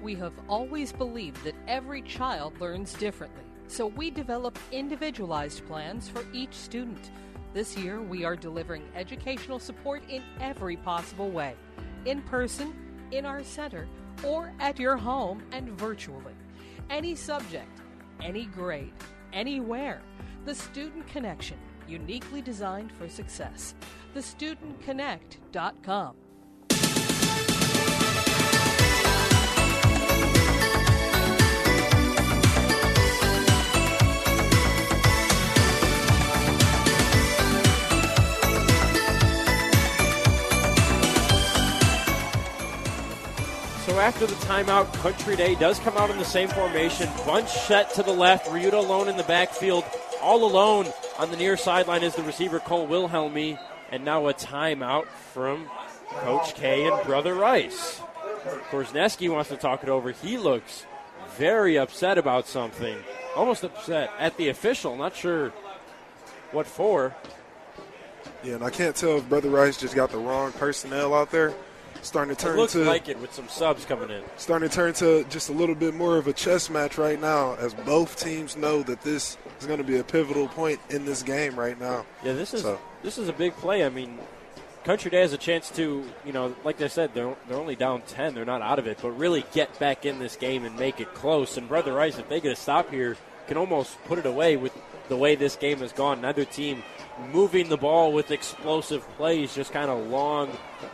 We have always believed that every child learns differently, so we develop individualized plans for each student. This year, we are delivering educational support in every possible way in person, in our center, or at your home and virtually. Any subject, any grade, anywhere. The Student Connection, uniquely designed for success. TheStudentConnect.com. So after the timeout, Country Day does come out in the same formation. Bunch set to the left. Ryuta alone in the backfield. All alone on the near sideline is the receiver Cole Wilhelmy. And now a timeout from Coach K and Brother Rice. Of course, Korzeniewski wants to talk it over. He looks very upset about something. Almost upset at the official. Not sure what for. Yeah, and I can't tell if Brother Rice just got the wrong personnel out there. Starting to It turn looks to like it with some subs coming in. starting to turn to just a little bit more of a chess match right now, as both teams know that this is going to be a pivotal point in this game right now. Yeah, this is So- this is a big play. I mean, Country Day has a chance to, you know, like I said, they're they're only down ten. They're not out of it, but really get back in this game and make it close. And Brother Rice, if they get a stop here, can almost put it away with the way this game has gone. Neither team moving the ball with explosive plays, just kind of long,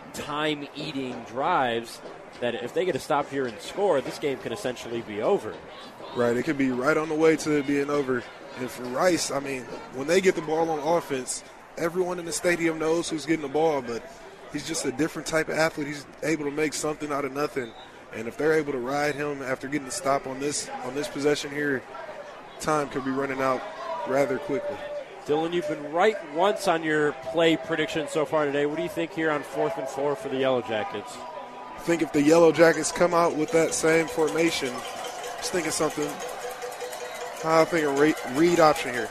time-eating drives. That if they get a stop here and score, this game could essentially be over. Right, it could be right on the way to being over. And for Rice, I mean, when they get the ball on offense, everyone in the stadium knows who's getting the ball, but he's just a different type of athlete. He's able to make something out of nothing. And if they're able to ride him after getting the stop on this on this possession here, time could be running out rather quickly. Dylan, you've been right once on your play prediction so far today. What do you think here on fourth and four for the Yellow Jackets? I think if the Yellow Jackets come out with that same formation, just thinking something. I think a read, read option here.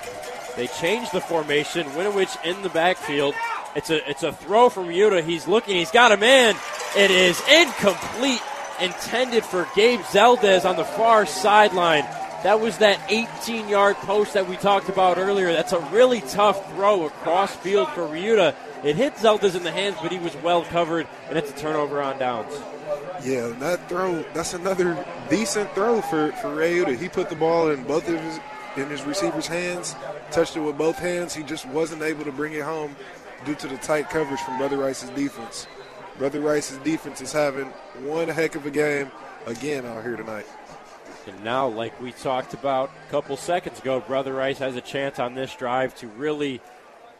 They changed the formation. Winowich in the backfield. It's a it's a throw from Ryuta. He's looking. He's got a man. It is incomplete. Intended for Gabe Zeldez on the far sideline. That was that 18 yard post that we talked about earlier. That's a really tough throw across field for Ryuta. It hit Zeldas in the hands, but he was well covered, and it's a turnover on downs. Yeah, that throw, that's another decent throw for, for Ryuta. He put the ball in both of his in his receiver's hands, touched it with both hands. He just wasn't able to bring it home due to the tight coverage from Brother Rice's defense. Brother Rice's defense is having one heck of a game again out here tonight. And now, like we talked about a couple seconds ago, Brother Rice has a chance on this drive to really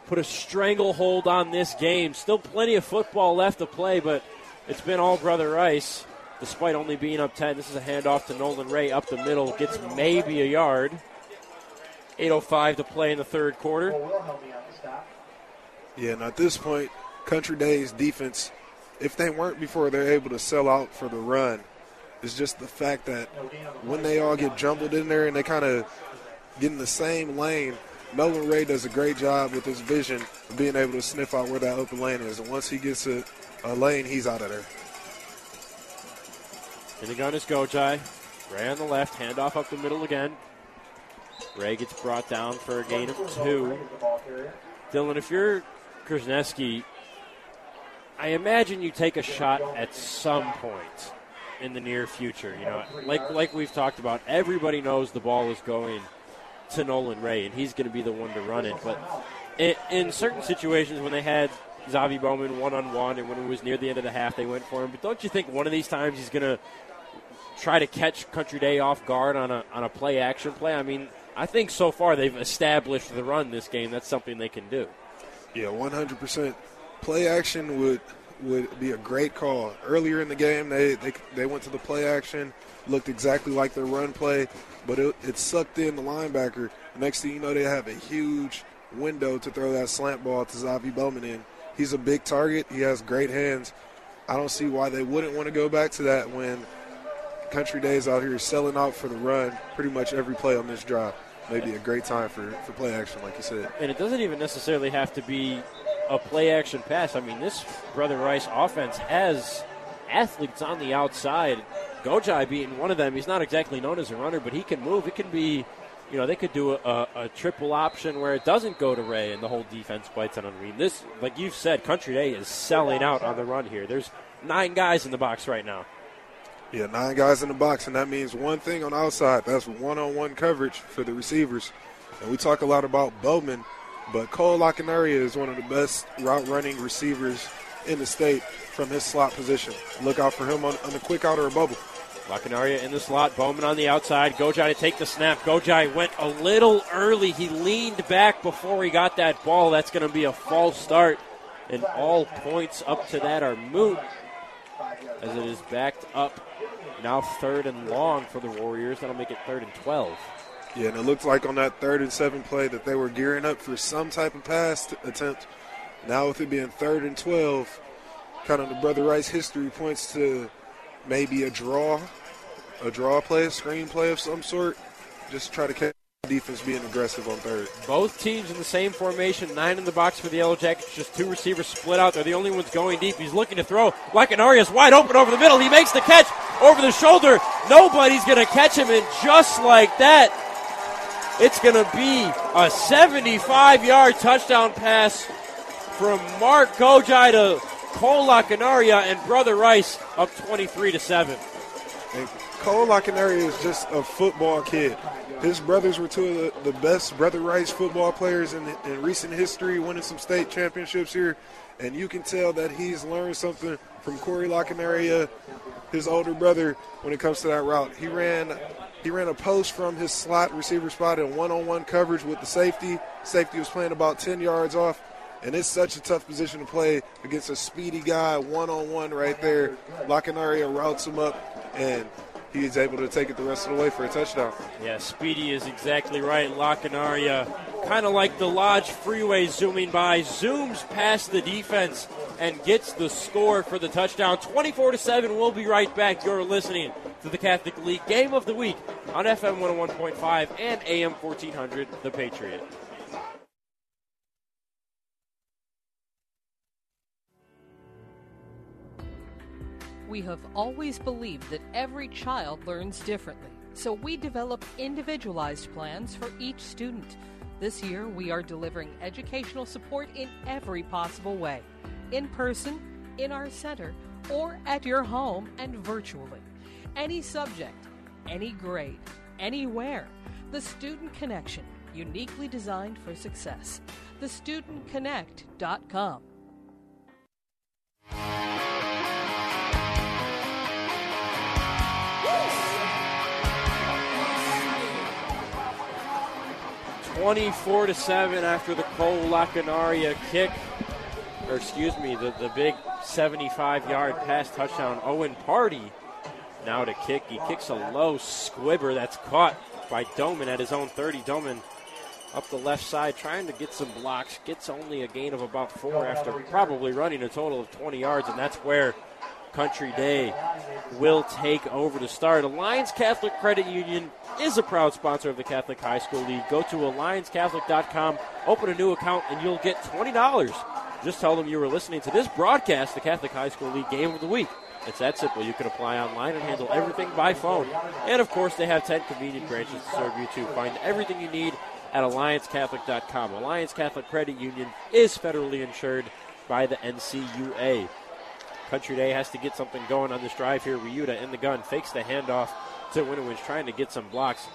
put a stranglehold on this game. Still plenty of football left to play, but it's been all Brother Rice, despite only being up 10. This is a handoff to Nolan Ray up the middle, gets maybe a yard. 8.05 to play in the third quarter. Yeah, and at this point, Country Day's defense, if they weren't before, they're able to sell out for the run. It's just the fact that when they all get jumbled in there and they kind of get in the same lane, Nolan Ray does a great job with his vision of being able to sniff out where that open lane is. And once he gets a, a lane, he's out of there. In the gun is Gojai. Ray on the left, handoff up the middle again. Ray gets brought down for a gain of two. Dylan, if you're Korzeniewski, I imagine you take a shot at some point in the near future. You know, like like we've talked about, everybody knows the ball is going to Nolan Ray, and he's going to be the one to run it. But in, in certain situations, when they had Zavi Bowman one on one, and when it was near the end of the half, they went for him. But don't you think one of these times he's going to try to catch Country Day off guard on a on a play action play? I mean, I think so far they've established the run this game. That's something they can do. Yeah, 100%. Play action would would be a great call. Earlier in the game, they they, they went to the play action, looked exactly like their run play, but it, it sucked in the linebacker. Next thing you know, they have a huge window to throw that slant ball to Zavi Bowman in. He's a big target. He has great hands. I don't see why they wouldn't want to go back to that when Country Days out here selling out for the run pretty much every play on this drive. Maybe a great time for, for play action, like you said. And it doesn't even necessarily have to be a play action pass. I mean, this Brother Rice offense has athletes on the outside. Gojai being one of them. He's not exactly known as a runner, but he can move. It can be, you know, they could do a, a, a triple option where it doesn't go to Ray and the whole defense bites on Reed. This, like you've said, Country Day is selling out on the run here. There's nine guys in the box right now. Yeah, nine guys in the box, and that means one thing on outside. That's one-on-one coverage for the receivers. And we talk a lot about Bowman, but Cole Lockenaria is one of the best route-running receivers in the state from his slot position. Look out for him on, on the quick out or a bubble. Lockenaria in the slot, Bowman on the outside. Gojai to take the snap. Gojai went a little early. He leaned back before he got that ball. That's going to be a false start. And all points up to that are moot as it is backed up now third and long for the Warriors. That'll make it third and 12. Yeah, and it looked like on that third and seven play that they were gearing up for some type of pass attempt. Now, with it being third and 12, kind of the Brother Rice history points to maybe a draw, a draw play, a screen play of some sort. Just try to catch defense being aggressive on third. Both teams in the same formation, nine in the box for the Yellow Jackets, just two receivers split out. They're the only ones going deep. He's looking to throw. Lockenaria is wide open over the middle. He makes the catch over the shoulder. Nobody's going to catch him, and just like that, it's going to be a 75 yard touchdown pass from Mark Gojai to Cole Lockenaria and Brother Rice up 23 to 7. And Cole Lockenaria is just a football kid. His brothers were two of the, the best Brother Rice football players in, in recent history, winning some state championships here. And you can tell that he's learned something from Corey Lockenaria, his older brother, when it comes to that route. He ran he ran a post from his slot receiver spot in one-on-one coverage with the safety. Safety was playing about 10 yards off, and it's such a tough position to play against a speedy guy one-on-one right there. Lockenaria routes him up, and he's able to take it the rest of the way for a touchdown. Yeah, Speedy is exactly right. Lockenaria, kind of like the Lodge Freeway zooming by, zooms past the defense and gets the score for the touchdown. 24 to 7. We'll be right back. You're listening to the Catholic League Game of the Week on FM 101.5 and AM 1400, The Patriot. We have always believed that every child learns differently, so we develop individualized plans for each student. This year, we are delivering educational support in every possible way in person, in our center, or at your home and virtually. Any subject, any grade, anywhere. The Student Connection, uniquely designed for success. TheStudentConnect.com. Twenty-four to seven after the Cole Lockenaria kick, or excuse me, the, the big 75-yard pass touchdown. Owen Party now to kick. He kicks a low squibber that's caught by Doman at his own 30. Doman up the left side trying to get some blocks. Gets only a gain of about four after probably running a total of 20 yards, and that's where Country Day will take over to start. Alliance Catholic Credit Union is a proud sponsor of the Catholic High School League. Go to alliancecatholic.com, open a new account, and you'll get $20. Just tell them you were listening to this broadcast, the Catholic High School League Game of the Week. It's that simple. You can apply online and handle everything by phone. And of course, they have 10 convenient branches to serve you too. Find everything you need at alliancecatholic.com. Alliance Catholic Credit Union is federally insured by the NCUA. Country Day has to get something going on this drive here. Ryuta in the gun fakes the handoff to Winowich, trying to get some blocks.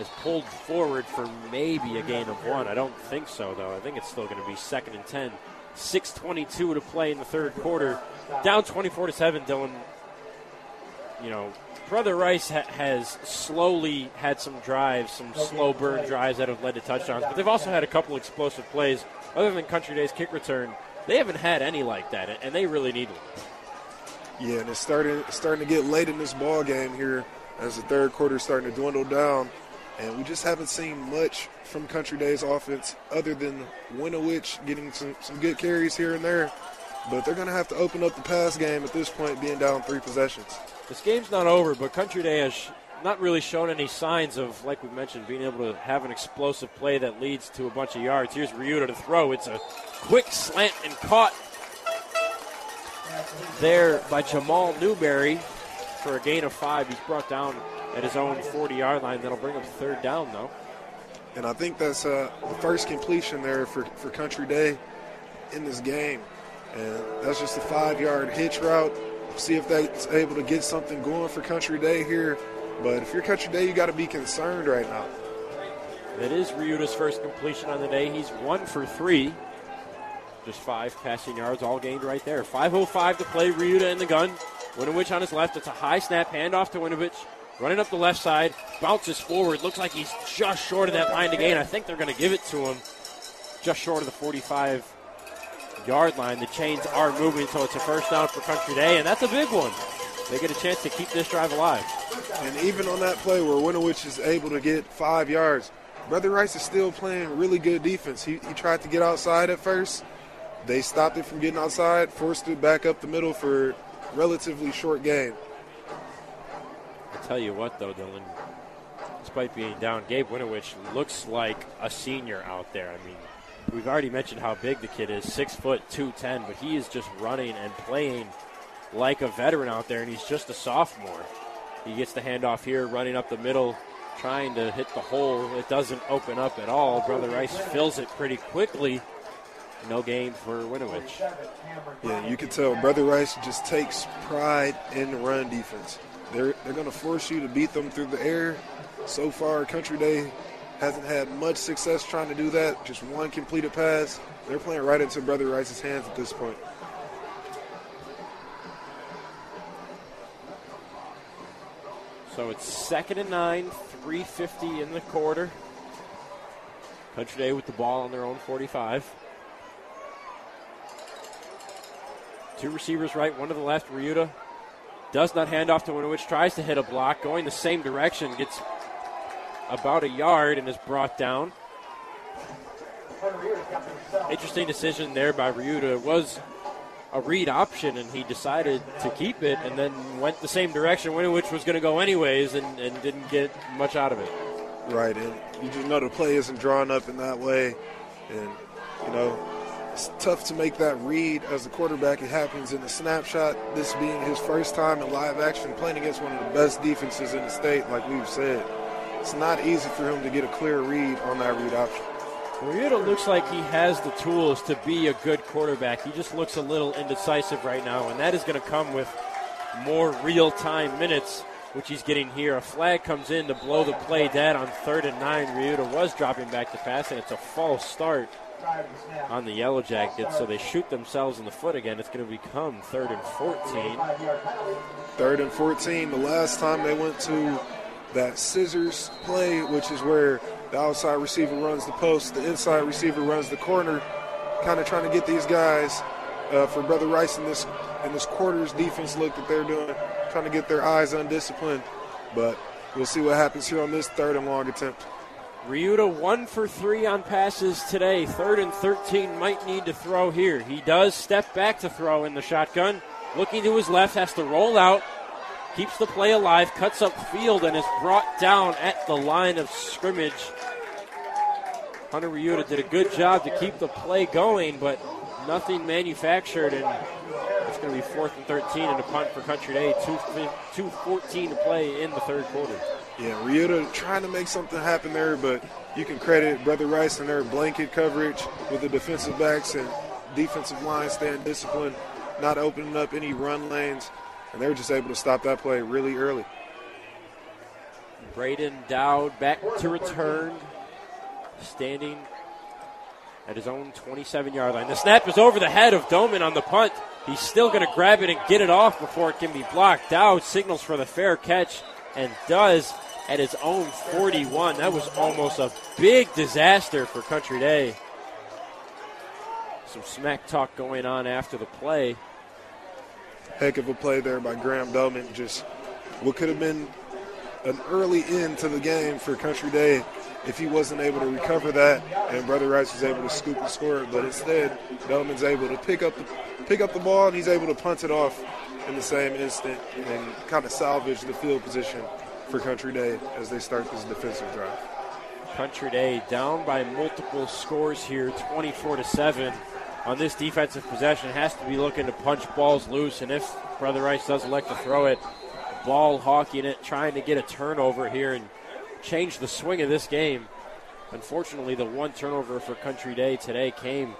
Is pulled forward for maybe a gain of one. I don't think so, though. I think it's still going to be second and 10. 6.22 to play in the third quarter. Down 24 to 7, Dylan. You know, Brother Rice ha- has slowly had some drives, some slow burn drives that have led to touchdowns, but they've also had a couple explosive plays. Other than Country Day's kick return, they haven't had any like that, and they really need one. Yeah, and it's starting starting to get late in this ball game here as the third quarter is starting to dwindle down, and we just haven't seen much from Country Day's offense other than Winowich getting some, some good carries here and there. But they're going to have to open up the pass game at this point, being down three possessions. This game's not over, but Country Day has not really shown any signs of, like we mentioned, being able to have an explosive play that leads to a bunch of yards. Here's Ryuta to throw. It's a quick slant and caught there by Jamal Newberry for a gain of five. He's brought down at his own 40 yard line. That'll bring him third down, though. And I think that's uh, the first completion there for, for Country Day in this game. And that's just a five yard hitch route. See if that's able to get something going for Country Day here. But if you're Country Day, you got to be concerned right now. That is Ryuta's first completion on the day. He's one for three. Just five passing yards, all gained right there. 5.05 to play. Ryuta in the gun. Winowich on his left. It's a high snap handoff to Winowich. Running up the left side. Bounces forward. Looks like he's just short of that line to gain. I think they're going to give it to him. Just short of the 45 yard line. The chains are moving, so it's a first down for Country Day, and that's a big one. They get a chance to keep this drive alive. And even on that play where Winowich is able to get five yards, Brother Rice is still playing really good defense. He, he tried to get outside at first. They stopped it from getting outside, forced it back up the middle for relatively short game. I'll tell you what, though, Dylan, despite being down, Gabe Winowich looks like a senior out there. I mean, we've already mentioned how big the kid is six foot, 210, but he is just running and playing like a veteran out there, and he's just a sophomore. He gets the handoff here, running up the middle, trying to hit the hole. It doesn't open up at all. Brother Rice fills it pretty quickly. No gain for Winowich. Yeah, you can tell Brother Rice just takes pride in the run defense. They're, they're going to force you to beat them through the air. So far, Country Day hasn't had much success trying to do that. Just one completed pass. They're playing right into Brother Rice's hands at this point. So it's second and nine, 350 in the quarter. Country Day with the ball on their own 45. Two receivers right, one to the left, Ryuta. Does not hand off to Winowich, tries to hit a block, going the same direction, gets about a yard and is brought down. Interesting decision there by Ryuta. It was a read option, and he decided to keep it and then went the same direction, which was going to go anyways, and, and didn't get much out of it. Right, and you just know the play isn't drawn up in that way. And, you know, it's tough to make that read as a quarterback. It happens in the snapshot. This being his first time in live action playing against one of the best defenses in the state, like we've said. It's not easy for him to get a clear read on that read option. Ryuta looks like he has the tools to be a good quarterback. He just looks a little indecisive right now, and that is going to come with more real time minutes, which he's getting here. A flag comes in to blow the play dead on third and nine. Ryuta was dropping back to pass, and it's a false start on the Yellow Jackets, so they shoot themselves in the foot again. It's going to become third and 14. Third and 14. The last time they went to that scissors play, which is where the outside receiver runs the post, the inside receiver runs the corner, kind of trying to get these guys uh, for Brother Rice in this in this quarters defense look that they're doing, trying to get their eyes undisciplined. But we'll see what happens here on this third and long attempt. Ryuta one for three on passes today. Third and 13 might need to throw here. He does step back to throw in the shotgun. Looking to his left, has to roll out, keeps the play alive, cuts up field, and is brought down at the line of scrimmage. Hunter Ryuta did a good job to keep the play going, but nothing manufactured, and it's going to be fourth and 13 and a punt for Country Day. 2.14 to play in the third quarter. Yeah, Ryuta trying to make something happen there, but you can credit Brother Rice and their blanket coverage with the defensive backs and defensive line staying disciplined, not opening up any run lanes, and they were just able to stop that play really early. Braden Dowd back to return, standing at his own 27 yard line. The snap is over the head of Doman on the punt. He's still going to grab it and get it off before it can be blocked. Dowd signals for the fair catch and does at his own 41. That was almost a big disaster for Country Day. Some smack talk going on after the play. Heck of a play there by Graham Doman. Just what could have been an early end to the game for Country Day if he wasn't able to recover that and Brother Rice was able to scoop and score it. But instead, Doman's able to pick up the pick up the ball and he's able to punt it off in the same instant and kind of salvage the field position for Country Day as they start this defensive drive. Country Day down by multiple scores here, 24 to 7 on this defensive possession. Has to be looking to punch balls loose, and if Brother Rice does elect to throw it, ball hawking it, trying to get a turnover here and change the swing of this game. Unfortunately, the one turnover for Country Day today came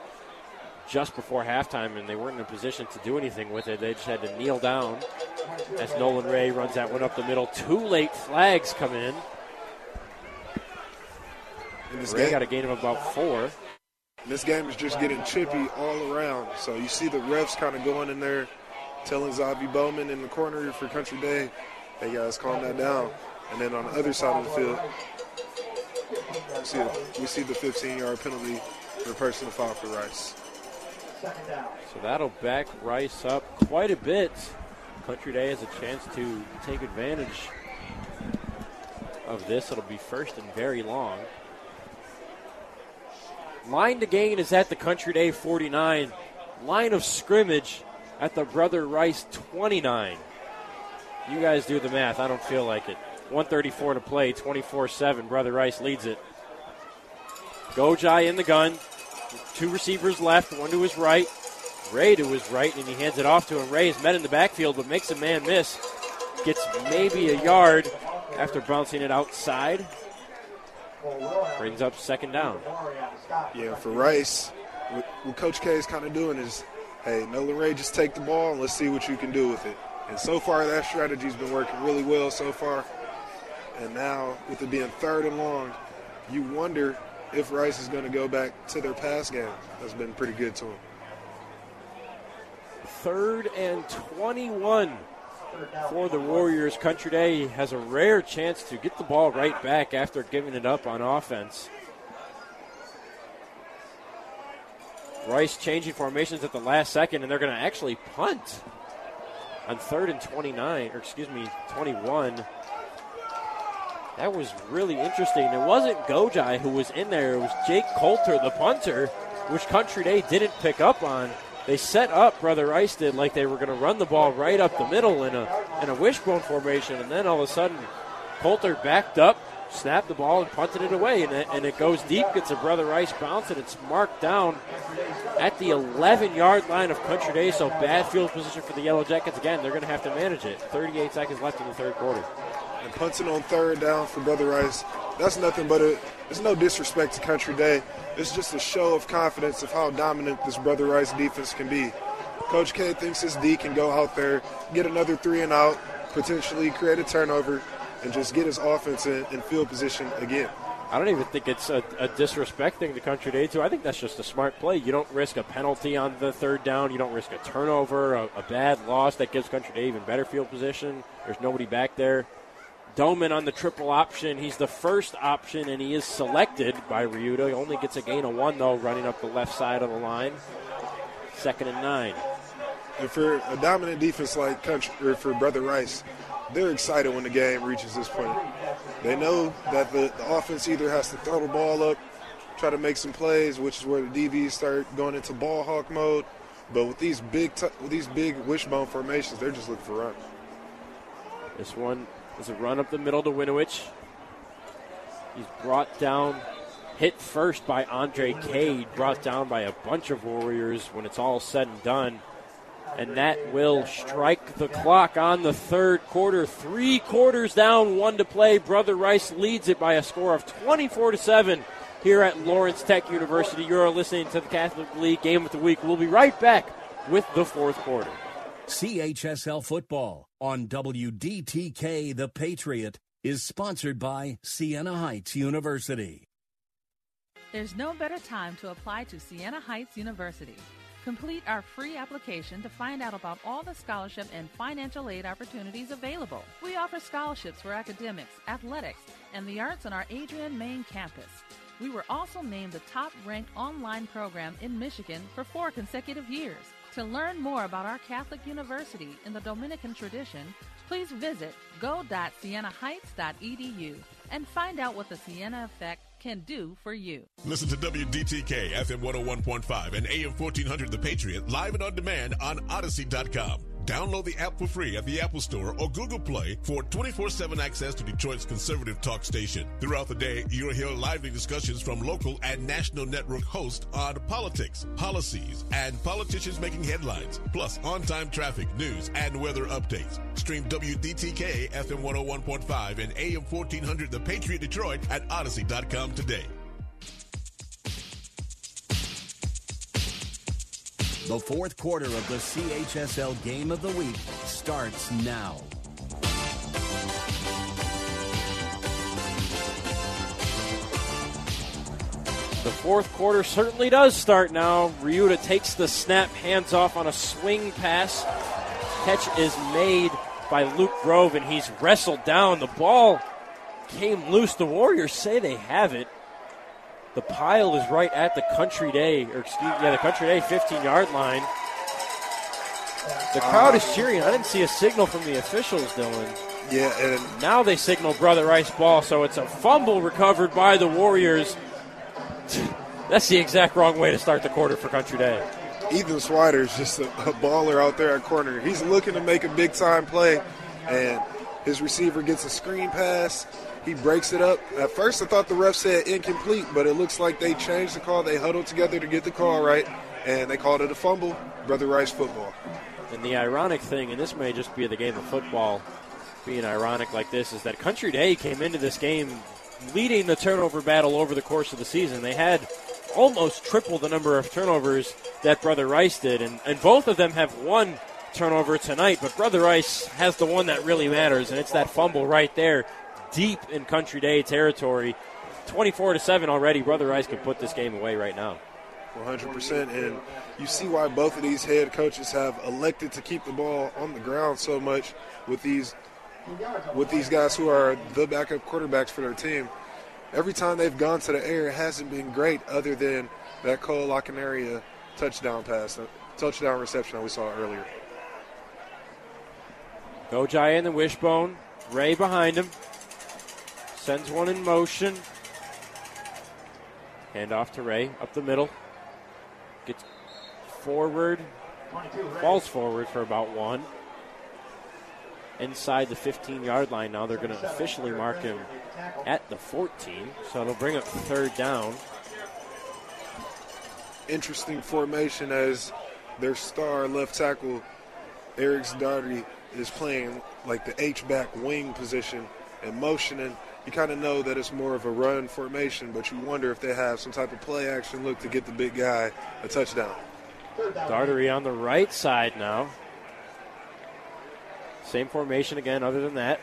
just before halftime, and they weren't in a position to do anything with it. They just had to kneel down as Nolan Ray runs that one up the middle. Two late flags come in. in this Ray game, got a gain of about four. This game is just getting chippy all around. So you see the refs kind of going in there, telling Zavi Bowman in the corner for Country Day, hey guys, calm that down. And then on the other side of the field, we see, we see the 15 yard penalty for personal foul for Rice. So that'll back Rice up quite a bit. Country Day has a chance to take advantage of this. It'll be first and very long. Line to gain is at the Country Day 49. Line of scrimmage at the Brother Rice 29. You guys do the math. I don't feel like it. 134 to play, 24 7. Brother Rice leads it. Gojai in the gun. Two receivers left, one to his right. Ray to his right, and he hands it off to him. Ray is met in the backfield, but makes a man miss. Gets maybe a yard after bouncing it outside. Brings up second down. Yeah, for Rice, what, Coach K is kind of doing is, hey, Nolan Ray, just take the ball and let's see what you can do with it. And so far, that strategy's been working really well so far. And now, with it being third and long, you wonder if Rice is going to go back to their pass game. That's been pretty good to them. Third and 21 for the Warriors. Country Day has a rare chance to get the ball right back after giving it up on offense. Rice changing formations at the last second, and they're going to actually punt. on third and 29, or excuse me, 21. That was really interesting. It wasn't Gojai who was in there, it was Jake Coulter, the punter, which Country Day didn't pick up on. They set up Brother Rice did like they were going to run the ball right up the middle in a in a wishbone formation, and then all of a sudden Coulter backed up, snapped the ball, and punted it away, and it, and it goes deep. Gets a Brother Rice bounce, and it's marked down at the 11 yard line of Country Day. So bad field position for the Yellow Jackets again. They're going to have to manage it. 38 seconds left in the third quarter. And punting on third down for Brother Rice, that's nothing but a. It's no disrespect to Country Day. It's just a show of confidence of how dominant this Brother Rice defense can be. Coach K thinks his D can go out there, get another three and out, potentially create a turnover, and just get his offense in, in field position again. I don't even think it's a, a, disrespect thing to Country Day, too. I think that's just a smart play. You don't risk a penalty on the third down. You don't risk a turnover, a, a bad loss that gives Country Day even better field position. There's nobody back there. Doman on the triple option. He's the first option, and he is selected by Ryuta. He only gets a gain of one, though, running up the left side of the line. Second and nine. And for a dominant defense like Country, or for Brother Rice, they're excited when the game reaches this point. They know that the, the offense either has to throw the ball up, try to make some plays, which is where the DBs start going into ball hawk mode. But with these big, t- with these big wishbone formations, they're just looking for runs. This one is a run up the middle to Winowich. He's brought down, hit first by Andre Cade, brought down by a bunch of Warriors when it's all said and done. And that will strike the clock on the third quarter. Three quarters down, one to play. Brother Rice leads it by a score of 24 to 7 here at Lawrence Tech University. You're listening to the Catholic League Game of the Week. We'll be right back with the fourth quarter. CHSL football on WDTK The Patriot is sponsored by Siena Heights University. There's no better time to apply to Siena Heights University. Complete our free application to find out about all the scholarship and financial aid opportunities available. We offer scholarships for academics, athletics, and the arts on our Adrian main campus. We were also named the top ranked online program in Michigan for four consecutive years. To learn more about our Catholic University in the Dominican tradition, please visit go.sienaheights.edu and find out what the Siena Effect can do for you. Listen to WDTK FM 101.5 and AM 1400 The Patriot live and on demand on Audacy.com. Download the app for free at the Apple Store or Google Play for 24-7 access to Detroit's conservative talk station. Throughout the day, you'll hear lively discussions from local and national network hosts on politics, policies, and politicians making headlines, plus on-time traffic, news, and weather updates. Stream WDTK FM 101.5 and AM 1400 The Patriot Detroit at Audacy.com today. The fourth quarter of the CHSL Game of the Week starts now. The fourth quarter certainly does start now. Ryuta takes the snap, hands off on a swing pass. Catch is made by Luke Grove, and he's wrestled down. The ball came loose. The Warriors say they have it. The pile is right at the Country Day, or excuse yeah, the Country Day 15 yard line. The uh, crowd is cheering. I didn't see a signal from the officials, Dylan. Yeah, and now they signal Brother Rice ball, so it's a fumble recovered by the Warriors. That's the exact wrong way to start the quarter for Country Day. Ethan Swider's just a, a baller out there at corner. He's looking to make a big time play, and his receiver gets a screen pass. He breaks it up. At first, I thought the ref said incomplete, but it looks like they changed the call. They huddled together to get the call right, and they called it a fumble. Brother Rice football. And the ironic thing, and this may just be the game of football being ironic like this, is that Country Day came into this game leading the turnover battle over the course of the season. They had almost triple the number of turnovers that Brother Rice did, and, and both of them have one turnover tonight, but Brother Rice has the one that really matters, and it's that fumble right there, deep in Country Day territory. 24 to 7 already. Brother Rice can put this game away right now. 100%. And you see why both of these head coaches have elected to keep the ball on the ground so much with these with these guys who are the backup quarterbacks for their team. Every time they've gone to the air, it hasn't been great other than that Cole Lockenaria touchdown pass, uh, touchdown reception that we saw earlier. Gojai in the wishbone. Ray behind him. Sends one in motion. Hand off to Ray up the middle. Gets forward. Falls forward for about one. Inside the 15 yard line now. They're going to officially mark him at the 14. So it'll bring up third down. Interesting formation as their star left tackle, Eric Doherty, is playing like the H back wing position and motioning. You kind of know that it's more of a run formation, but you wonder if they have some type of play action look to get the big guy a touchdown. Doherty on the right side now. Same formation again, other than that.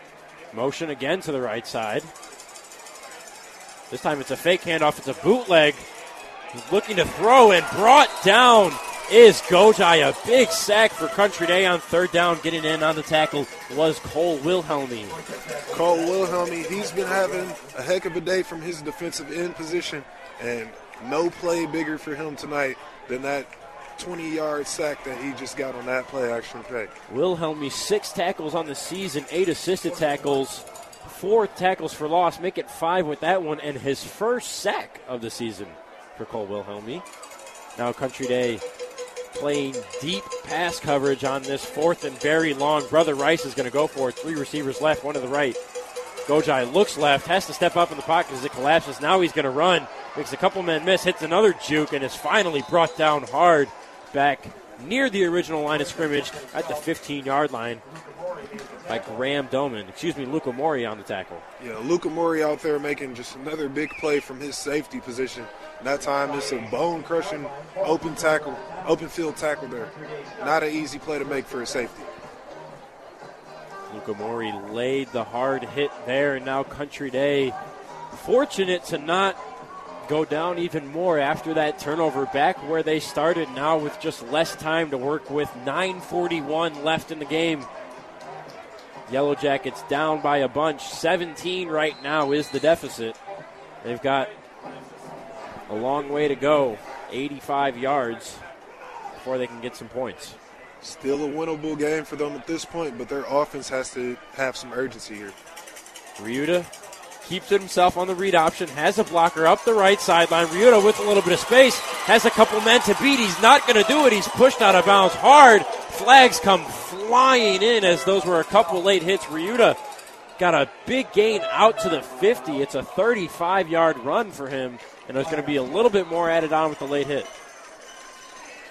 Motion again to the right side. This time it's a fake handoff, it's a bootleg. He's looking to throw and brought down is Gojai. A big sack for Country Day on third down. Getting in on the tackle was Cole Wilhelmy. Cole Wilhelmy, he's been having a heck of a day from his defensive end position, and no play bigger for him tonight than that 20 yard sack that he just got on that play action play. Wilhelmy, six tackles on the season, eight assisted tackles, four tackles for loss, make it five with that one, and his first sack of the season for Cole Wilhelmy. Now Country Day playing deep pass coverage on this fourth and very long. Brother Rice is going to go for it. Three receivers left, one to the right. Gojai looks left, has to step up in the pocket as it collapses. Now he's going to run. Makes a couple men miss, hits another juke, and is finally brought down hard back near the original line of scrimmage at the 15 yard line by Graham Doman. Excuse me, Luca Mori on the tackle. Yeah, Luca Mori out there making just another big play from his safety position. That time, it's a bone crushing open tackle, open field tackle there. Not an easy play to make for a safety. Luca Mori laid the hard hit there, and now Country Day fortunate to not go down even more after that turnover back where they started now with just less time to work with 941 left in the game yellow jackets down by a bunch 17 right now is the deficit they've got a long way to go 85 yards before they can get some points Still a winnable game for them at this point, but their offense has to have some urgency here. Ryuta keeps it himself on the read option, has a blocker up the right sideline. Ryuta with a little bit of space, has a couple men to beat. He's not going to do it. He's pushed out of bounds hard. Flags come flying in as those were a couple late hits. Ryuta got a big gain out to the 50. It's a 35 yard run for him, and there's going to be a little bit more added on with the late hit.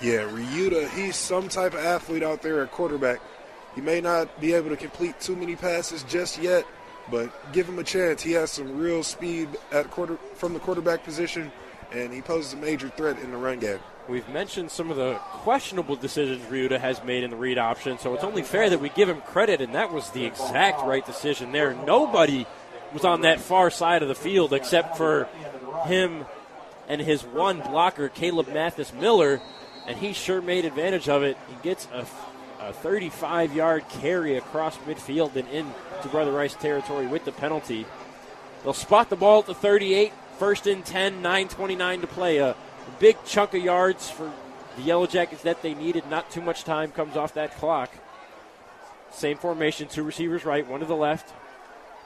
Yeah, Ryuta, he's some type of athlete out there at quarterback. He may not be able to complete too many passes just yet, but give him a chance. He has some real speed at quarter from the quarterback position, and he poses a major threat in the run game. We've mentioned some of the questionable decisions Ryuta has made in the read option, so it's only fair that we give him credit, and that was the exact right decision there. Nobody was on that far side of the field except for him and his one blocker, Caleb Mathis Miller, and he sure made advantage of it. He gets a, a 35 yard carry across midfield and into Brother Rice territory with the penalty. They'll spot the ball at the 38, first and 10, 9.29 to play. A, a big chunk of yards for the Yellow Jackets that they needed. Not too much time comes off that clock. Same formation, two receivers right, one to the left.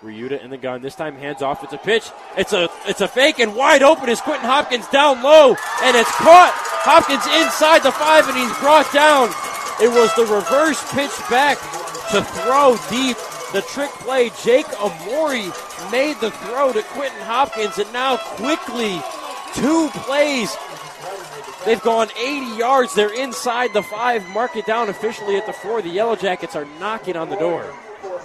Ryuta in the gun. This time hands off. It's a pitch. It's a it's a fake and wide open is Quentin Hopkins down low and it's caught. Hopkins inside the five and he's brought down. It was the reverse pitch back to throw deep. The trick play. Jake Amori made the throw to Quentin Hopkins and now quickly two plays. They've gone 80 yards. They're inside the five. Mark it down officially at the four. The Yellow Jackets are knocking on the door.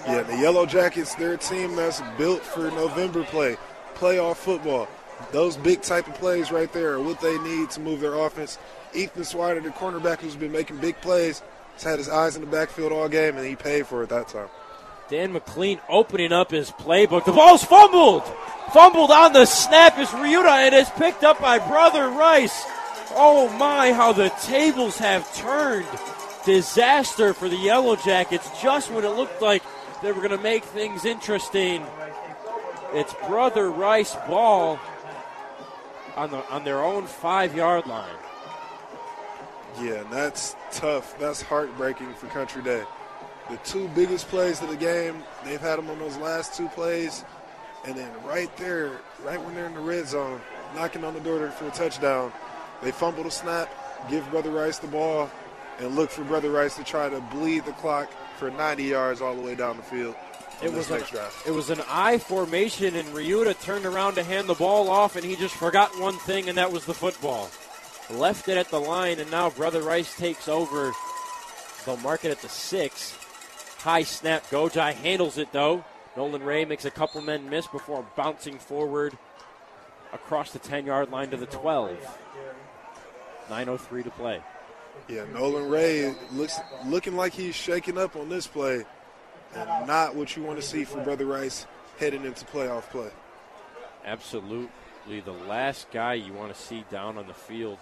Yeah, the Yellow Jackets, they're a team that's built for November play, playoff football. Those big type of plays right there are what they need to move their offense. Ethan Swider, the cornerback who's been making big plays, has had his eyes in the backfield all game, and he paid for it that time. Dan McLean opening up his playbook. The ball's fumbled. Fumbled on the snap is Ryuta and is picked up by Brother Rice. Oh my, how the tables have turned. Disaster for the Yellow Jackets just when it looked like they were going to make things interesting. It's Brother Rice ball on the on their own five yard line. Yeah, and that's tough. That's heartbreaking for Country Day. the two biggest plays of the game. They've had them on those last two plays. And then right there, right when they're in the red zone, knocking on the door for a touchdown, they fumble the snap, give Brother Rice the ball, and look for Brother Rice to try to bleed the clock for 90 yards all the way down the field. It was, a, it was an I formation, and Ryuta turned around to hand the ball off, and he just forgot one thing, and that was the football. Left it at the line, and now Brother Rice takes over. They'll mark it at the six. High snap. Gojai handles it, though. Nolan Ray makes a couple men miss before bouncing forward across the 10 yard line to the 12. 9.03 to play. Yeah, Nolan Ray looks looking like he's shaking up on this play, and not what you want to see from Brother Rice heading into playoff play. Absolutely, the last guy you want to see down on the field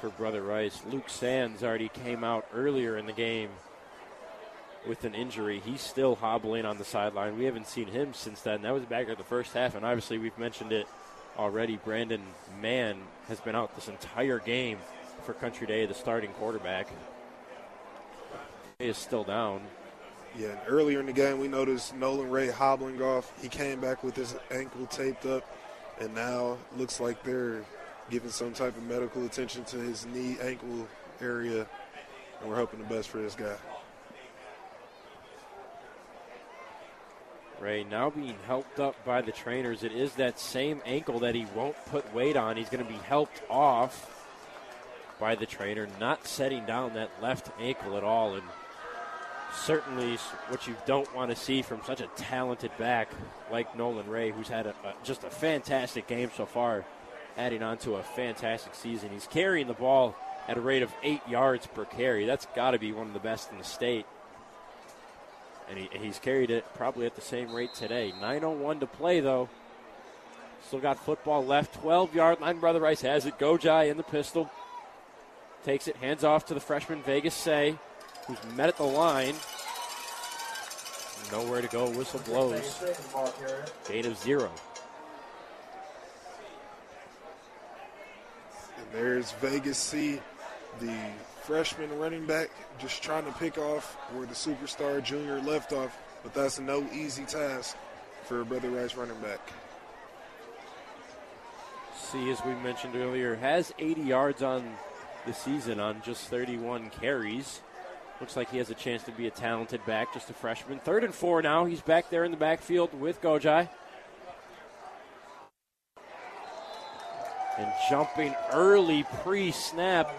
for Brother Rice. Luke Sands already came out earlier in the game with an injury. He's still hobbling on the sideline. We haven't seen him since then. That was back at the first half, and obviously we've mentioned it already. Brandon Mann has been out this entire game for Country Day, the starting quarterback. Is still down. Yeah, and earlier in the game, we noticed Nolan Ray hobbling off. He came back with his ankle taped up, and now looks like they're giving some type of medical attention to his knee ankle area, and we're hoping the best for this guy. Ray now being helped up by the trainers. It is that same ankle that he won't put weight on. He's going to be helped off by the trainer, not setting down that left ankle at all. And certainly what you don't want to see from such a talented back like Nolan Ray, who's had a, a, just a fantastic game so far, adding on to a fantastic season. He's carrying the ball at a rate of eight yards per carry. That's got to be one of the best in the state and he, he's carried it probably at the same rate today. 9.01 to play, though. Still got football left. 12 yard line. Brother Rice has it. Gojai in the pistol. Takes it, hands off to the freshman Vegas Say, who's met at the line. Nowhere to go. Whistle blows. Gain of zero. And there's Vegas C, the freshman running back just trying to pick off where the superstar junior left off, but that's no easy task for a Brother Rice running back. See, as we mentioned earlier, has 80 yards on the season on just 31 carries. Looks like he has a chance to be a talented back, just a freshman. Third and four now. He's back there in the backfield with Gojai. And jumping early pre snap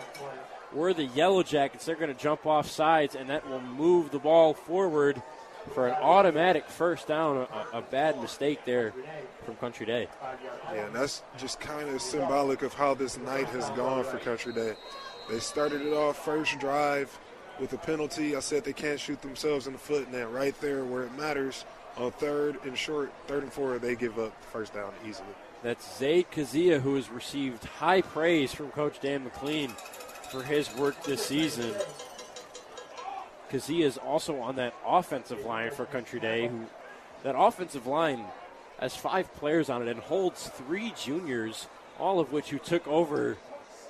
were the Yellow Jackets. They're going to jump off sides, and that will move the ball forward for an automatic first down. A, a bad mistake there from Country Day. Yeah, and that's just kind of symbolic of how this night has gone for Country Day. They started it off first drive with a penalty. I said they can't shoot themselves in the foot. and then right there where it matters, on third and short, third and four, they give up the first down easily. That's Zaid Kazia, who has received high praise from Coach Dan McLean for his work this season. Kazia is also on that offensive line for Country Day. Who that offensive line has five players on it and holds three juniors, all of which who took over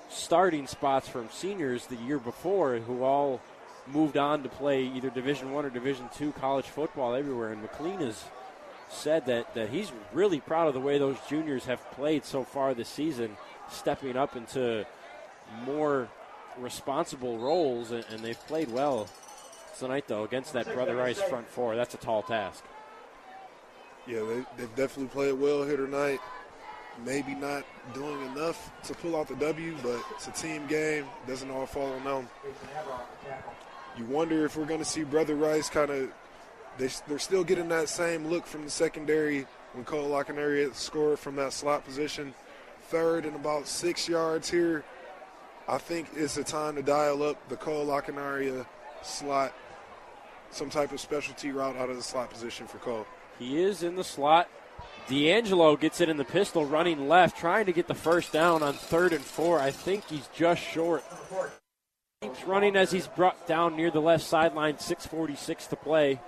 starting spots from seniors the year before, who all moved on to play either Division One or Division Two college football everywhere. And McLean has said that that he's really proud of the way those juniors have played so far this season, stepping up into more responsible roles, and, and they've played well tonight, though, against that Brother Rice front four. That's a tall task. Yeah, they, they've definitely played well here tonight. Maybe not doing enough to pull out the W, but it's a team game. Doesn't all fall on them. You wonder if we're going to see Brother Rice kind of. They, they're still getting that same look from the secondary when Cole Lockenaria scored from that slot position. Third and about six yards here. I think it's a time to dial up the Cole Lockenaria uh, slot, some type of specialty route out of the slot position for Cole. He is in the slot. D'Angelo gets it in the pistol, running left, trying to get the first down on third and four. I think he's just short. Keeps running as he's brought down near the left sideline. 6:46 to play.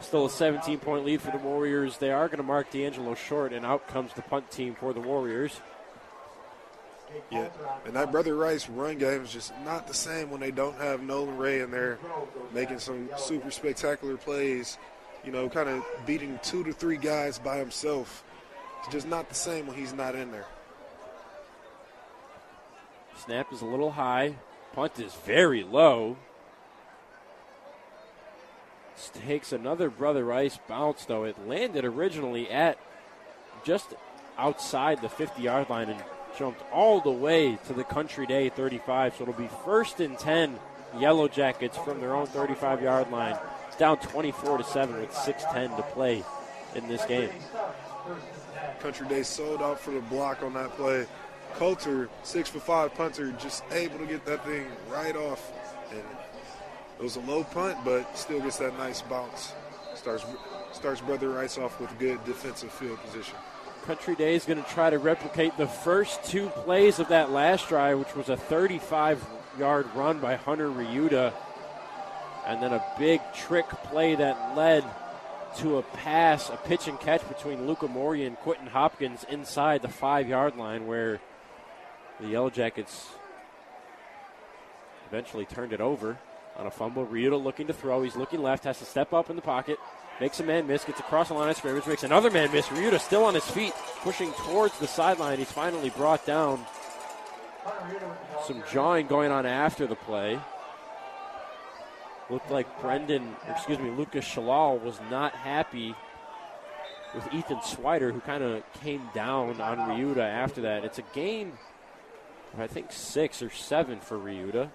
Still a 17 point lead for the Warriors. They are going to mark D'Angelo short, and out comes the punt team for the Warriors. Yeah, and that Brother Rice run game is just not the same when they don't have Nolan Ray in there making some super spectacular plays. You know, kind of beating two to three guys by himself. It's just not the same when he's not in there. Snap is a little high. Punt is very low. Takes another Brother Rice bounce, though. It landed originally at just outside the 50 yard line and jumped all the way to the Country Day 35. So it'll be first and 10 Yellow Jackets from their own 35 yard line. It's down 24 to 7 with 6:10 to play in this game. Country Day sold out for the block on that play. Coulter, six for five punter, just able to get that thing right off. And it was a low punt, but still gets that nice bounce. Starts starts Brother Rice off with good defensive field position. Country Day is going to try to replicate the first two plays of that last drive, which was a 35 yard run by Hunter Ryuta, and then a big trick play that led to a pass, a pitch and catch between Luca Mori and Quentin Hopkins inside the five yard line, where the Yellow Jackets eventually turned it over on a fumble. Ryuta looking to throw. He's looking left, has to step up in the pocket, makes a man miss, gets across the line of scrimmage, makes another man miss. Ryuta still on his feet, pushing towards the sideline. He's finally brought down. Some jawing going on after the play. Looked like Brendan, excuse me, Lucas Shalal was not happy with Ethan Swider, who kind of came down on Ryuta after that. It's a of, I think, six or seven for Ryuta.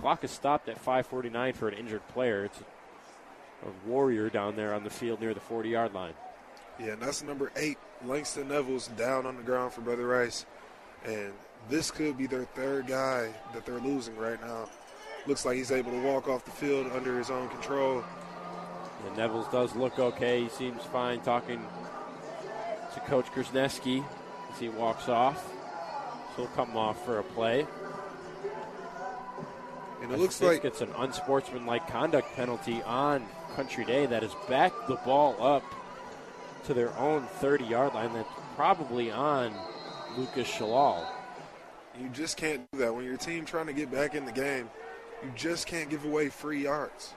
Clock is stopped at 5:49 for an injured player. It's a, warrior down there on the field near the 40-yard line. Yeah, and that's number eight, Langston Neville's down on the ground for Brother Rice, and this could be their third guy that they're losing right now. Looks like he's able to walk off the field under his own control. And Neville's does look okay. He seems fine talking to Coach Korzeniewski as he walks off. So he'll come off for a play. And it I looks like it's an unsportsmanlike conduct penalty on Country Day that has backed the ball up to their own 30 yard line. That's probably on Lucas Shalal. you just can't do that when your team trying to get back in the game. You just can't give away free yards.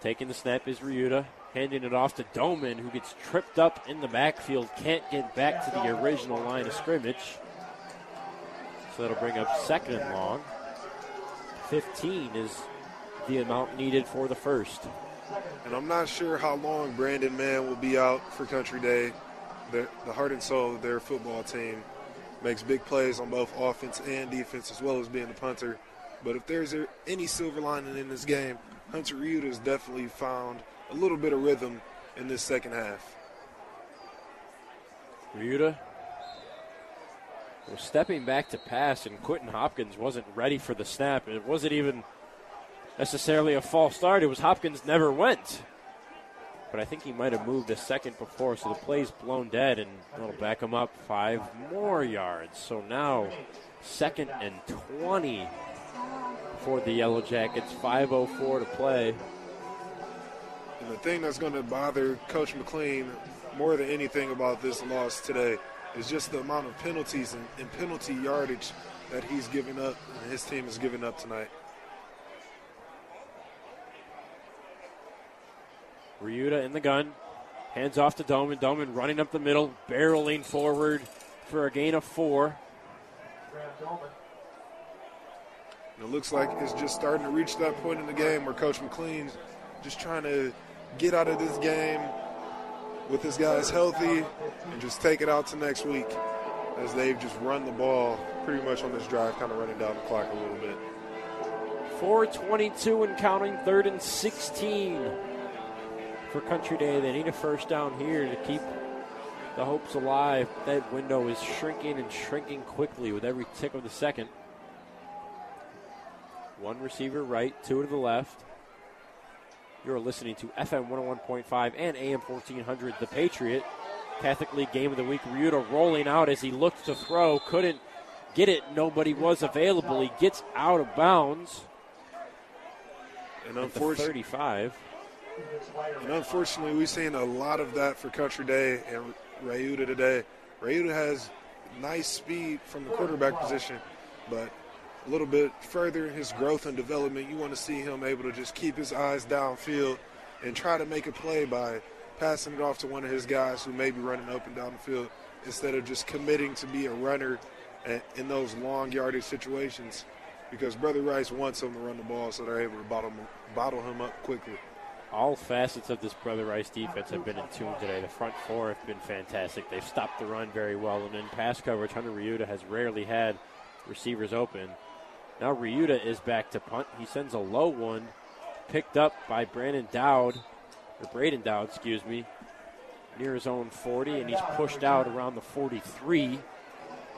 Taking the snap is Ryuta, handing it off to Doman, who gets tripped up in the backfield, can't get back to the original line of scrimmage. So that'll bring up second and long. 15 is the amount needed for the first. And I'm not sure how long Brandon Mann will be out for Country Day. The, the heart and soul of their football team makes big plays on both offense and defense, as well as being the punter. But if there's any silver lining in this game, Hunter Ryuta has definitely found a little bit of rhythm in this second half. Ryuta was stepping back to pass, and Quentin Hopkins wasn't ready for the snap. It wasn't even necessarily a false start. It was Hopkins never went. But I think he might have moved a second before, so the play's blown dead, and it'll back him up five more yards. So now, second and 20 for the Yellow Jackets. 5.04 to play. And the thing that's going to bother Coach McLean more than anything about this loss today is just the amount of penalties and, and penalty yardage that he's giving up and his team is giving up tonight. Ryuta in the gun. Hands off to Doman. Doman running up the middle, barreling forward for a gain of four. And it looks like it's just starting to reach that point in the game where Coach McLean's just trying to get out of this game with his guys healthy and just take it out to next week as they've just run the ball pretty much on this drive, kind of running down the clock a little bit. 422 and counting, third and 16 for Country Day. They need a first down here to keep the hopes alive. That window is shrinking and shrinking quickly with every tick of the second. One receiver right, two to the left. You're listening to FM 101.5 and AM 1400, The Patriot. Catholic League Game of the Week. Ryuta rolling out as he looked to throw, couldn't get it. Nobody was available. He gets out of bounds. And unfortunately, 35. And unfortunately, we've seen a lot of that for Country Day and Ryuta today. Ryuta has nice speed from the quarterback position, but a little bit further in his growth and development, you want to see him able to just keep his eyes downfield and try to make a play by passing it off to one of his guys who may be running up and down the field instead of just committing to be a runner in those long yardage situations because Brother Rice wants him to run the ball so they're able to bottle, bottle him up quickly. All facets of this Brother Rice defense have been in tune today. The front four have been fantastic. They've stopped the run very well. And in pass coverage, Hunter Ryuta has rarely had receivers open. Now Ryuta is back to punt. He sends a low one, picked up by Brandon Dowd, or Braden Dowd, excuse me, near his own 40, and he's pushed out around the 43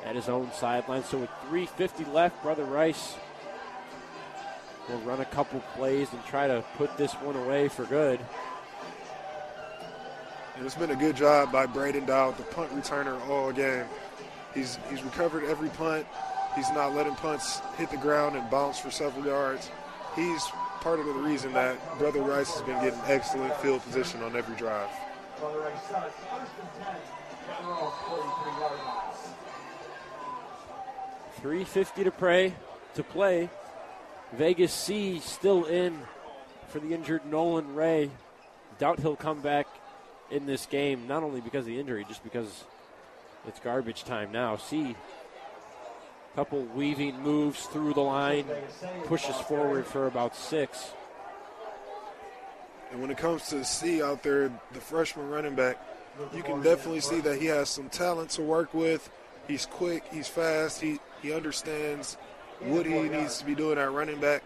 at his own sideline. So with 3.50 left, Brother Rice will run a couple plays and try to put this one away for good. And it's been a good job by Braden Dowd, the punt returner all game. He's he's recovered every punt. He's not letting punts hit the ground and bounce for several yards. He's part of the reason that Brother Rice has been getting excellent field position on every drive. 350 to pray to play. Vegas C still in for the injured Nolan Ray. Doubt he'll come back in this game, not only because of the injury, just because it's garbage time now. C couple weaving moves through the line, pushes forward for about six. And when it comes to C out there, the freshman running back, you can definitely see that he has some talent to work with. He's quick, he's fast, he, he understands he needs to be doing at running back.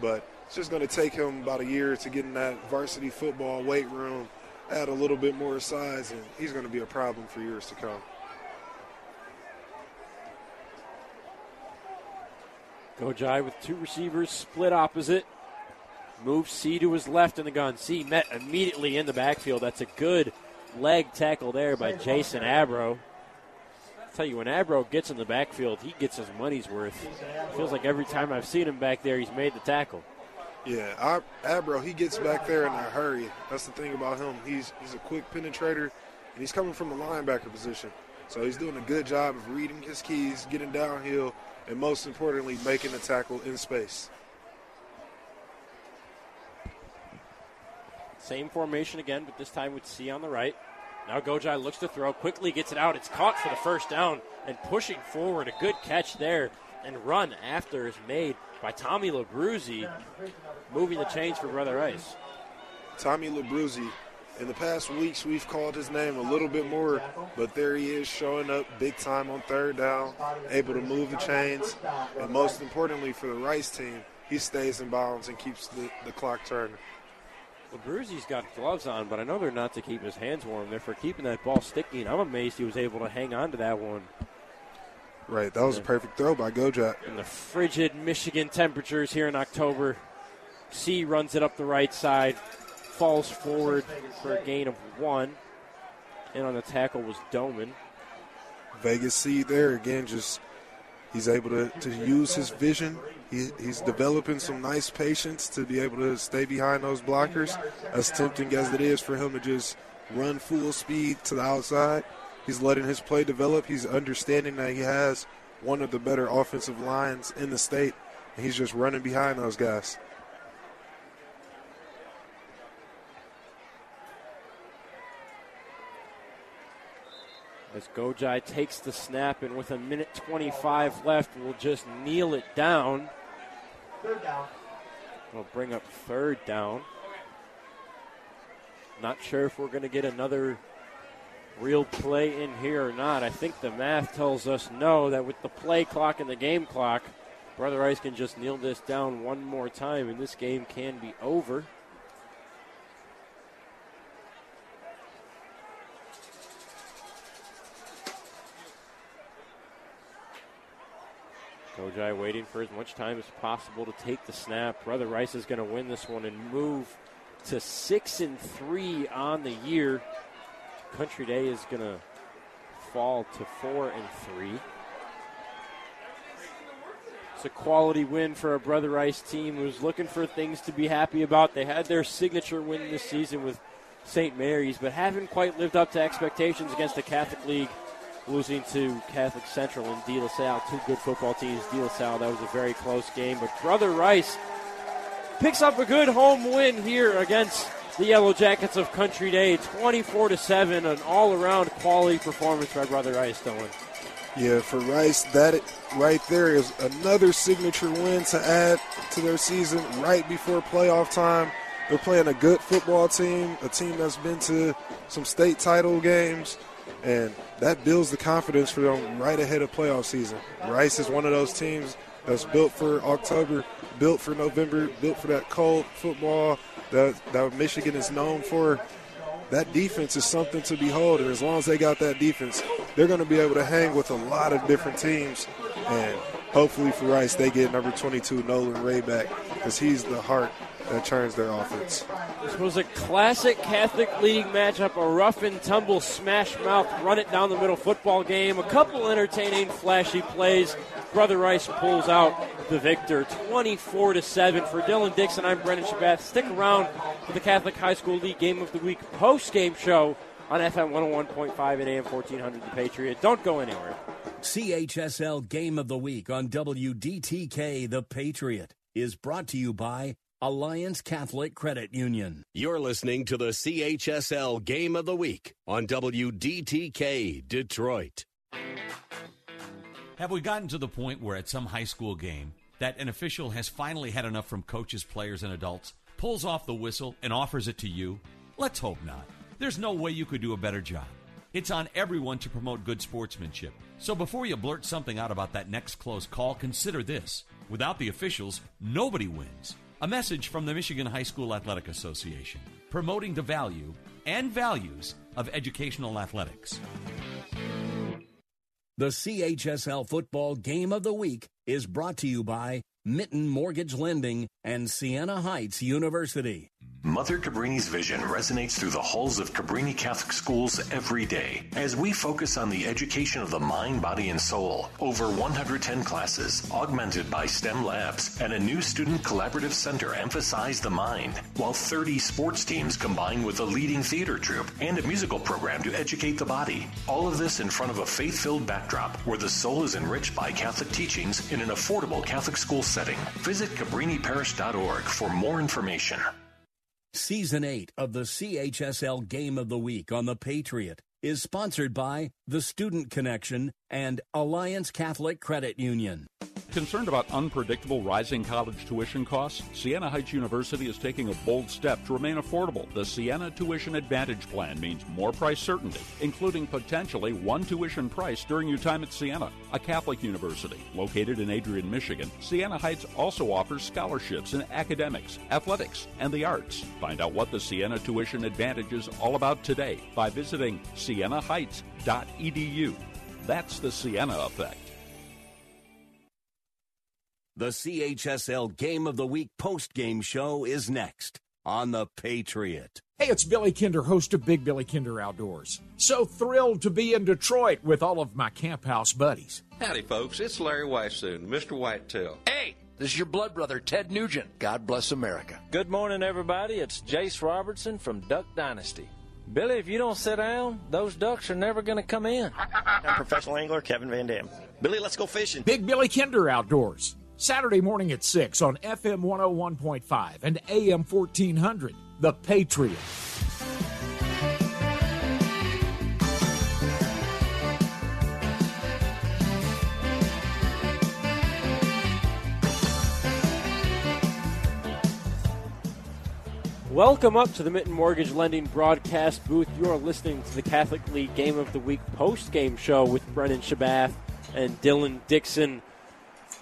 But it's just going to take him about a year to get in that varsity football weight room, add a little bit more size, and he's going to be a problem for years to come. Gojai with two receivers split opposite. Moves C to his left in the gun. C met immediately in the backfield. That's a good leg tackle there by Jason Abro. Tell you, when Abro gets in the backfield, he gets his money's worth. Feels like every time I've seen him back there, he's made the tackle. Yeah, Abro, he gets back there in a hurry. That's the thing about him. He's he's a quick penetrator, and he's coming from the linebacker position. So he's doing a good job of reading his keys, getting downhill, and most importantly, making the tackle in space. Same formation again, but this time with C on the right. Now Gojai looks to throw, quickly gets it out. It's caught for the first down and pushing forward. A good catch there and run after is made by Tommy Labruzzi, moving the chains for Brother Rice. Tommy Labruzzi in the past weeks, we've called his name a little bit more, but there he is showing up big time on third down, able to move the chains, and most importantly for the Rice team, he stays in bounds and keeps the, the clock turning. Labruzzi's got gloves on, but I know they're not to keep his hands warm. They're for keeping that ball sticky, and I'm amazed he was able to hang on to that one. Right, that was a perfect throw by Gojai. In the frigid Michigan temperatures here in October, C runs it up the right side, falls forward for a gain of one. And on the tackle was Doman. Vegas C there again, just he's able to, to use his vision. He, he's developing some nice patience to be able to stay behind those blockers. As tempting as it is for him to just run full speed to the outside, he's letting his play develop. He's understanding that he has one of the better offensive lines in the state, and he's just running behind those guys. As Gojai takes the snap and with a minute 25 left, will just kneel it down. Third down. We'll bring up third down. Not sure if we're going to get another real play in here or not. I think the math tells us no, that with the play clock and the game clock, Brother Rice can just kneel this down one more time and this game can be over. Gojai waiting for as much time as possible to take the snap. Brother Rice is going to win this one and move to six and three on the year. Country Day is going to fall to four and three. It's a quality win for a Brother Rice team who's looking for things to be happy about. They had their signature win this season with St. Mary's, but haven't quite lived up to expectations against the Catholic League losing to Catholic Central and De La Salle, two good football teams. De La Salle, that was a very close game, but Brother Rice picks up a good home win here against the Yellow Jackets of Country Day, 24 to seven, an all-around quality performance by Brother Rice, Dylan. Yeah, for Rice, that right there is another signature win to add to their season right before playoff time. They're playing a good football team, a team that's been to some state title games, and that builds the confidence for them right ahead of playoff season. Rice is one of those teams that's built for October, built for November, built for that cold football that, that Michigan is known for. That defense is something to behold, and as long as they got that defense, they're going to be able to hang with a lot of different teams. And hopefully for Rice, they get number 22 Nolan Ray back because he's the heart that turns their offense. This was a classic Catholic League matchup, a rough and tumble smash mouth, run it down the middle football game. A couple entertaining, flashy plays. Brother Rice pulls out the victor, 24 to seven for Dylan Dixon. I'm Brendan Shabath. Stick around for the Catholic High School League Game of the Week post game show on FM 101.5 and AM 1400 The Patriot. Don't go anywhere. CHSL Game of the Week on WDTK The Patriot is brought to you by Alliance Catholic Credit Union. You're listening to the CHSL Game of the Week on WDTK Detroit. Have we gotten to the point where at some high school game that an official has finally had enough from coaches, players, and adults, pulls off the whistle, and offers it to you? Let's hope not. There's no way you could do a better job. It's on everyone to promote good sportsmanship. So before you blurt something out about that next close call, consider this. Without the officials, nobody wins. A message from the Michigan High School Athletic Association, promoting the value and values of educational athletics. The CHSL Football Game of the Week is brought to you by Mitten Mortgage Lending and Siena Heights University. Mother Cabrini's vision resonates through the halls of Cabrini Catholic schools every day as we focus on the education of the mind, body, and soul. Over 110 classes, augmented by STEM labs, and a new student collaborative center emphasize the mind, while 30 sports teams combine with a leading theater troupe and a musical program to educate the body. All of this in front of a faith filled backdrop where the soul is enriched by Catholic teachings in an affordable Catholic school setting. Visit CabriniParish.org for more information. Season 8 of the CHSL Game of the Week on The Patriot is sponsored by The Student Connection and Alliance Catholic Credit Union. Concerned about unpredictable rising college tuition costs? Siena Heights University is taking a bold step to remain affordable. The Siena Tuition Advantage Plan means more price certainty, including potentially one tuition price during your time at Siena, a Catholic university located in Adrian, Michigan. Siena Heights also offers scholarships in academics, athletics, and the arts. Find out what the Siena Tuition Advantage is all about today by visiting sienaheights.edu. That's the Siena effect. The CHSL Game of the Week post game show is next on The Patriot. Hey, it's Billy Kinder, host of Big Billy Kinder Outdoors. So thrilled to be in Detroit with all of my camp house buddies. Howdy, folks. It's Larry Weishuhn, Mr. Whitetail. Hey, this is your blood brother, Ted Nugent. God bless America. Good morning, everybody. It's Jase Robertson from Duck Dynasty. Billy, if you don't sit down, those ducks are never going to come in. I'm professional angler Kevin Van Dam. Billy, let's go fishing. Big Billy Kinder Outdoors. Saturday morning at 6 on FM 101.5 and AM 1400. The Patriot. Welcome up to the Mitten Mortgage Lending broadcast booth. You are listening to the Catholic League Game of the Week post game show with Brennan Shabath and Dylan Dixon.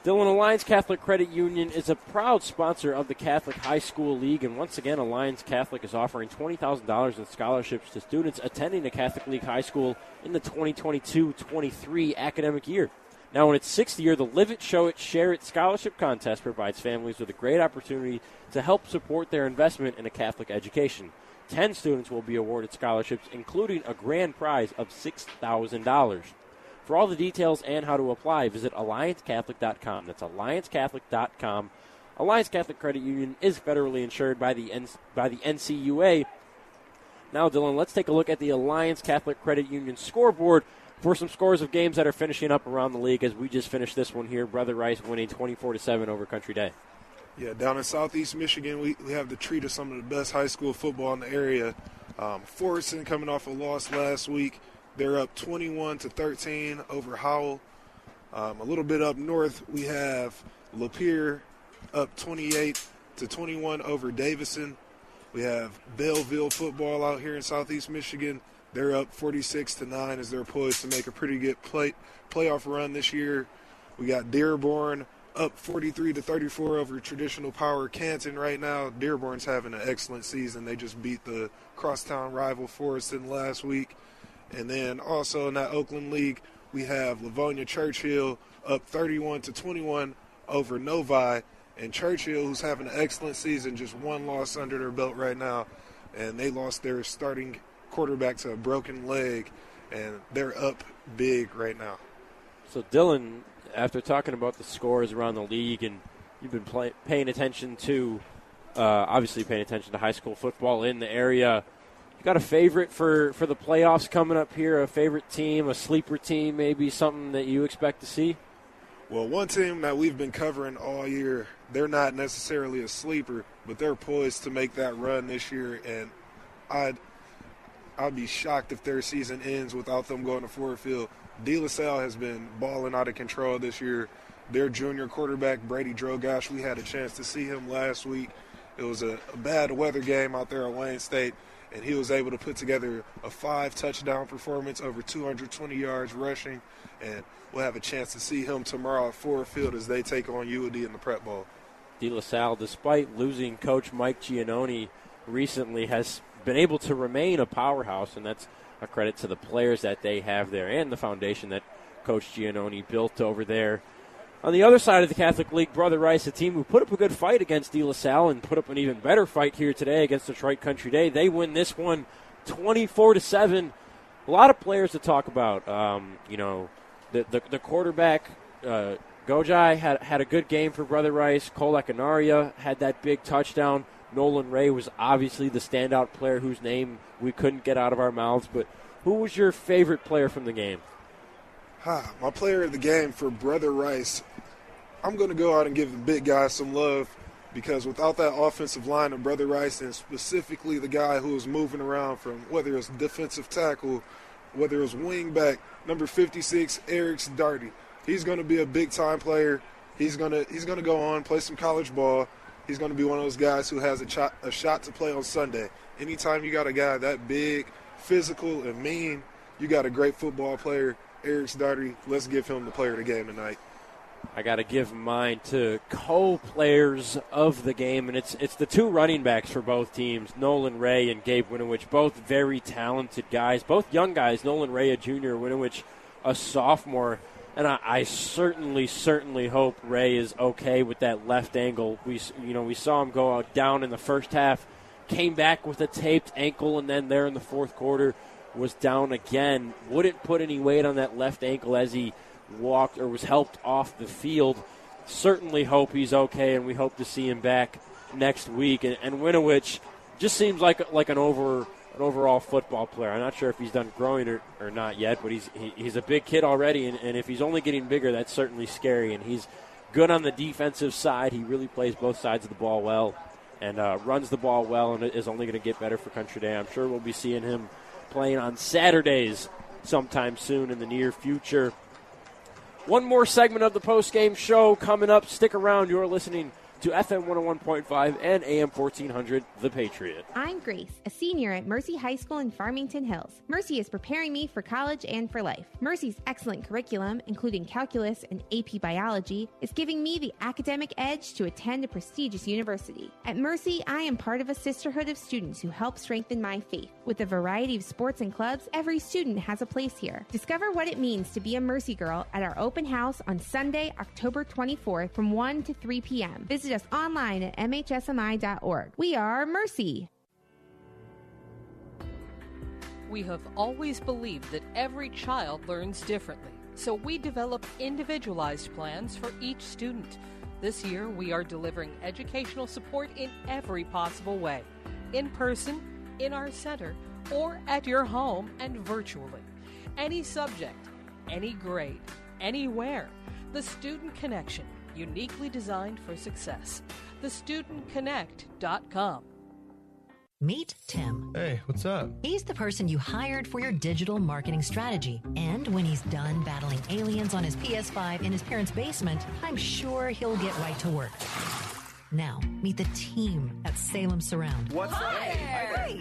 Dylan Alliance Catholic Credit Union is a proud sponsor of the Catholic High School League, and once again, Alliance Catholic is offering $20,000 in scholarships to students attending a Catholic League high school in the 2022 23 academic year. Now, in its sixth year, the Live It, Show It, Share It scholarship contest provides families with a great opportunity to help support their investment in a Catholic education. Ten students will be awarded scholarships, including a grand prize of $6,000. For all the details and how to apply, visit AllianceCatholic.com. That's AllianceCatholic.com. Alliance Catholic Credit Union is federally insured by the, N- by the NCUA. Now, Dylan, let's take a look at the Alliance Catholic Credit Union scoreboard for some scores of games that are finishing up around the league as we just finished this one here. Brother Rice winning 24 to 7 over Country Day. Yeah, down in southeast Michigan, we, we have the treat of some of the best high school football in the area. Um, Fordson coming off a loss last week. They're up 21 to 13 over Howell. Um, a little bit up north, we have Lapeer up 28 to 21 over Davison. We have Belleville football out here in Southeast Michigan. They're up 46 to 9 as they're poised to make a pretty good play, playoff run this year. We got Dearborn up 43 to 34 over traditional power Canton right now. Dearborn's having an excellent season. They just beat the crosstown rival Fordson last week. And then also in that Oakland League, we have Livonia Churchill up 31 to 21 over Novi. And Churchill, who's having an excellent season, just one loss under their belt right now. And they lost their starting quarterback to a broken leg. And they're up big right now. So, Dylan, after talking about the scores around the league and you've been play, paying attention to, uh, obviously paying attention to high school football in the area, got a favorite for, for the playoffs coming up here? A favorite team, a sleeper team, maybe something that you expect to see? Well, one team that we've been covering all year, they're not necessarily a sleeper, but they're poised to make that run this year, and I'd I'd be shocked if their season ends without them going to Ford Field. De La Salle has been balling out of control this year. Their junior quarterback Brady Drogosh, we had a chance to see him last week. It was a, a bad weather game out there at Wayne State, and he was able to put together a five touchdown performance, over 220 yards rushing, and we'll have a chance to see him tomorrow at Ford Field as they take on UD in the Prep Bowl. De La Salle, despite losing coach Mike Giannone recently, has been able to remain a powerhouse, and that's a credit to the players that they have there and the foundation that Coach Giannone built over there. On the other side of the Catholic League, Brother Rice, a team who put up a good fight against De La Salle and put up an even better fight here today against Detroit Country Day. They win this one 24 to 7. A lot of players to talk about. Um, you know, the, the, the quarterback, uh, Gojai, had, had a good game for Brother Rice. Cole Lockenaria had that big touchdown. Nolan Ray was obviously the standout player whose name we couldn't get out of our mouths. But who was your favorite player from the game? Ah, my player of the game for Brother Rice, I'm going to go out and give the big guys some love because without that offensive line of Brother Rice and specifically the guy who was moving around from whether it's defensive tackle, whether it was wing back, number 56, Eric's Doherty, he's going to be a big time player. He's going to he's going to go on play some college ball. He's going to be one of those guys who has a, ch- a shot to play on Sunday. Anytime you got a guy that big, physical, and mean, you got a great football player, Eric's Doherty. Let's give him the player of the game tonight. I got to give mine to co-players of the game, and it's it's the two running backs for both teams, Nolan Ray and Gabe Winovich, both very talented guys, both young guys. Nolan Ray, a junior, Winovich, a sophomore, and I, I, certainly, certainly hope Ray is okay with that left ankle. We you know we saw him go out down in the first half, came back with a taped ankle, and then there in the fourth quarter was down again. Wouldn't put any weight on that left ankle as he walked or was helped off the field. Certainly hope he's okay, and we hope to see him back next week. And, and Winovich just seems like like an over an overall football player. I'm not sure if he's done growing or, or not yet, but he's he, he's a big kid already, and, and if he's only getting bigger, that's certainly scary. And he's good on the defensive side. He really plays both sides of the ball well, and uh, runs the ball well, and is only going to get better for Country Day. I'm sure we'll be seeing him playing on Saturdays sometime soon in the near future. One more segment of the post game show coming up. Stick around. You're listening to FM 101.5 and AM 1400, The Patriot. I'm Grace, a senior at Mercy High School in Farmington Hills. Mercy is preparing me for college and for life. Mercy's excellent curriculum, including calculus and AP biology, is giving me the academic edge to attend a prestigious university. At Mercy, I am part of a sisterhood of students who help strengthen my faith. With a variety of sports and clubs, every student has a place here. Discover what it means to be a Mercy girl at our open house on Sunday, October 24th from 1 to 3 p.m. Visit us online at mhsmi.org. We are Mercy. We have always believed that every child learns differently, so we develop individualized plans for each student. This year, we are delivering educational support in every possible way in person, in our center, or at your home and virtually. Any subject, any grade, anywhere. The Student Connection, uniquely designed for success. TheStudentConnect.com. Meet Tim. Hey, what's up? He's the person you hired for your digital marketing strategy. And when he's done battling aliens on his PS5 in his parents' basement, I'm sure he'll get right to work. Now, meet the team at Salem Surround. What's up?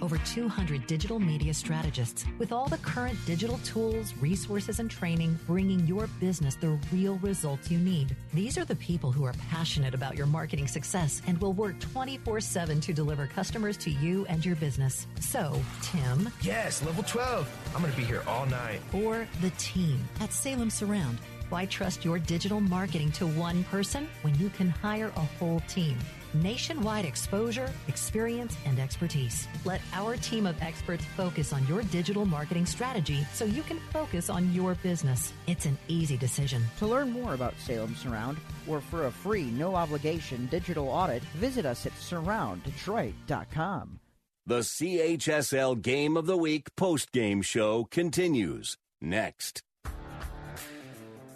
Over 200 digital media strategists with all the current digital tools, resources, and training, bringing your business the real results you need. These are the people who are passionate about your marketing success and will work 24 7 to deliver customers to you and your business. So, Tim. Yes, level 12. I'm going to be here all night. Or the team at Salem Surround. Why trust your digital marketing to one person when you can hire a whole team? Nationwide exposure, experience, and expertise. Let our team of experts focus on your digital marketing strategy so you can focus on your business. It's an easy decision. To learn more about Salem Surround or for a free, no obligation digital audit, visit us at surrounddetroit.com. The CHSL Game of the Week post game show continues next.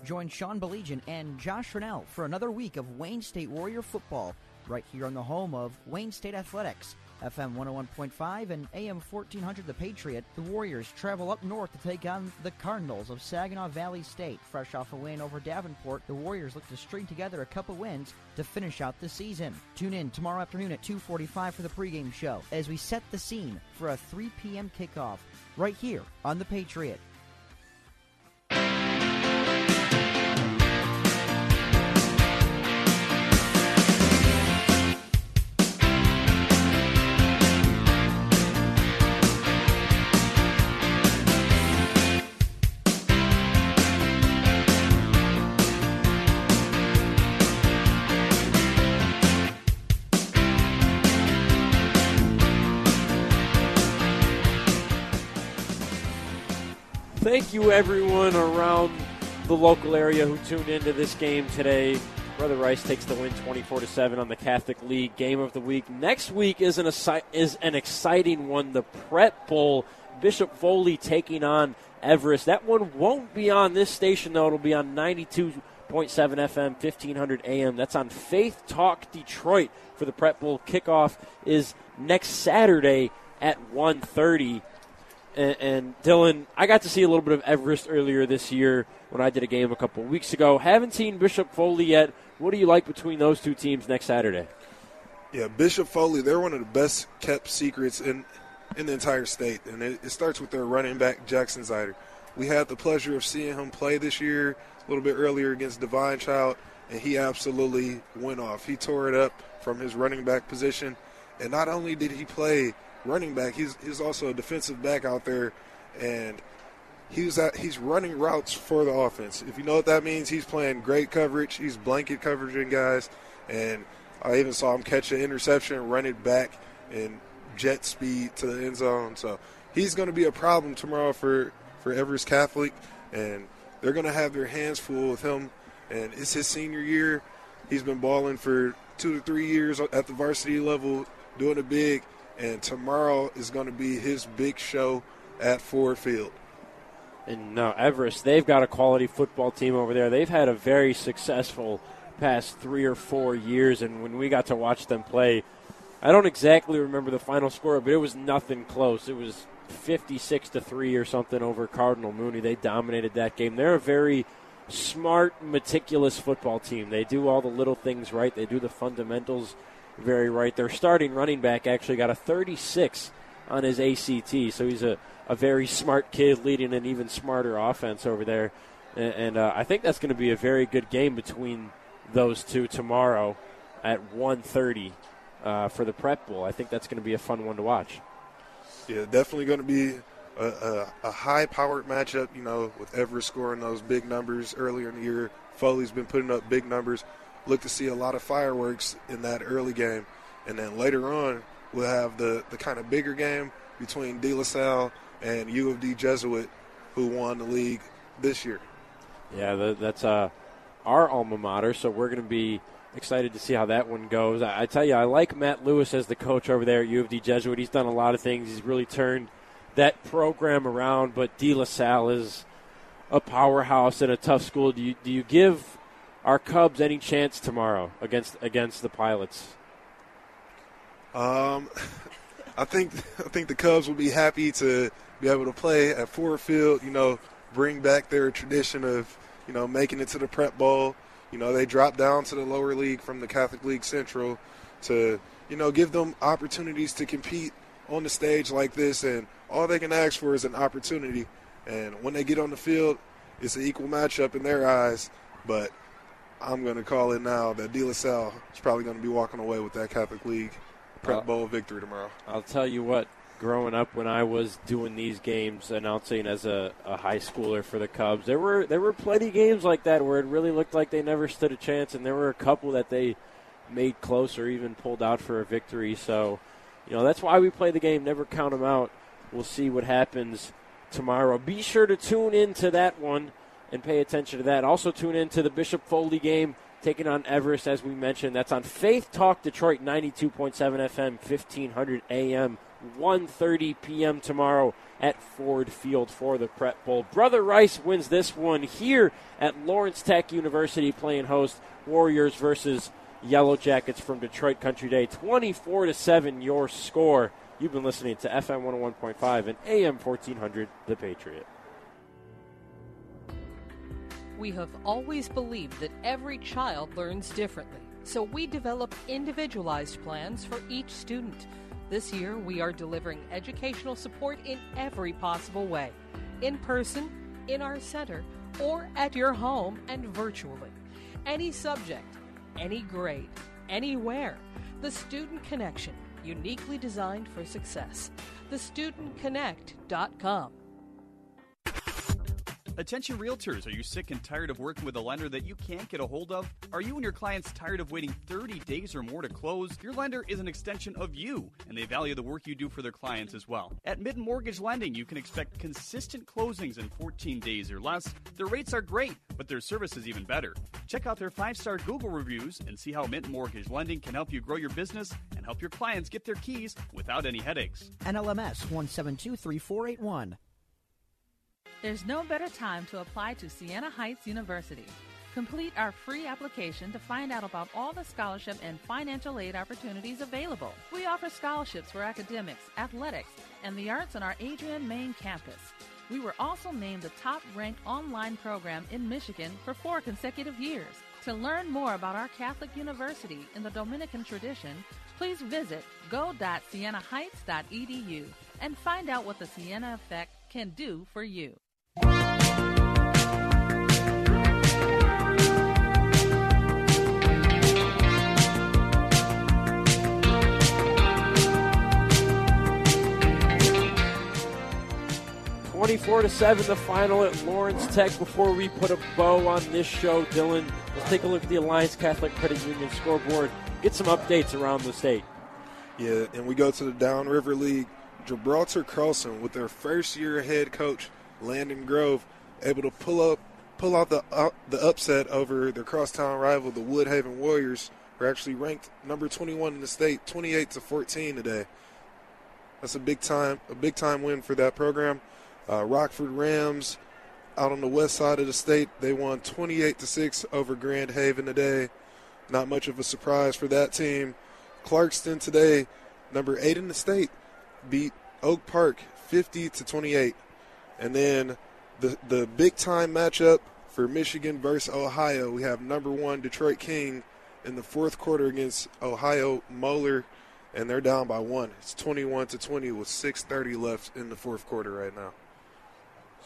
Join Sean Baligian and Josh Rennell for another week of Wayne State Warrior football right here on the home of Wayne State Athletics. FM 101.5 and AM 1400 The Patriot, the Warriors travel up north to take on the Cardinals of Saginaw Valley State. Fresh off a win over Davenport, the Warriors look to string together a couple wins to finish out the season. Tune in tomorrow afternoon at 2:45 for the pregame show as we set the scene for a 3 p.m. kickoff right here on The Patriot. Thank you, everyone around the local area who tuned into this game today. Brother Rice takes the win 24 to 7 on the Catholic League Game of the Week. Next week is an, is an exciting one the Prep Bowl. Bishop Foley taking on Everest. That one won't be on this station, though. It'll be on 92.7 FM, 1500 AM. That's on Faith Talk Detroit for the Prep Bowl. Kickoff is next Saturday at 1.30. And, and, Dylan, I got to see a little bit of Everest earlier this year when I did a game a couple weeks ago. Haven't seen Bishop Foley yet. What do you like between those two teams next Saturday? Yeah, Bishop Foley, they're one of the best kept secrets in in the entire state, and it, it starts with their running back Jackson Zyder. We had the pleasure of seeing him play this year a little bit earlier against Divine Child, and he absolutely went off. He tore it up from his running back position, and not only did he play running back. He's he's also a defensive back out there, and he's at, he's running routes for the offense. If you know what that means, he's playing great coverage. He's blanket coveraging guys, and I even saw him catch an interception, run it back in jet speed to the end zone. So he's going to be a problem tomorrow for for Everest Catholic, and they're going to have their hands full with him. And it's his senior year. He's been balling for two to three years at the varsity level, doing it big and tomorrow is going to be his big show at Ford Field. And now Everest, they've got a quality football team over there. They've had a very successful past three or four years, and when we got to watch them play, I don't exactly remember the final score, but it was nothing close. It was 56 to 3 or something over Cardinal Mooney. They dominated that game. They're a very smart, meticulous football team. They do all the little things right, they do the fundamentals very right. Their starting running back actually got a 36 on his ACT, so he's a, a very smart kid leading an even smarter offense over there. And, and uh, I think that's going to be a very good game between those two tomorrow at 1.30 uh, for the Prep Bowl. I think that's going to be a fun one to watch. Yeah, definitely going to be a, a, a high-powered matchup. You know, with Everest scoring those big numbers earlier in the year, Foley's been putting up big numbers look to see a lot of fireworks in that early game. And then later on, we'll have the, the kind of bigger game between De La Salle and U of D Jesuit, who won the league this year. Yeah, that's uh, our alma mater, so we're going to be excited to see how that one goes. I, tell you, I like Matt Lewis as the coach over there at U of D Jesuit. He's done a lot of things. He's really turned that program around, but De La Salle is a powerhouse and a tough school. Do you do you give our Cubs any chance tomorrow against against the Pilots? Um, I think I think the Cubs will be happy to be able to play at Ford Field. You know, bring back their tradition of you know making it to the Prep Bowl. You know, they dropped down to the lower league from the Catholic League Central to you know give them opportunities to compete on the stage like this, and all they can ask for is an opportunity. And when they get on the field, it's an equal matchup in their eyes. But I'm going to call it now that De La Salle is probably going to be walking away with that Catholic League Prep Uh, Bowl victory tomorrow. I'll tell you what, growing up when I was doing these games, announcing as a, a high schooler for the Cubs, there were there were plenty games like that where it really looked like they never stood a chance, and there were a couple that they made close or even pulled out for a victory. So, you know, that's why we play the game. Never count them out. We'll see what happens tomorrow. Be sure to tune in to that one and pay attention to that. Also, tune in to the Bishop Foley game taking on Everest, as we mentioned. That's on Faith Talk Detroit 92.7 FM, 1500 AM, 1.30 p.m. tomorrow at Ford Field for the Prep Bowl. Brother Rice wins this one here at Lawrence Tech University playing host Warriors versus Yellow Jackets from Detroit Country Day. 24 to 7 your score. You've been listening to FM 101.5 and AM 1400 The Patriot. We have always believed that every child learns differently, so we develop individualized plans for each student. This year, we are delivering educational support in every possible way in person, in our center, or at your home and virtually. Any subject, any grade, anywhere. The Student Connection, uniquely designed for success. TheStudentConnect.com. Attention realtors, are you sick and tired of working with a lender that you can't get a hold of? Are you and your clients tired of waiting 30 days or more to close? Your lender is an extension of you, and they value the work you do for their clients as well. At Mitten Mortgage Lending, you can expect consistent closings in 14 days or less. Their rates are great, but their service is even better. Check out their five star Google reviews and see how Mitten Mortgage Lending can help you grow your business and help your clients get their keys without any headaches. NMLS 1723481. There's no better time to apply to Siena Heights University. Complete our free application to find out about all the scholarship and financial aid opportunities available. We offer scholarships for academics, athletics, and the arts on our Adrian main campus. We were also named the top ranked online program in Michigan for four consecutive years. To learn more about our Catholic University in the Dominican tradition, please visit go.sienaheights.edu and find out what the Siena Effect can do for you. Twenty-four to seven, the final at Lawrence Tech. Before we put a bow on this show, Dylan, let's take a look at the Alliance Catholic Credit Union scoreboard. Get some updates around the state. Yeah, and we go to the Downriver League. Gibraltar Carlson, with their first year head coach Landon Grove, able to pull up, pull out the uh, the upset over their crosstown rival, the Woodhaven Warriors, who are actually ranked number 21 in the state, 28 to 14 today. That's a big time, a big time win for that program. Uh, Rockford Rams, out on the west side of the state, they won 28 to six over Grand Haven today. Not much of a surprise for that team. Clarkston today, number eight in the state, beat Oak Park 50 to 28. And then the the big time matchup for Michigan versus Ohio, we have number one Detroit King in the fourth quarter against Ohio Moeller, and they're down by one. It's 21 to 20 with 6:30 left in the fourth quarter right now.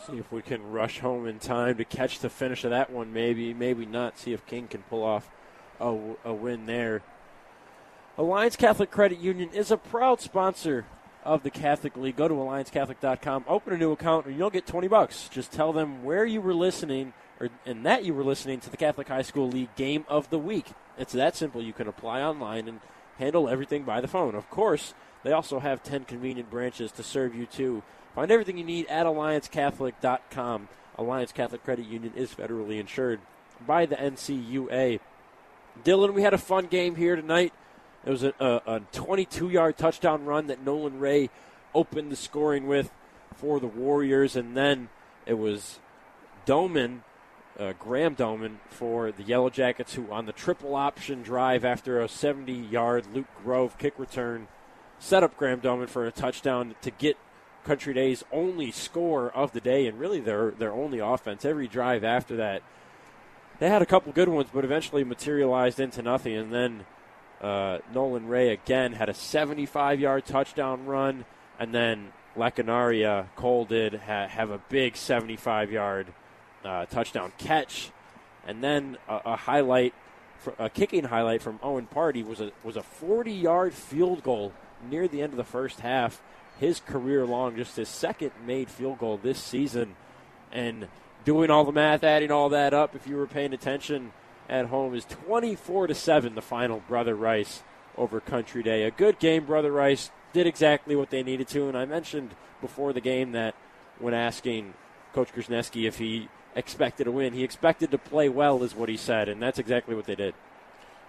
See if we can rush home in time to catch the finish of that one. Maybe, maybe not. See if King can pull off a, a win there. Alliance Catholic Credit Union is a proud sponsor of the Catholic League. Go to alliancecatholic.com, open a new account, and you'll get 20 bucks. Just tell them where you were listening or and that you were listening to the Catholic High School League game of the week. It's that simple. You can apply online and handle everything by the phone. Of course, they also have 10 convenient branches to serve you too. Find everything you need at alliancecatholic.com. Alliance Catholic Credit Union is federally insured by the NCUA. Dylan, we had a fun game here tonight. It was a, a 22 yard touchdown run that Nolan Ray opened the scoring with for the Warriors, and then it was Doman, uh, Graham Doman, for the Yellow Jackets, who on the triple option drive after a 70 yard Luke Grove kick return set up Graham Doman for a touchdown to get Country Day's only score of the day and really their, their only offense. Every drive after that, they had a couple good ones, but eventually materialized into nothing. And then uh, Nolan Ray again had a 75 yard touchdown run, and then Lockenaria Cole did ha- have a big 75 yard uh, touchdown catch, and then a, a highlight, a kicking highlight from Owen Party was a was a 40 yard field goal near the end of the first half. His career long, just his second made field goal this season, and doing all the math, adding all that up, if you were paying attention at home, is 24 to seven. The final, Brother Rice over Country Day. A good game, Brother Rice did exactly what they needed to, and I mentioned before the game that when asking Coach Korzeniewski if he expected a win, he expected to play well, is what he said, and that's exactly what they did.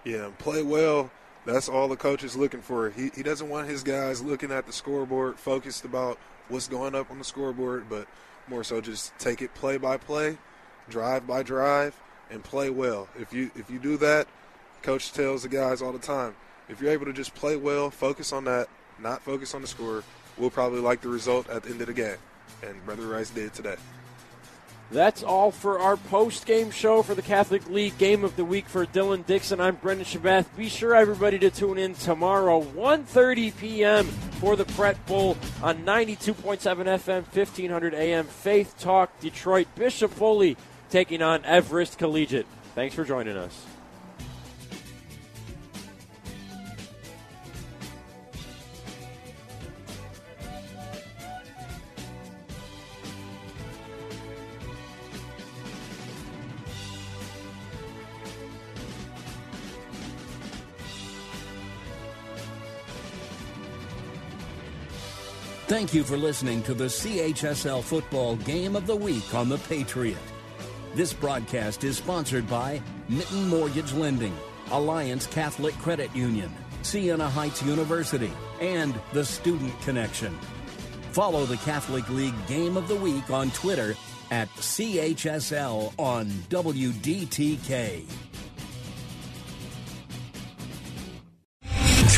Yeah, play well. That's all the coach is looking for. He, he doesn't want his guys looking at the scoreboard, focused about what's going up on the scoreboard, but more so just take it play by play, drive by drive, and play well. If you if you do that, coach tells the guys all the time, if you're able to just play well, focus on that, not focus on the score, we'll probably like the result at the end of the game. And Brother Rice did today. That's all for our post game show for the Catholic League Game of the Week for Dylan Dixon. I'm Brendan Shabath. Be sure everybody to tune in tomorrow, 1.30 p.m. for the Prep Bowl on 92.7 FM, 1500 AM. Faith Talk Detroit. Bishop Foley taking on Everest Collegiate. Thanks for joining us. Thank you for listening to the CHSL Football Game of the Week on The Patriot. This broadcast is sponsored by Mitten Mortgage Lending, Alliance Catholic Credit Union, Siena Heights University, and the Student Connection. Follow the Catholic League Game of the Week on Twitter at CHSL on WDTK.